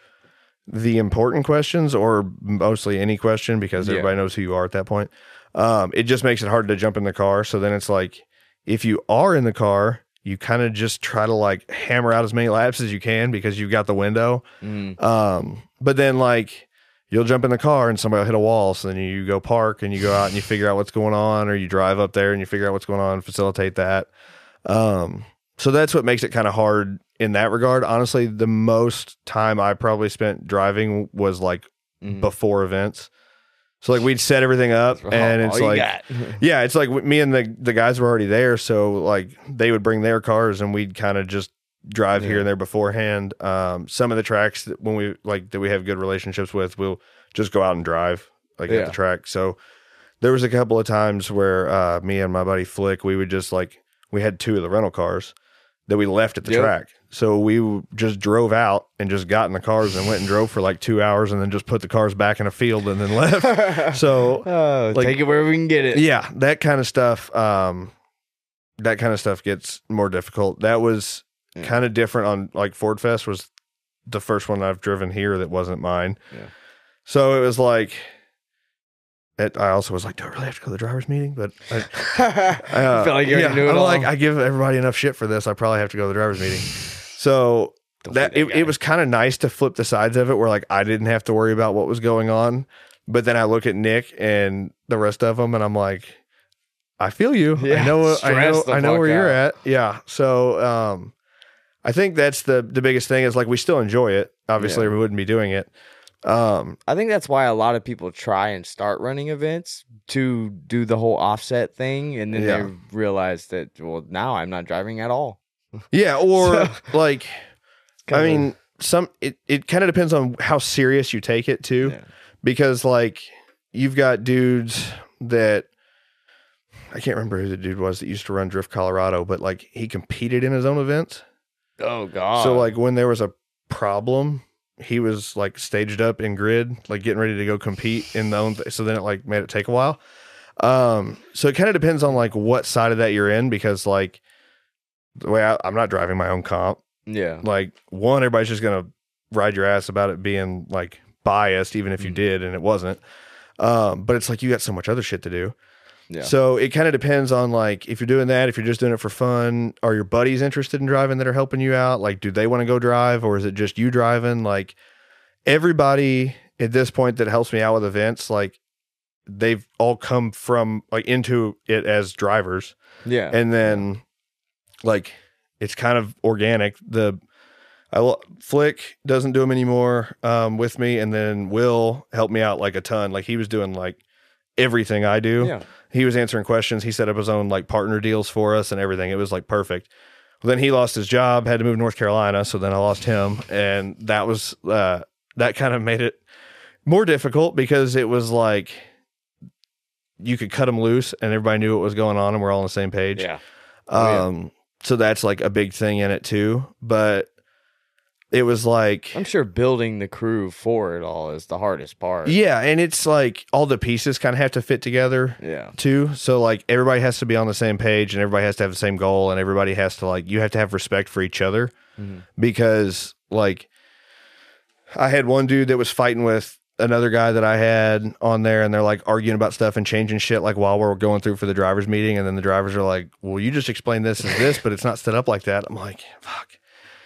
[SPEAKER 2] the important questions or mostly any question because
[SPEAKER 1] Yeah.
[SPEAKER 2] everybody knows who you are at that point um it just makes it hard to jump in the car. So then it's like if you are in the car you kind of just try to like hammer out as many laps as you can because you've got the window
[SPEAKER 1] Mm.
[SPEAKER 2] um, but then like you'll jump in the car and somebody will hit a wall. So then you go park and you go out and you figure out what's going on, or you drive up there and you figure out what's going on, and facilitate that. Um, so that's what makes it kind of hard in that regard. Honestly, the most time I probably spent driving was like
[SPEAKER 1] Mhm.
[SPEAKER 2] before events. So like we'd set everything up
[SPEAKER 1] That's
[SPEAKER 2] and
[SPEAKER 1] all
[SPEAKER 2] it's
[SPEAKER 1] you
[SPEAKER 2] like
[SPEAKER 1] got.
[SPEAKER 2] yeah, it's like me and the the guys were already there, so like they would bring their cars and we'd kind of just drive here and there beforehand. Um, some of the tracks that when we like that we have good relationships with, we'll just go out and drive like
[SPEAKER 1] Yeah.
[SPEAKER 2] at the track. So there was a couple of times where uh, me and my buddy Flick, we would just like we had two of the rental cars that we left at the
[SPEAKER 1] Yep.
[SPEAKER 2] track. So we just drove out and just got in the cars and went and drove for like two hours and then just put the cars back in a field and then left. so
[SPEAKER 1] oh,
[SPEAKER 2] like-
[SPEAKER 1] take it where we can get it.
[SPEAKER 2] yeah that kind of stuff um that kind of stuff gets more difficult that was
[SPEAKER 1] Yeah.
[SPEAKER 2] kind of different on like ford fest was the first one i've driven here that wasn't mine
[SPEAKER 1] Yeah.
[SPEAKER 2] so it was like it, i also was like do i really have to go to the driver's meeting but I, uh,
[SPEAKER 1] I feel like you're
[SPEAKER 2] yeah,
[SPEAKER 1] yeah, doing
[SPEAKER 2] i'm
[SPEAKER 1] all.
[SPEAKER 2] like i give everybody enough shit for this i probably have to go to the driver's meeting so
[SPEAKER 1] Don't
[SPEAKER 2] that it, it was kind of nice to flip the sides of it where like I didn't have to worry about what was going on. But then I look at Nick and the rest of them and I'm like, I feel you.
[SPEAKER 1] Yeah,
[SPEAKER 2] I know I know I know where you're at. Yeah. So um I think that's the the biggest thing is like we still enjoy it. Obviously
[SPEAKER 1] Yeah.
[SPEAKER 2] we wouldn't be doing it. Um
[SPEAKER 1] I think that's why a lot of people try and start running events to do the whole offset thing, and then
[SPEAKER 2] Yeah.
[SPEAKER 1] they realize that well, now I'm not driving at all.
[SPEAKER 2] yeah, or
[SPEAKER 1] So-
[SPEAKER 2] like I mean some it, it kind of depends on how serious you take it too.
[SPEAKER 1] Yeah.
[SPEAKER 2] because like you've got dudes that I can't remember who the dude was that used to run Drift Colorado, but like he competed in his own events.
[SPEAKER 1] Oh god.
[SPEAKER 2] So like when there was a problem, he was like staged up in grid, like getting ready to go compete in the own. Th- so then it like made it take a while. Um, so it kind of depends on like what side of that you're in because like the way I, I'm not driving my own comp.
[SPEAKER 1] yeah,
[SPEAKER 2] Like one, everybody's just gonna ride your ass about it being like biased, even if you
[SPEAKER 1] Mhm.
[SPEAKER 2] did and it wasn't. Um, but it's like you got so much other shit to do.
[SPEAKER 1] Yeah,
[SPEAKER 2] So it kind of depends on like if you're doing that, if you're just doing it for fun, are your buddies interested in driving that are helping you out? Like, do they want to go drive or is it just you driving? Like everybody at this point that helps me out with events, like they've all come from like into it as drivers
[SPEAKER 1] Yeah.
[SPEAKER 2] and then like it's kind of organic the I lo- Flick doesn't do them anymore um, with me, and then Will helped me out like a ton. Like he was doing like everything I do.
[SPEAKER 1] yeah.
[SPEAKER 2] He was answering questions. He set up his own like partner deals for us and everything. It was like perfect. Well, then he lost his job, had to move to North Carolina, so then I lost him, and that was uh, that kind of made it more difficult because it was like you could cut him loose and everybody knew what was going on and we're all on the same page.
[SPEAKER 1] Yeah. Oh, yeah.
[SPEAKER 2] Um, so that's like a big thing in it too. But it was like,
[SPEAKER 1] I'm sure building the crew for it all is the hardest part.
[SPEAKER 2] yeah, and it's like all the pieces kind of have to fit together
[SPEAKER 1] Yeah.
[SPEAKER 2] too. So like everybody has to be on the same page and everybody has to have the same goal and everybody has to like you have to have respect for each other
[SPEAKER 1] Mhm.
[SPEAKER 2] because like I had one dude that was fighting with another guy that I had on there and they're like arguing about stuff and changing shit like while we're going through for the drivers meeting and then the drivers are like, "Well, you just explained this as this, but it's not set up like that." I'm like, "Fuck."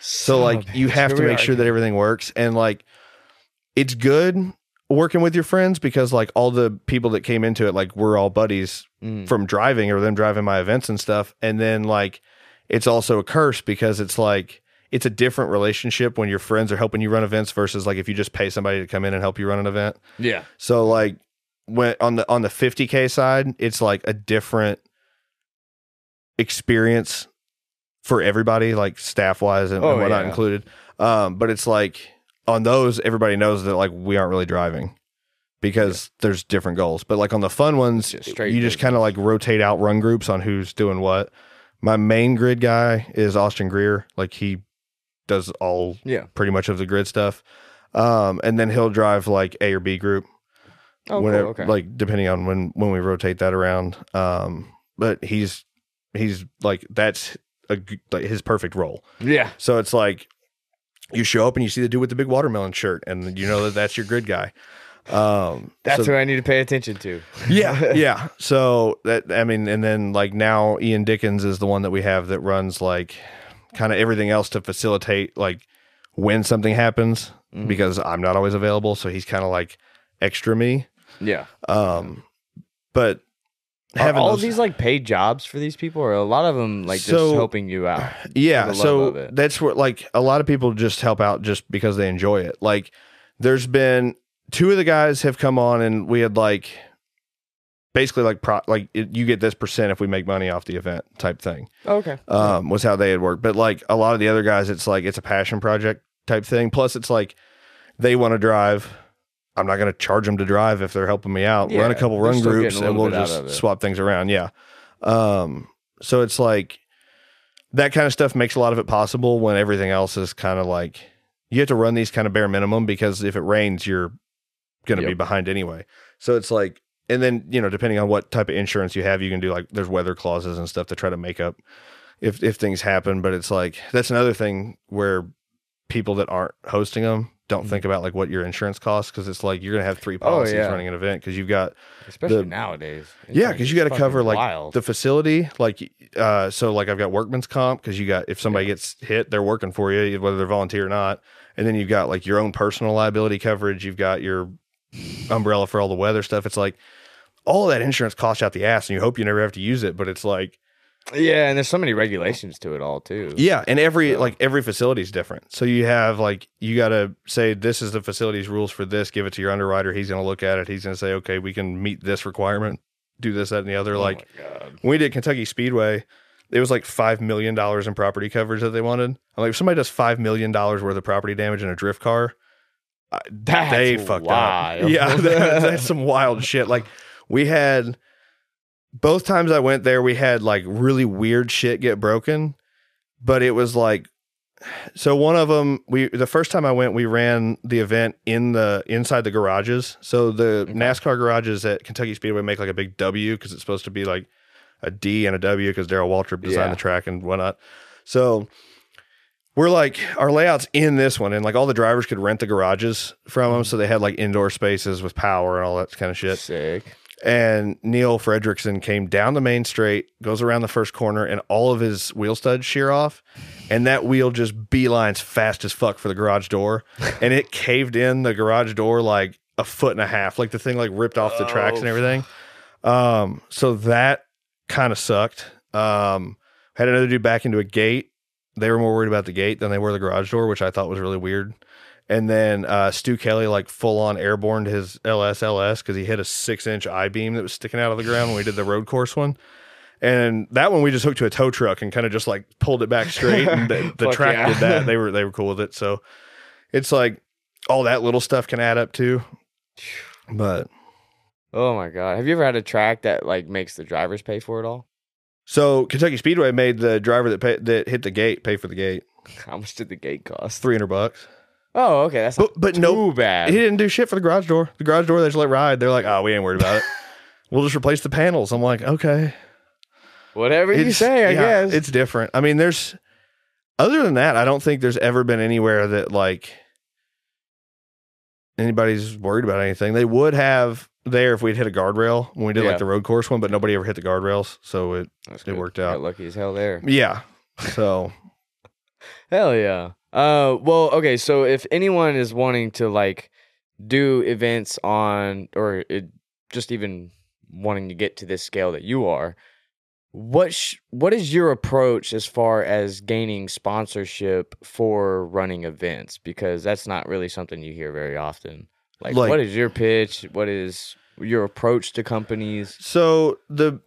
[SPEAKER 2] So like you have to make sure that everything works. And like it's good working with your friends because like all the people that came into it like we're all buddies
[SPEAKER 1] Mm.
[SPEAKER 2] from driving or them driving my events and stuff. And then like it's also a curse because it's like it's a different relationship when your friends are helping you run events versus like if you just pay somebody to come in and help you run an event.
[SPEAKER 1] Yeah.
[SPEAKER 2] so like when on the on the 50k side it's like a different experience for everybody like staff wise and,
[SPEAKER 1] Oh,
[SPEAKER 2] and whatnot
[SPEAKER 1] yeah.
[SPEAKER 2] included um but it's like on those everybody knows that like we aren't really driving because there's different goals but like on the fun ones
[SPEAKER 1] Just
[SPEAKER 2] you just kind of like rotate out run groups on who's doing what my main grid guy is austin greer like he does all
[SPEAKER 1] Yeah.
[SPEAKER 2] pretty much of the grid stuff um and then he'll drive like a or b group
[SPEAKER 1] Oh,
[SPEAKER 2] whenever,
[SPEAKER 1] cool. Okay.
[SPEAKER 2] like depending on when when we rotate that around. Um, but he's he's like that's a like his perfect role.
[SPEAKER 1] yeah.
[SPEAKER 2] So it's like you show up and you see the dude with the big watermelon shirt, and you know that that's your grid guy. Um,
[SPEAKER 1] That's
[SPEAKER 2] so-
[SPEAKER 1] who I need to pay attention to.
[SPEAKER 2] yeah, yeah. So that I mean, and then like now Ian Dickens is the one that we have that runs like kind of everything else to facilitate like when something happens
[SPEAKER 1] Mhm.
[SPEAKER 2] because I'm not always available. So he's kind of like extra me.
[SPEAKER 1] Yeah.
[SPEAKER 2] Um, but
[SPEAKER 1] Are all these like paid jobs for these people, or a lot of them like
[SPEAKER 2] So-
[SPEAKER 1] just helping you out?
[SPEAKER 2] yeah, so that's what like a lot of people just help out just because they enjoy it. Like, there's been two of the guys have come on, and we had like basically like pro like it, you get this percent if we make money off the event type thing.
[SPEAKER 1] okay.
[SPEAKER 2] Um, was how they had worked. But like a lot of the other guys, it's like it's a passion project type thing. Plus, it's like they want to drive. I'm not going to charge them to drive if they're helping me out.
[SPEAKER 1] Yeah,
[SPEAKER 2] run a couple run groups and we'll
[SPEAKER 1] bit out of
[SPEAKER 2] just swap things around. Yeah. Um, so it's like that kind of stuff makes a lot of it possible when everything else is kind of like you have to run these kind of bare minimum because if it rains, you're going to be behind anyway. So it's like, and then, you know, depending on what type of insurance you have, you can do like there's weather clauses and stuff to try to make up if if things happen. But it's like that's another thing where people that aren't hosting them don't
[SPEAKER 1] Mhm.
[SPEAKER 2] think about like what your insurance costs because it's like you're gonna have three policies
[SPEAKER 1] Oh, yeah.
[SPEAKER 2] running an event because you've got
[SPEAKER 1] Especially
[SPEAKER 2] the-
[SPEAKER 1] nowadays.
[SPEAKER 2] Yeah
[SPEAKER 1] like-
[SPEAKER 2] because you got to cover like
[SPEAKER 1] wild.
[SPEAKER 2] the facility like uh so like I've got workman's comp because you got if somebody gets hit they're working for you whether they're volunteer or not and then you've got like your own personal liability coverage you've got your umbrella for all the weather stuff it's like all that insurance costs out the ass and you hope you never have to use it but it's like
[SPEAKER 1] yeah, and there's so many regulations to it all too.
[SPEAKER 2] Yeah, and every
[SPEAKER 1] So-
[SPEAKER 2] like every facility is different. So you have like you got to say this is the facility's rules for this. Give it to your underwriter. He's going to look at it. He's going to say, okay, we can meet this requirement. Do this, that, and the other.
[SPEAKER 1] Oh
[SPEAKER 2] like when we did Kentucky Speedway, it was like five million dollars in property coverage that they wanted. I'm like, if somebody does five million dollars worth of property damage in a drift car,
[SPEAKER 1] That's
[SPEAKER 2] they fucked
[SPEAKER 1] wild.
[SPEAKER 2] up. Yeah, that- that's some wild shit. Like we had both times I went there, we had like really weird shit get broken, but it was like so one of them we the first time I went we ran the event in the inside the garages. So the
[SPEAKER 1] Okay.
[SPEAKER 2] NASCAR garages at Kentucky Speedway make like a big W because it's supposed to be like a D and a W because Darrell Waltrip designed
[SPEAKER 1] Yeah.
[SPEAKER 2] the track and whatnot. So we're like our layouts in this one, and like all the drivers could rent the garages from them, mm-hmm. so they had like indoor spaces with power and all that kind of shit.
[SPEAKER 1] Sick.
[SPEAKER 2] And Neil Fredrickson came down the main straight, goes around the first corner, and all of his wheel studs shear off, and that wheel just beelines fast as fuck for the garage door, and it caved in the garage door like a foot and a half. Like the thing like ripped off the tracks and
[SPEAKER 1] Oh.
[SPEAKER 2] everything. Um, so that kind of sucked. Um, had another dude back into a gate. They were more worried about the gate than they were the garage door, which I thought was really weird. And then uh, Stu Kelly like full on airborne his LSLS because he hit a six inch I beam that was sticking out of the ground when we did the road course one. And that one we just hooked to a tow truck and kind of just like pulled it back straight. And the, the track
[SPEAKER 1] yeah.
[SPEAKER 2] did that. They were they were cool with it. So it's like all that little stuff can add up too. But
[SPEAKER 1] Oh my god. Have you ever had a track that like makes the drivers pay for it all?
[SPEAKER 2] so Kentucky Speedway made the driver that pay, that hit the gate pay for the gate
[SPEAKER 1] How much did the gate cost?
[SPEAKER 2] three hundred bucks.
[SPEAKER 1] Oh, okay. That's
[SPEAKER 2] But
[SPEAKER 1] not
[SPEAKER 2] but
[SPEAKER 1] too
[SPEAKER 2] no,
[SPEAKER 1] bad.
[SPEAKER 2] he didn't do shit for the garage door. The garage door they just let ride. They're like, oh, we ain't worried about it. we'll just replace the panels. I'm like, okay.
[SPEAKER 1] Whatever you say, I
[SPEAKER 2] yeah,
[SPEAKER 1] guess.
[SPEAKER 2] it's different. I mean, there's other than that, I don't think there's ever been anywhere that like anybody's worried about anything. They would have there if we'd hit a guardrail when we did
[SPEAKER 1] Yeah.
[SPEAKER 2] like the road course one, but nobody ever hit the guardrails, so it
[SPEAKER 1] That's
[SPEAKER 2] it
[SPEAKER 1] good.
[SPEAKER 2] worked
[SPEAKER 1] Got
[SPEAKER 2] out.
[SPEAKER 1] lucky as hell there.
[SPEAKER 2] yeah. So
[SPEAKER 1] Hell yeah. Uh, well, okay. So if anyone is wanting to like do events on, or it, just even wanting to get to this scale that you are, what sh- what is your approach as far as gaining sponsorship for running events? Because that's not really something you hear very often. Like,
[SPEAKER 2] Like-
[SPEAKER 1] what is your pitch? What is your approach to companies?
[SPEAKER 2] So the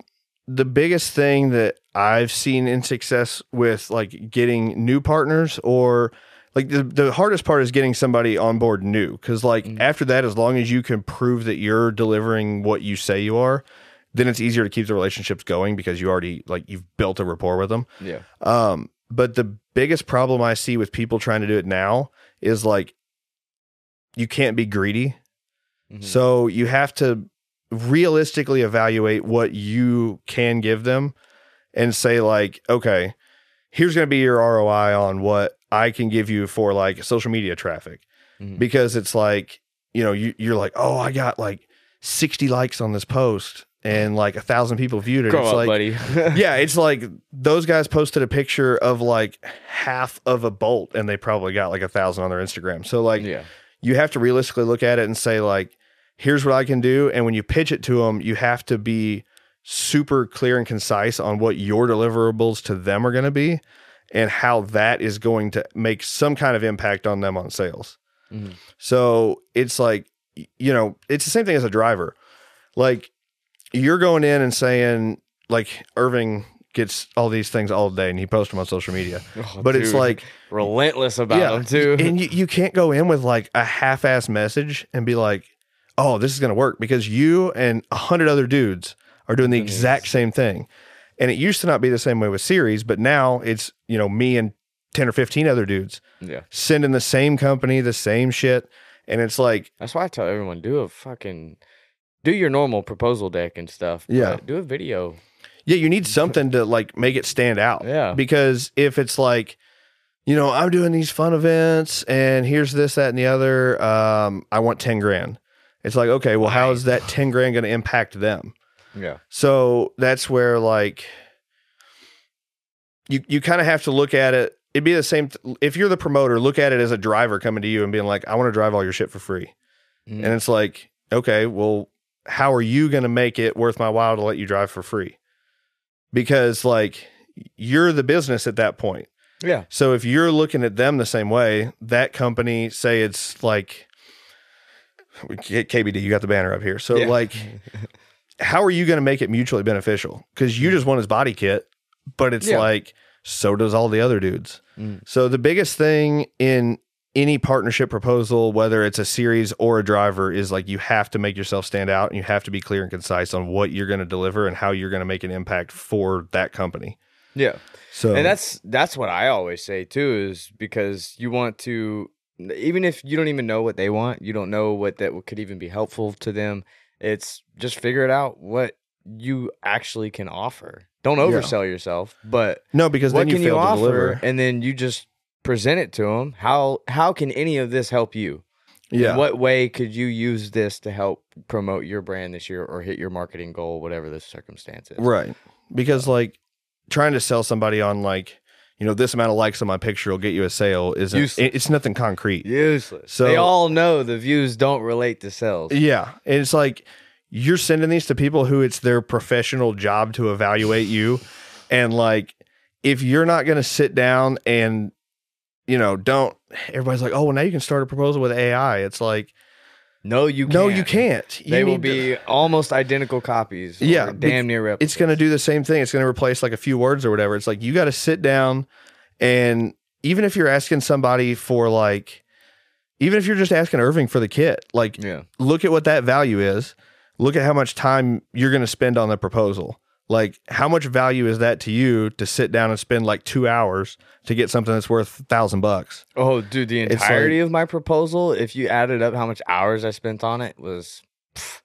[SPEAKER 2] the biggest thing that I've seen in success with like getting new partners or like the, the hardest part is getting somebody on board new because like
[SPEAKER 1] Mhm.
[SPEAKER 2] after that as long as you can prove that you're delivering what you say you are then it's easier to keep the relationships going because you already like you've built a rapport with them
[SPEAKER 1] Yeah.
[SPEAKER 2] um but the biggest problem i see with people trying to do it now is like you can't be greedy
[SPEAKER 1] Mhm.
[SPEAKER 2] so you have to realistically evaluate what you can give them and say like, okay, here's going to be your ROI on what I can give you for like social media traffic.
[SPEAKER 1] Mhm.
[SPEAKER 2] Because it's like, you know, you, you're like, oh, I got like 60 likes on this post and like a thousand people viewed it.
[SPEAKER 1] Grow
[SPEAKER 2] it's
[SPEAKER 1] up,
[SPEAKER 2] like,
[SPEAKER 1] buddy.
[SPEAKER 2] yeah, it's like those guys posted a picture of like half of a bolt and they probably got like a thousand on their Instagram. So like,
[SPEAKER 1] yeah.
[SPEAKER 2] you have to realistically look at it and say like here's what i can do. And when you pitch it to them you have to be super clear and concise on what your deliverables to them are going to be and how that is going to make some kind of impact on them on sales.
[SPEAKER 1] Mhm.
[SPEAKER 2] so it's like you know it's the same thing as a driver. Like you're going in and saying like irving gets all these things all day and he posts them on social media.
[SPEAKER 1] Oh,
[SPEAKER 2] but it's like
[SPEAKER 1] relentless about them too.
[SPEAKER 2] and you, you can't go in with like a half-ass message and be like, "Oh, this is going to work," because you and a hundred other dudes are doing the
[SPEAKER 1] the
[SPEAKER 2] exact same thing. And it used to not be the same way with series, but now it's you know me and ten or fifteen other dudes
[SPEAKER 1] yeah.
[SPEAKER 2] sending the same company the same shit, and it's like,
[SPEAKER 1] That's why I tell everyone do a fucking do your normal proposal deck and stuff.
[SPEAKER 2] Yeah.
[SPEAKER 1] do a video.
[SPEAKER 2] yeah, you need something to like make it stand out.
[SPEAKER 1] Yeah.
[SPEAKER 2] because if it's like you know i'm doing these fun events and here's this that and the other um i want 10 grand it's like okay well how is that 10 grand going to impact them
[SPEAKER 1] Yeah.
[SPEAKER 2] so that's where like you you kind of have to look at it it'd be the same th- if you're the promoter look at it as a driver coming to you and being like i want to drive all your shit for free
[SPEAKER 1] Mm.
[SPEAKER 2] and it's like okay well how are you going to make it worth my while to let you drive for free because like you're the business at that point
[SPEAKER 1] yeah.
[SPEAKER 2] so if you're looking at them the same way, that company, say it's like KBD, you got the banner up here. So
[SPEAKER 1] Yeah.
[SPEAKER 2] like, how are you going to make it mutually beneficial? Because you just want his body kit, but it's
[SPEAKER 1] Yeah.
[SPEAKER 2] like so does all the other dudes.
[SPEAKER 1] Mm.
[SPEAKER 2] So the biggest thing in any partnership proposal, whether it's a series or a driver, is like you have to make yourself stand out and you have to be clear and concise on what you're going to deliver and how you're going to make an impact for that company.
[SPEAKER 1] Yeah.
[SPEAKER 2] So
[SPEAKER 1] And that's that's what I always say too is because you want to even if you don't even know what they want, you don't know what that could even be helpful to them. It's just figure it out what you actually can offer. Don't
[SPEAKER 2] Yeah.
[SPEAKER 1] oversell yourself, but
[SPEAKER 2] no, because
[SPEAKER 1] what
[SPEAKER 2] then you
[SPEAKER 1] can
[SPEAKER 2] fail
[SPEAKER 1] you
[SPEAKER 2] to
[SPEAKER 1] offer
[SPEAKER 2] deliver.
[SPEAKER 1] and then you just present it to them how how can any of this help you In
[SPEAKER 2] Yeah.
[SPEAKER 1] what way could you use this to help promote your brand this year or hit your marketing goal whatever the circumstance is
[SPEAKER 2] Right. Because like trying to sell somebody on like you know, this amount of likes on my picture will get you a sale. Isn't
[SPEAKER 1] Useless.
[SPEAKER 2] it's nothing concrete.
[SPEAKER 1] Useless.
[SPEAKER 2] So-
[SPEAKER 1] they all know the views don't relate to sales.
[SPEAKER 2] Yeah. And it's like you're sending these to people who it's their professional job to evaluate you. And like, if you're not going to sit down and, you know, don't, everybody's like, oh, well, now you can start a proposal with AI. It's like,
[SPEAKER 1] No, you can't.
[SPEAKER 2] no, you can't. You
[SPEAKER 1] They will
[SPEAKER 2] need to-
[SPEAKER 1] be almost identical copies.
[SPEAKER 2] Yeah,
[SPEAKER 1] damn near replicas.
[SPEAKER 2] it's going to do the same thing. It's going to replace like a few words or whatever. It's like you got to sit down and even if you're asking somebody for like, even if you're just asking Irving for the kit, like
[SPEAKER 1] Yeah.
[SPEAKER 2] look at what that value is. Look at how much time you're going to spend on the proposal. Like, how much value is that to you to sit down and spend like two hours to get something that's worth a thousand bucks?
[SPEAKER 1] Oh, dude, the entirety of my proposal, if you added up how much hours I spent on it, was, pff,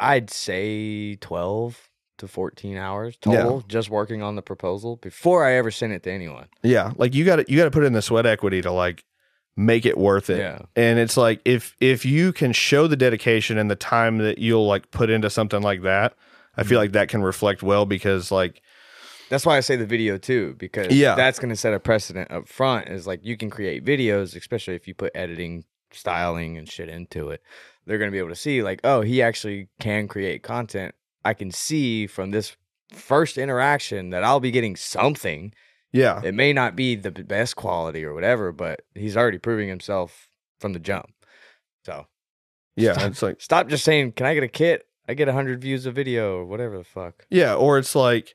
[SPEAKER 1] I'd say 12 to 14 hours total just working on the proposal before I ever sent it to anyone.
[SPEAKER 2] Yeah, like you got to you got to put in the sweat equity to like make it worth it.
[SPEAKER 1] Yeah.
[SPEAKER 2] And it's like if if you can show the dedication and the time that you'll like put into something like that, I feel mm. like that can reflect well because like
[SPEAKER 1] That's why I say the video too, because
[SPEAKER 2] Yeah.
[SPEAKER 1] that's going to set a precedent up front. Is like you can create videos, especially if you put editing, styling, and shit into it. They're going to be able to see, like, oh, he actually can create content. I can see from this first interaction that I'll be getting something.
[SPEAKER 2] yeah.
[SPEAKER 1] It may not be the best quality or whatever, but he's already proving himself from the jump. So
[SPEAKER 2] Yeah, it's like
[SPEAKER 1] stop just saying, "Can I get a kit?" I get hundred views a video or whatever the fuck.
[SPEAKER 2] Yeah, or it's like,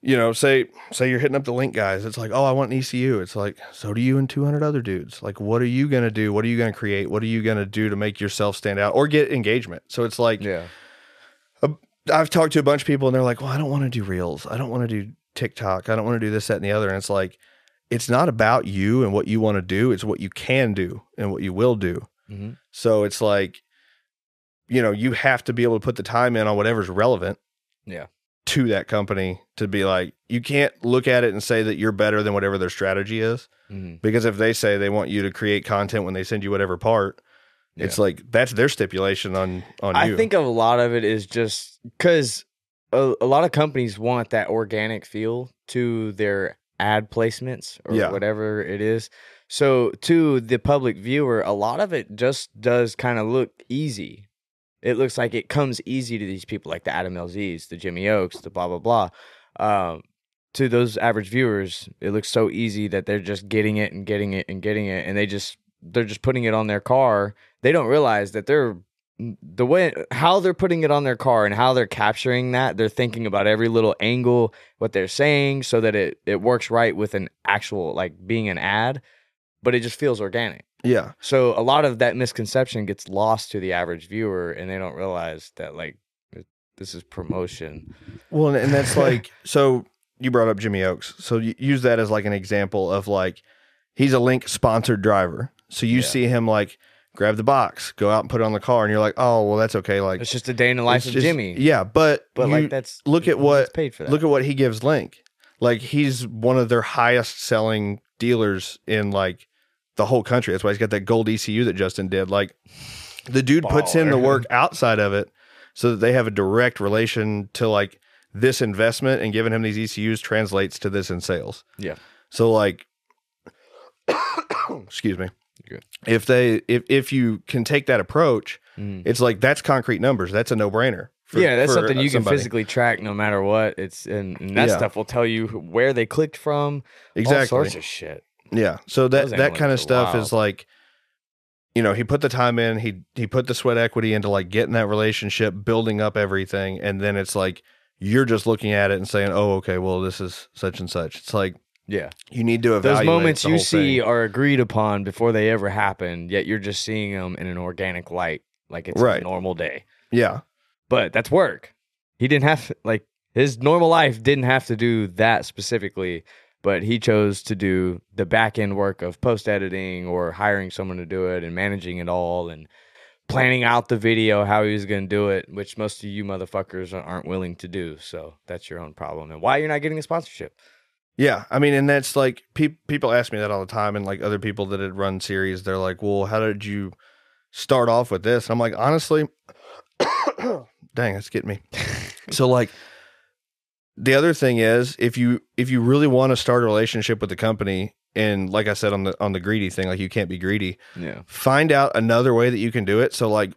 [SPEAKER 2] you know, say say you're hitting up the link guys. It's like, oh, I want an ECU. It's like, so do you and 200 other dudes. Like, what are you gonna do? What are you gonna create? What are you gonna do to make yourself stand out or get engagement? So it's like,
[SPEAKER 1] Yeah,
[SPEAKER 2] I've talked to a bunch of people and they're like, well, I don't want to do reels. I don't want to do TikTok. I don't want to do this, that, and the other. And it's like, it's not about you and what you want to do. It's what you can do and what you will do.
[SPEAKER 1] Mhm.
[SPEAKER 2] So it's like, you know, you have to be able to put the time in on whatever's relevant.
[SPEAKER 1] Yeah.
[SPEAKER 2] To that company to be like, you can't look at it and say that you're better than whatever their strategy is.
[SPEAKER 1] Mhm.
[SPEAKER 2] Because if they say they want you to create content when they send you whatever part, it's like that's their stipulation on on
[SPEAKER 1] I
[SPEAKER 2] you.
[SPEAKER 1] I think a lot of it is just because a, a lot of companies want that organic feel to their ad placements or
[SPEAKER 2] Yeah.
[SPEAKER 1] whatever it is. So to the public viewer, a lot of it just does kind of look easy. It looks like it comes easy to these people, like the Adam LZs, the Jimmy Oakes, the blah blah blah. Um, to those average viewers, it looks so easy that they're just getting it and getting it and getting it, and they just they're just putting it on their car. They don't realize that they're the way how they're putting it on their car and how they're capturing that they're thinking about every little angle what they're saying so that it it works right with an actual like being an ad but it just feels organic
[SPEAKER 2] yeah.
[SPEAKER 1] so a lot of that misconception gets lost to the average viewer and they don't realize that like this is promotion
[SPEAKER 2] Well, and, that's like so you brought up Jimmy Oakes. So you use that as like an example of like he's a link sponsored driver. So you
[SPEAKER 1] Yeah.
[SPEAKER 2] see him like grab the box, go out and put it on the car, and you're like, oh well, that's okay. Like
[SPEAKER 1] it's just a day in the life of
[SPEAKER 2] just-
[SPEAKER 1] jimmy
[SPEAKER 2] Yeah, but
[SPEAKER 1] but
[SPEAKER 2] you
[SPEAKER 1] like that's
[SPEAKER 2] look at what
[SPEAKER 1] paid for that
[SPEAKER 2] look at what he gives Link. Like he's one of their highest selling dealers in like the whole country. That's why he's got that gold ECU that Justin did. Like the dude puts in the work outside of it so that they have a direct relation to like this investment and giving him these ECUs translates to this in sales.
[SPEAKER 1] Yeah.
[SPEAKER 2] So like excuse me.
[SPEAKER 1] Good.
[SPEAKER 2] If they if if you can take that approach,
[SPEAKER 1] Mhm.
[SPEAKER 2] it's like that's concrete numbers. That's a no brainer.
[SPEAKER 1] yeah, that's something you can physically track no matter what. It's and, and that
[SPEAKER 2] Yeah.
[SPEAKER 1] stuff will tell you where they clicked from.
[SPEAKER 2] exactly.
[SPEAKER 1] All sorts of shit.
[SPEAKER 2] Yeah. So that
[SPEAKER 1] Those
[SPEAKER 2] that kind of stuff
[SPEAKER 1] wild.
[SPEAKER 2] is like, you know, he put the time in. He he put the sweat equity into like getting that relationship, building up everything, and then it's like you're just looking at it and saying, "Oh, okay, well, this is such and such." It's like
[SPEAKER 1] Yeah.
[SPEAKER 2] you need to evaluate
[SPEAKER 1] Those moments you see
[SPEAKER 2] thing.
[SPEAKER 1] are agreed upon before they ever happen, yet you're just seeing them in an organic light, like it's
[SPEAKER 2] Right.
[SPEAKER 1] a normal day.
[SPEAKER 2] Yeah.
[SPEAKER 1] But that's work. He didn't have like his normal life didn't have to do that specifically, but he chose to do the back end work of post editing or hiring someone to do it and managing it all and planning out the video how he was going to do it, which most of you motherfuckers aren't willing to do. So that's your own problem and why you're not getting a sponsorship.
[SPEAKER 2] Yeah, I mean, and that's like pe- people ask me that all the time, and like other people that had run series, they're like, "Well, how did you start off with this?" I'm like, honestly, dang, that's getting me. so like, the other thing is if you if you really want to start a relationship with the company and like I said on the on the greedy thing, like you can't be greedy,
[SPEAKER 1] Yeah.
[SPEAKER 2] find out another way that you can do it. So like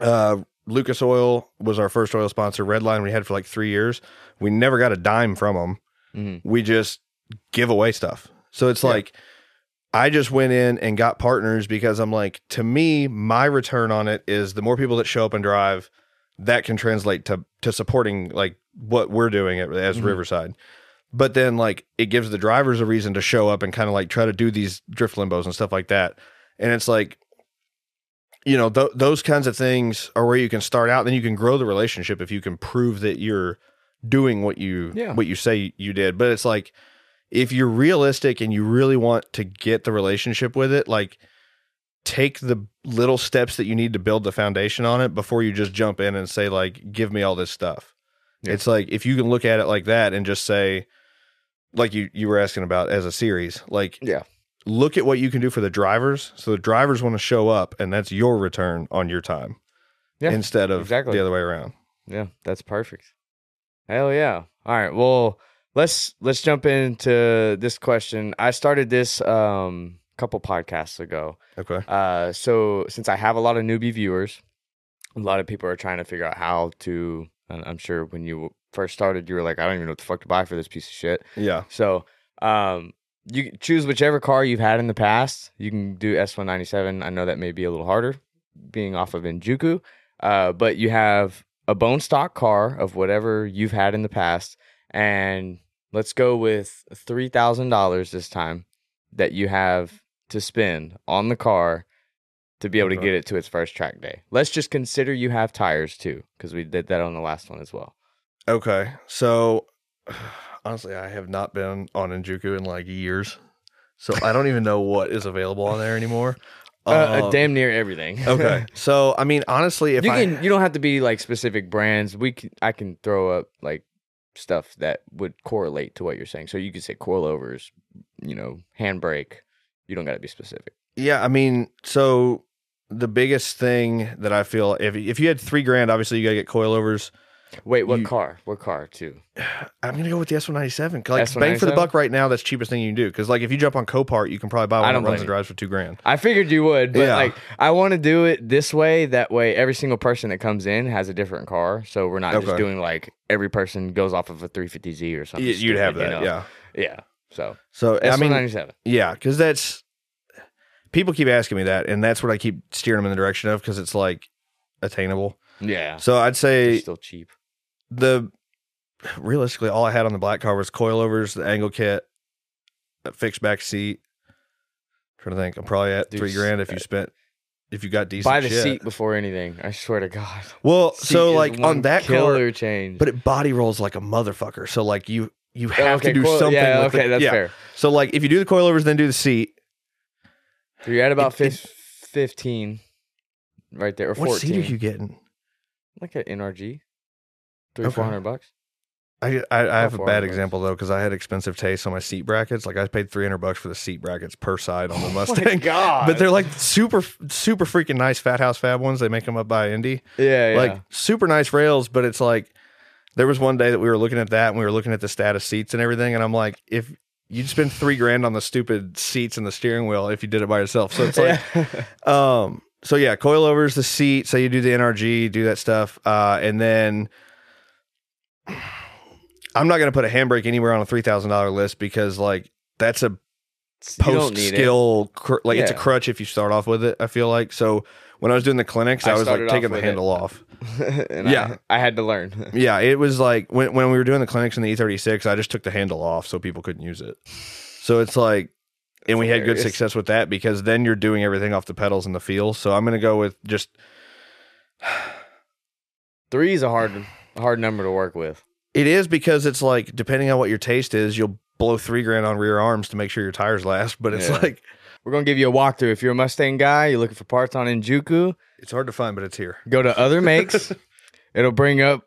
[SPEAKER 2] uh Lucas Oil was our first oil sponsor, Redline we had for like three years. We never got a dime from them.
[SPEAKER 1] hmm
[SPEAKER 2] We just give away stuff. So it's
[SPEAKER 1] Yeah.
[SPEAKER 2] like I just went in and got partners because I'm like, to me, my return on it is the more people that show up and drive, that can translate to to supporting like what we're doing at, as
[SPEAKER 1] Mhm.
[SPEAKER 2] Riverside. But then like it gives the drivers a reason to show up and kind of like try to do these drift limbos and stuff like that. And it's like, you know, th- those kinds of things are where you can start out. Then you can grow the relationship if you can prove that you're doing what you
[SPEAKER 1] Yeah.
[SPEAKER 2] what you say you did. But it's like if you're realistic and you really want to get the relationship with it, like take the little steps that you need to build the foundation on it before you just jump in and say like give me all this stuff.
[SPEAKER 1] Yeah.
[SPEAKER 2] It's like if you can look at it like that and just say like you you were asking about as a series, like
[SPEAKER 1] Yeah.
[SPEAKER 2] look at what you can do for the drivers so the drivers want to show up and that's your return on your time
[SPEAKER 1] Yeah,
[SPEAKER 2] instead of
[SPEAKER 1] exactly.
[SPEAKER 2] the other way around.
[SPEAKER 1] Yeah, that's perfect. Hell yeah. All right. Well, let's let's jump into this question. I started this um couple podcasts ago.
[SPEAKER 2] Okay.
[SPEAKER 1] Uh so since I have a lot of newbie viewers, a lot of people are trying to figure out how to and I'm sure when you first started you were like I don't even know what the fuck to buy for this piece of shit.
[SPEAKER 2] Yeah.
[SPEAKER 1] So, um you choose whichever car you've had in the past. You can do S197. I know that may be a little harder being off of Enjuku. Uh, but you have a bone stock car of whatever you've had in the past. And let's go with $3,000 this time that you have to spend on the car to be able to get it to its first track day. Let's just consider you have tires too, because we did that on the last one as well.
[SPEAKER 2] Okay. So honestly, I have not been on Enjuku in like years. So I don't even know what is available on there anymore.
[SPEAKER 1] Uh, uh,
[SPEAKER 2] Um,
[SPEAKER 1] damn near everything.
[SPEAKER 2] Okay. So I mean, honestly, if
[SPEAKER 1] you
[SPEAKER 2] I
[SPEAKER 1] can you don't have to be like specific brands. We can, I can throw up like stuff that would correlate to what you're saying. So you could say coilovers, you know, handbrake. You don't got to be specific.
[SPEAKER 2] Yeah, I mean, so the biggest thing that I feel if if you had three grand, obviously you gotta get coilovers.
[SPEAKER 1] Wait, what
[SPEAKER 2] You-
[SPEAKER 1] car? What car too?
[SPEAKER 2] I'm gonna go with the S one ninety seven. Like
[SPEAKER 1] S197?
[SPEAKER 2] bang for the buck right now, that's cheapest thing you can do. Because like if you jump on Copart, you can probably buy
[SPEAKER 1] I
[SPEAKER 2] one
[SPEAKER 1] don't
[SPEAKER 2] that runs and drives for two grand.
[SPEAKER 1] I figured you would, but
[SPEAKER 2] Yeah.
[SPEAKER 1] like I want to do it this way. That way, every single person that comes in has a different car. So we're not just doing like every person goes off of a 350Z or something.
[SPEAKER 2] You'd have
[SPEAKER 1] stupid,
[SPEAKER 2] that,
[SPEAKER 1] you know?
[SPEAKER 2] yeah.
[SPEAKER 1] yeah. So
[SPEAKER 2] So I mean,
[SPEAKER 1] S197.
[SPEAKER 2] yeah, because that's people keep asking me that, and that's what I keep steering them in the direction of because it's like attainable.
[SPEAKER 1] Yeah,
[SPEAKER 2] So I'd say
[SPEAKER 1] still cheap.
[SPEAKER 2] the realistically all I had on the black car was coilovers, the angle kit, a fixed back seat. trying to think, I'm probably at
[SPEAKER 1] Dude,
[SPEAKER 2] three grand if
[SPEAKER 1] uh,
[SPEAKER 2] you spent if you got decent.
[SPEAKER 1] Buy the
[SPEAKER 2] shit.
[SPEAKER 1] seat before anything. I swear to God.
[SPEAKER 2] Well,
[SPEAKER 1] Seat
[SPEAKER 2] so like on that car,
[SPEAKER 1] change.
[SPEAKER 2] but it body rolls like a motherfucker. So like you you oh, have
[SPEAKER 1] okay,
[SPEAKER 2] to do
[SPEAKER 1] cool.
[SPEAKER 2] something.
[SPEAKER 1] Yeah,
[SPEAKER 2] with
[SPEAKER 1] okay,
[SPEAKER 2] the,
[SPEAKER 1] that's
[SPEAKER 2] yeah.
[SPEAKER 1] fair.
[SPEAKER 2] So like if you do the coilovers, then do the seat.
[SPEAKER 1] So you're at about
[SPEAKER 2] It- it-
[SPEAKER 1] 15 right there, or
[SPEAKER 2] What
[SPEAKER 1] 14.
[SPEAKER 2] seat are you getting?
[SPEAKER 1] Like an NRG. Three,
[SPEAKER 2] Okay.
[SPEAKER 1] four hundred bucks.
[SPEAKER 2] I I, I have a
[SPEAKER 1] 400
[SPEAKER 2] bad example though because I had expensive taste on my seat brackets. Like I paid three hundred bucks for the seat brackets per side on the
[SPEAKER 1] Oh
[SPEAKER 2] Mustang.
[SPEAKER 1] God.
[SPEAKER 2] But they're like super super freaking nice Fat House Fab ones. They make them up by Indy.
[SPEAKER 1] Yeah, yeah.
[SPEAKER 2] Like super nice rails, but it's like there was one day that we were looking at that and we were looking at the status seats and everything, and I'm like, if you'd spend three grand on the stupid seats and the steering wheel if you did it by yourself. So it's like
[SPEAKER 1] Yeah.
[SPEAKER 2] um so yeah, coilovers, the seat, say you do the NRG, do that stuff. Uh and then I'm not gonna put a handbrake anywhere on a three thousand dollar list because like that's a post skill cr- like it's a crutch if you start off with it, I feel like. So when I was doing the clinics, I,
[SPEAKER 1] I
[SPEAKER 2] was like taking the handle
[SPEAKER 1] it.
[SPEAKER 2] off.
[SPEAKER 1] and
[SPEAKER 2] Yeah.
[SPEAKER 1] I, I had to learn.
[SPEAKER 2] Yeah, it was like when when we were doing the clinics in the E36, I just took the handle off so people couldn't use it. So it's like, and we had good success with that because then you're doing everything off the pedals and the feel. So I'm gonna go with just
[SPEAKER 1] Three is a hard, a hard number to work with.
[SPEAKER 2] it is because it's like depending on what your taste is, you'll blow three grand on rear arms to make sure your tires last. But it's
[SPEAKER 1] Yeah.
[SPEAKER 2] like
[SPEAKER 1] We're gonna give you a walkthrough. If you're a Mustang guy, you're looking for parts on Enjuku,
[SPEAKER 2] it's hard to find, but it's here.
[SPEAKER 1] go to other makes. It'll bring up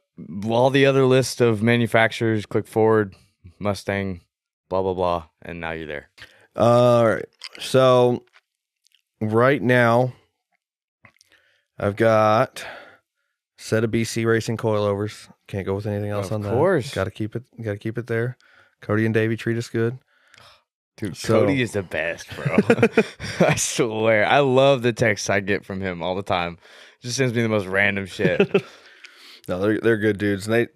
[SPEAKER 1] all the other list of manufacturers. Click forward, Mustang, blah blah blah, and now you're there.
[SPEAKER 2] Uh, all right. So right now, I've got Set of BC Racing coilovers. Can't go with anything else
[SPEAKER 1] Of
[SPEAKER 2] on that.
[SPEAKER 1] course.
[SPEAKER 2] Got to keep it. Got to keep it there. Cody and Davey treat us good.
[SPEAKER 1] Dude,
[SPEAKER 2] So-
[SPEAKER 1] Cody is the best, bro. I swear. I love the texts I get from him all the time. Just sends me the most random shit.
[SPEAKER 2] No, they're they're good dudes, and they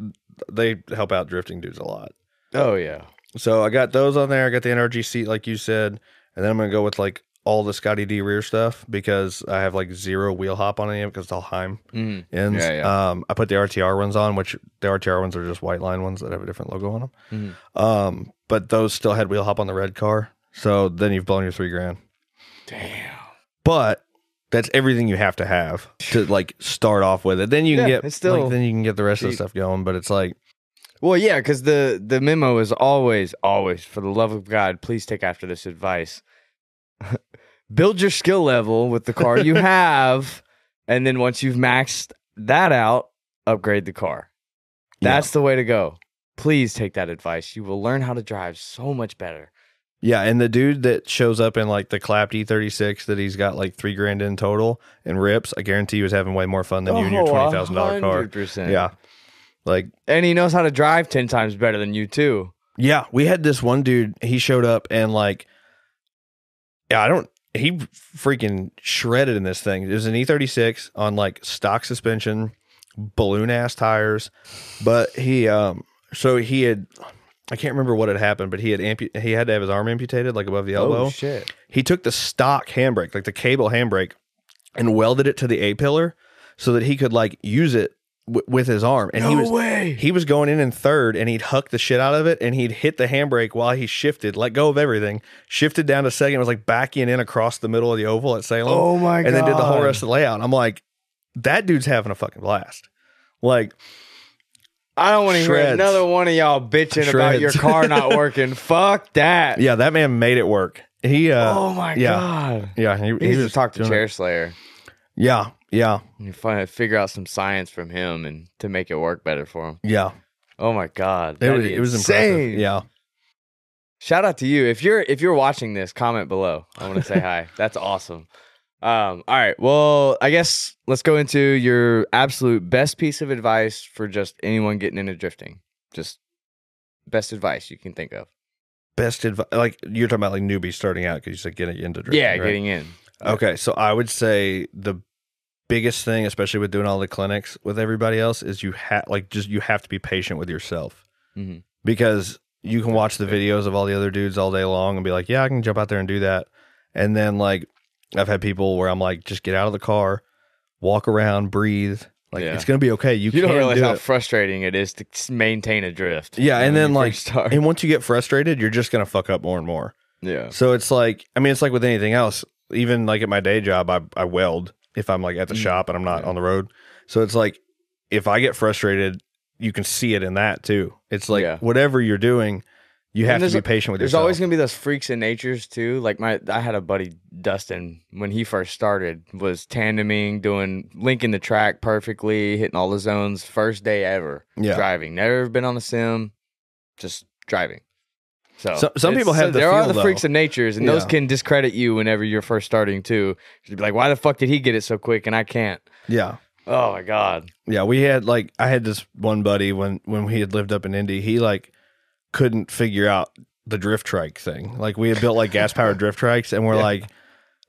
[SPEAKER 2] they help out drifting dudes a lot.
[SPEAKER 1] oh yeah.
[SPEAKER 2] So I got those on there. I got the NRG seat, like you said, and then I'm gonna go with like all the Scotty D rear stuff because I have like zero wheel hop on any of it because it's all Heim
[SPEAKER 1] Mm.
[SPEAKER 2] ends.
[SPEAKER 1] Yeah, yeah.
[SPEAKER 2] Um, I put the RTR ones on, which the RTR ones are just Whiteline ones that have a different logo on them.
[SPEAKER 1] Mhm.
[SPEAKER 2] Um, but those still had wheel hop on the red car. So then you've blown your three grand.
[SPEAKER 1] Damn.
[SPEAKER 2] But that's everything you have to have to like start off with it. Then you can
[SPEAKER 1] Yeah,
[SPEAKER 2] get
[SPEAKER 1] still
[SPEAKER 2] like, then you can get the rest of the stuff going. But it's like
[SPEAKER 1] Well, yeah, because the the memo is always, always, for the love of God, please take after this advice. Build your skill level with the car you have, and then once you've maxed that out, upgrade the car.
[SPEAKER 2] Yeah.
[SPEAKER 1] That's the way to go. Please take that advice. You will learn how to drive so much better.
[SPEAKER 2] Yeah, and the dude that shows up in like the clapped E36 that he's got like three grand in total and rips, I guarantee he was having way more fun than you in your
[SPEAKER 1] Oh,
[SPEAKER 2] twenty thousand dollar car. Yeah, like
[SPEAKER 1] And he knows how to drive 10 times better than you, too.
[SPEAKER 2] yeah, we had this one dude. He showed up and like, yeah, I don't. He freaking shredded in this thing. It was an E36 on like stock suspension, balloon ass tires, but he um so he had. I can't remember what had happened, but he had ampu- he had to have his arm amputated, like above the oh, elbow.
[SPEAKER 1] Oh, shit.
[SPEAKER 2] he took the stock handbrake, like the cable handbrake, and welded it to the A pillar so that he could like use it w- with his arm. And he was
[SPEAKER 1] way.
[SPEAKER 2] he was going in in third, and he'd huck the shit out of it, and he'd hit the handbrake while he shifted, let go of everything, shifted down to second, was like backing in across the middle of the oval at Salem,
[SPEAKER 1] Oh, my God.
[SPEAKER 2] and then did the whole rest of the layout. I'm like, that dude's having a fucking blast. Like,
[SPEAKER 1] I don't want to hear
[SPEAKER 2] Shreds.
[SPEAKER 1] another one of y'all bitching about your
[SPEAKER 2] Shreds.
[SPEAKER 1] car not working. Fuck that.
[SPEAKER 2] yeah, that man made it work. He, uh,
[SPEAKER 1] oh my
[SPEAKER 2] yeah.
[SPEAKER 1] god.
[SPEAKER 2] yeah, he,
[SPEAKER 1] He
[SPEAKER 2] he
[SPEAKER 1] needs
[SPEAKER 2] was
[SPEAKER 1] to talk to
[SPEAKER 2] doing it.
[SPEAKER 1] Chair Slayer
[SPEAKER 2] Yeah, yeah,
[SPEAKER 1] you find figure out some science from him and to make it work better for him.
[SPEAKER 2] yeah.
[SPEAKER 1] Oh my god.
[SPEAKER 2] It
[SPEAKER 1] that'd
[SPEAKER 2] was,
[SPEAKER 1] be
[SPEAKER 2] it was
[SPEAKER 1] insane.
[SPEAKER 2] impressive. Yeah.
[SPEAKER 1] Shout out to you. If you're if you're watching this, comment below. I want to say hi. That's awesome. Um, all right. Well, I guess let's go into your absolute best piece of advice for just anyone getting into drifting. Just best advice you can think of.
[SPEAKER 2] best advice like you're talking about like newbies starting out because you said getting into drifting
[SPEAKER 1] yeah,
[SPEAKER 2] right?
[SPEAKER 1] getting in.
[SPEAKER 2] okay so i would say the biggest thing especially with doing all the clinics with everybody else is you have like just you have to be patient with yourself
[SPEAKER 1] Mhm.
[SPEAKER 2] because you can watch the videos of all the other dudes all day long and be like yeah i can jump out there and do that and then like i've had people where i'm like just get out of the car walk around breathe like
[SPEAKER 1] Yeah.
[SPEAKER 2] it's gonna be okay you,
[SPEAKER 1] You don't realize
[SPEAKER 2] do
[SPEAKER 1] how
[SPEAKER 2] it.
[SPEAKER 1] frustrating it is to maintain a drift.
[SPEAKER 2] Yeah, and then, like,
[SPEAKER 1] start.
[SPEAKER 2] and once you get frustrated you're just gonna fuck up more and more
[SPEAKER 1] yeah,
[SPEAKER 2] So it's like, I mean, it's like with anything else. Even like at my day job, I, I weld if I'm like at the
[SPEAKER 1] Mm.
[SPEAKER 2] shop and I'm not
[SPEAKER 1] Yeah.
[SPEAKER 2] on the road. So it's like, if I get frustrated, you can see it in that too. It's like
[SPEAKER 1] Yeah.
[SPEAKER 2] whatever you're doing, you have to be patient with
[SPEAKER 1] There's
[SPEAKER 2] yourself.
[SPEAKER 1] There's always gonna be those freaks in natures too. Like my, I had a buddy Dustin when he first started was tandeming, doing linking the track perfectly, hitting all the zones first day ever
[SPEAKER 2] Yeah.
[SPEAKER 1] driving. Never been on a sim, just driving. So
[SPEAKER 2] So- some people have the
[SPEAKER 1] there are
[SPEAKER 2] feel,
[SPEAKER 1] the freaks
[SPEAKER 2] though.
[SPEAKER 1] in natures, and those can discredit you whenever you're first starting too. You'd be like, why the fuck did he get it so quick and I can't?
[SPEAKER 2] yeah.
[SPEAKER 1] Oh my god.
[SPEAKER 2] Yeah. We had like, I had this one buddy when, when we had lived up in Indy, he like couldn't figure out the drift trike thing. Like we had built like gas powered drift trikes and we're
[SPEAKER 1] Yeah.
[SPEAKER 2] like,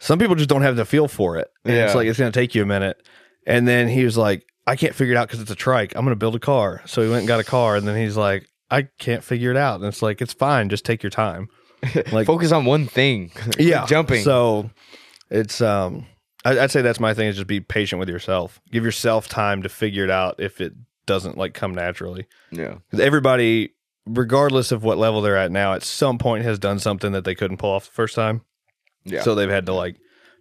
[SPEAKER 2] some people just don't have the feel for it. And it's like, it's going to take you a minute. And then he was like, I can't figure it out because it's a trike. I'm going to build a car. So he went and got a car. And then he's like, I can't figure it out. And it's like, it's fine. Just take your time. Like,
[SPEAKER 1] Focus on one thing.
[SPEAKER 2] yeah.
[SPEAKER 1] jumping.
[SPEAKER 2] So it's, um, I, I'd say that's my thing is just be patient with yourself. Give yourself time to figure it out if it doesn't like come naturally.
[SPEAKER 1] yeah.
[SPEAKER 2] everybody, regardless of what level they're at now, at some point has done something that they couldn't pull off the first time.
[SPEAKER 1] Yeah.
[SPEAKER 2] So they've had to like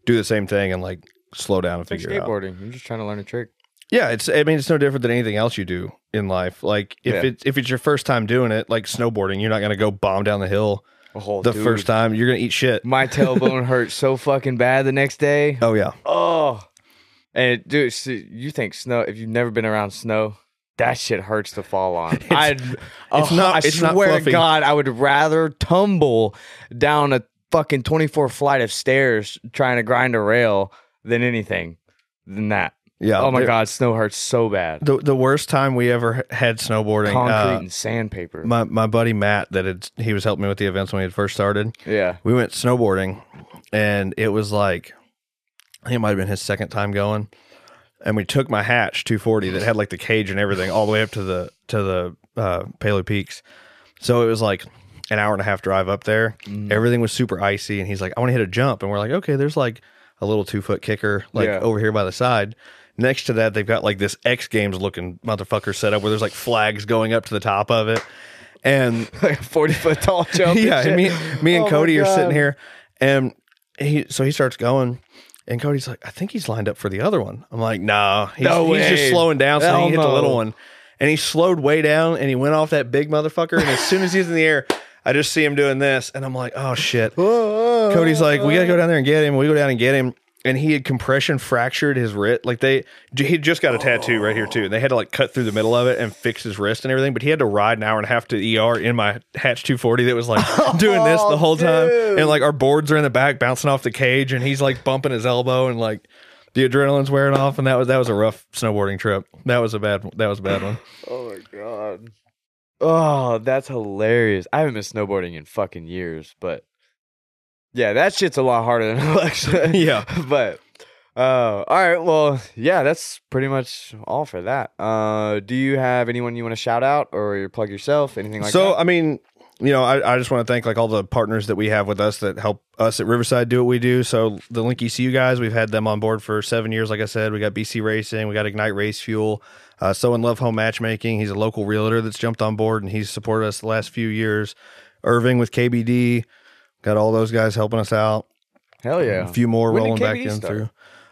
[SPEAKER 2] do the same thing and like slow down and
[SPEAKER 1] It's like
[SPEAKER 2] figure it out.
[SPEAKER 1] skateboarding. You're just trying to learn a trick.
[SPEAKER 2] Yeah, it's I mean it's no different than anything else you do in life. Like if
[SPEAKER 1] Yeah.
[SPEAKER 2] it's if it's your first time doing it, like snowboarding, you're not gonna go bomb down the hill
[SPEAKER 1] Oh,
[SPEAKER 2] the
[SPEAKER 1] dude.
[SPEAKER 2] first time. You're gonna eat shit.
[SPEAKER 1] My tailbone hurt so fucking bad the next day.
[SPEAKER 2] Oh yeah.
[SPEAKER 1] Oh, and dude, you think snow? If you've never been around snow, that shit hurts to fall on. I'd,
[SPEAKER 2] it's
[SPEAKER 1] oh,
[SPEAKER 2] not-
[SPEAKER 1] I
[SPEAKER 2] it's
[SPEAKER 1] swear to. God, I would rather tumble down a fucking twenty four flight of stairs trying to grind a rail than anything than that.
[SPEAKER 2] Yeah.
[SPEAKER 1] Oh my
[SPEAKER 2] the-
[SPEAKER 1] god, snow hurts so bad.
[SPEAKER 2] The the worst time we ever had snowboarding.
[SPEAKER 1] Concrete
[SPEAKER 2] uh,
[SPEAKER 1] and sandpaper.
[SPEAKER 2] my my buddy Matt that had he was helping me with the events when we had first started.
[SPEAKER 1] yeah.
[SPEAKER 2] We went snowboarding, and it was like I think it might have been his second time going. And we took my hatch 240 that had like the cage and everything all the way up to the to the uh, Paoli Peaks. So it was like an hour and a half drive up there.
[SPEAKER 1] Mm.
[SPEAKER 2] Everything was super icy, and he's like, "I want to hit a jump," and we're like, "Okay, there's like a little two foot kicker like
[SPEAKER 1] Yeah.
[SPEAKER 2] over here by the side." Next to that, they've got like this X Games looking motherfucker set up where there's like flags going up to the top of it, and
[SPEAKER 1] Like a 40 foot tall jump.
[SPEAKER 2] yeah, and me, me and
[SPEAKER 1] Oh
[SPEAKER 2] Cody are sitting here, and he so he starts going, and Cody's like, I think he's lined up for the other one. I'm like, nah, he's,
[SPEAKER 1] No
[SPEAKER 2] he's just slowing down so
[SPEAKER 1] Hell
[SPEAKER 2] he hit the little one, and he slowed way down, and he went off that big motherfucker, and as soon as he's in the air. I just see him doing this, and I'm like, "Oh shit!" Cody's like, "We gotta go down there and get him." We go down and get him, and he had compression fractured his wrist. Like they, he just got a tattoo right here too. And they had to like cut through the middle of it and fix his wrist and everything. But he had to ride an hour and a half to ER in my Hatch 240 that was like doing this the whole time,
[SPEAKER 1] dude.
[SPEAKER 2] and like our boards are in the back bouncing off the cage, and he's like bumping his elbow and like. The adrenaline's wearing off, and that was that was a rough snowboarding trip. That was a bad that was a bad one.
[SPEAKER 1] Oh my god. Oh, that's hilarious. I haven't been snowboarding in fucking years, but yeah, that shit's a lot harder than Alexa.
[SPEAKER 2] Yeah.
[SPEAKER 1] but uh all right, well, yeah, that's pretty much all for that. Uh do you have anyone you want to shout out or plug yourself, anything like
[SPEAKER 2] so
[SPEAKER 1] that?
[SPEAKER 2] So, I mean, you know, I, I just want to thank like all the partners that we have with us that help us at Riverside do what we do. So the Link ECU guys, we've had them on board for seven years. Like I said, we got BC Racing, we got Ignite Race Fuel, uh, So in Love Home Matchmaking. He's a local realtor that's jumped on board and he's supported us the last few years. Irving with KBD, got all those guys helping us out.
[SPEAKER 1] Hell yeah.
[SPEAKER 2] A few more
[SPEAKER 1] When
[SPEAKER 2] rolling back in
[SPEAKER 1] start?
[SPEAKER 2] through.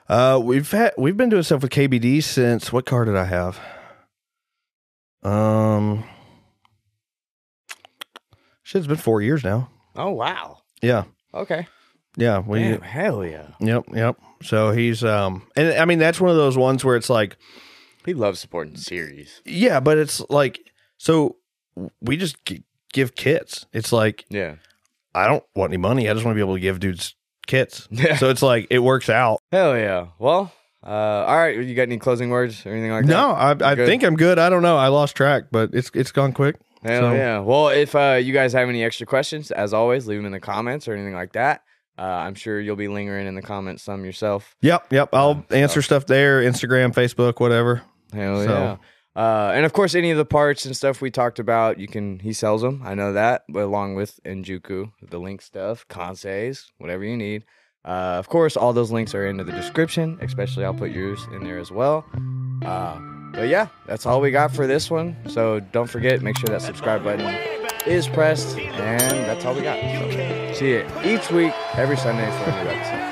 [SPEAKER 2] Uh, we've had we've been doing stuff with KBD since what car did I have? Um, shit, it's been four years now.
[SPEAKER 1] Oh wow.
[SPEAKER 2] Yeah,
[SPEAKER 1] Okay.
[SPEAKER 2] yeah. We
[SPEAKER 1] Damn, hell yeah.
[SPEAKER 2] yep, yep. So he's um, and I mean that's one of those ones where it's like,
[SPEAKER 1] He loves supporting series.
[SPEAKER 2] yeah, but it's like so we just g- give kits. It's like
[SPEAKER 1] Yeah.
[SPEAKER 2] I don't want any money. I just want to be able to give dudes kits.
[SPEAKER 1] Yeah.
[SPEAKER 2] So it's like it works out.
[SPEAKER 1] Hell yeah. Well, uh, all right. You got any closing words or anything like that?
[SPEAKER 2] No, I, I think I'm good. I don't know. I lost track, but it's it's gone quick.
[SPEAKER 1] Hell
[SPEAKER 2] So-
[SPEAKER 1] yeah. Well, if uh, you guys have any extra questions, as always, leave them in the comments or anything like that. Uh, I'm sure you'll be lingering in the comments some yourself.
[SPEAKER 2] Yep, yep. I'll
[SPEAKER 1] so-
[SPEAKER 2] answer stuff there, Instagram, Facebook, whatever.
[SPEAKER 1] Hell
[SPEAKER 2] So-
[SPEAKER 1] yeah. Uh, and of course, any of the parts and stuff we talked about, you can he sells them. I know that, along with Enjuku, the link stuff, Kanseis, whatever you need. Uh, of course, all those links are in the description. Especially, I'll put yours in there as well. Uh, but yeah, that's all we got for this one. So don't forget, make sure that subscribe button is pressed, and that's all we got. So see you each week, every Sunday for a new episode.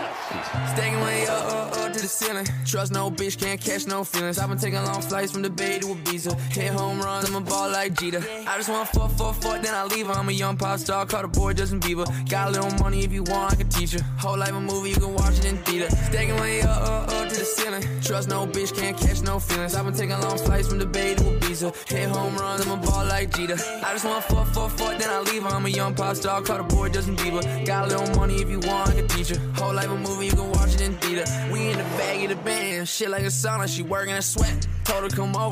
[SPEAKER 1] Peace.
[SPEAKER 3] The ceiling. Trust no bitch, can't catch no feelings. I've been taking long flights from the Bay to Ibiza. Hit home runs, I'm a ball like Jeter. I just want fuck, fuck, fuck, then I leave her. I'm a young pop star, call the boy Justin Bieber. Got a little money if you want, I can teach you. Whole life a movie, you can watch it in theater. Stacking way up, up, up to the ceiling. Trust no bitch, can't catch no feelings. I've been taking long flights from the Bay to Ibiza. Hit home runs, I'm a ball like Jeter. I just want fuck, fuck, fuck, then I leave her. I'm a young pop star, call the boy Justin Bieber. Got a little money if you want, I can teach you. Whole life a movie, you can watch it in theater. We in the bag of the band, shit like a sauna, she working a sweat. Told her come over.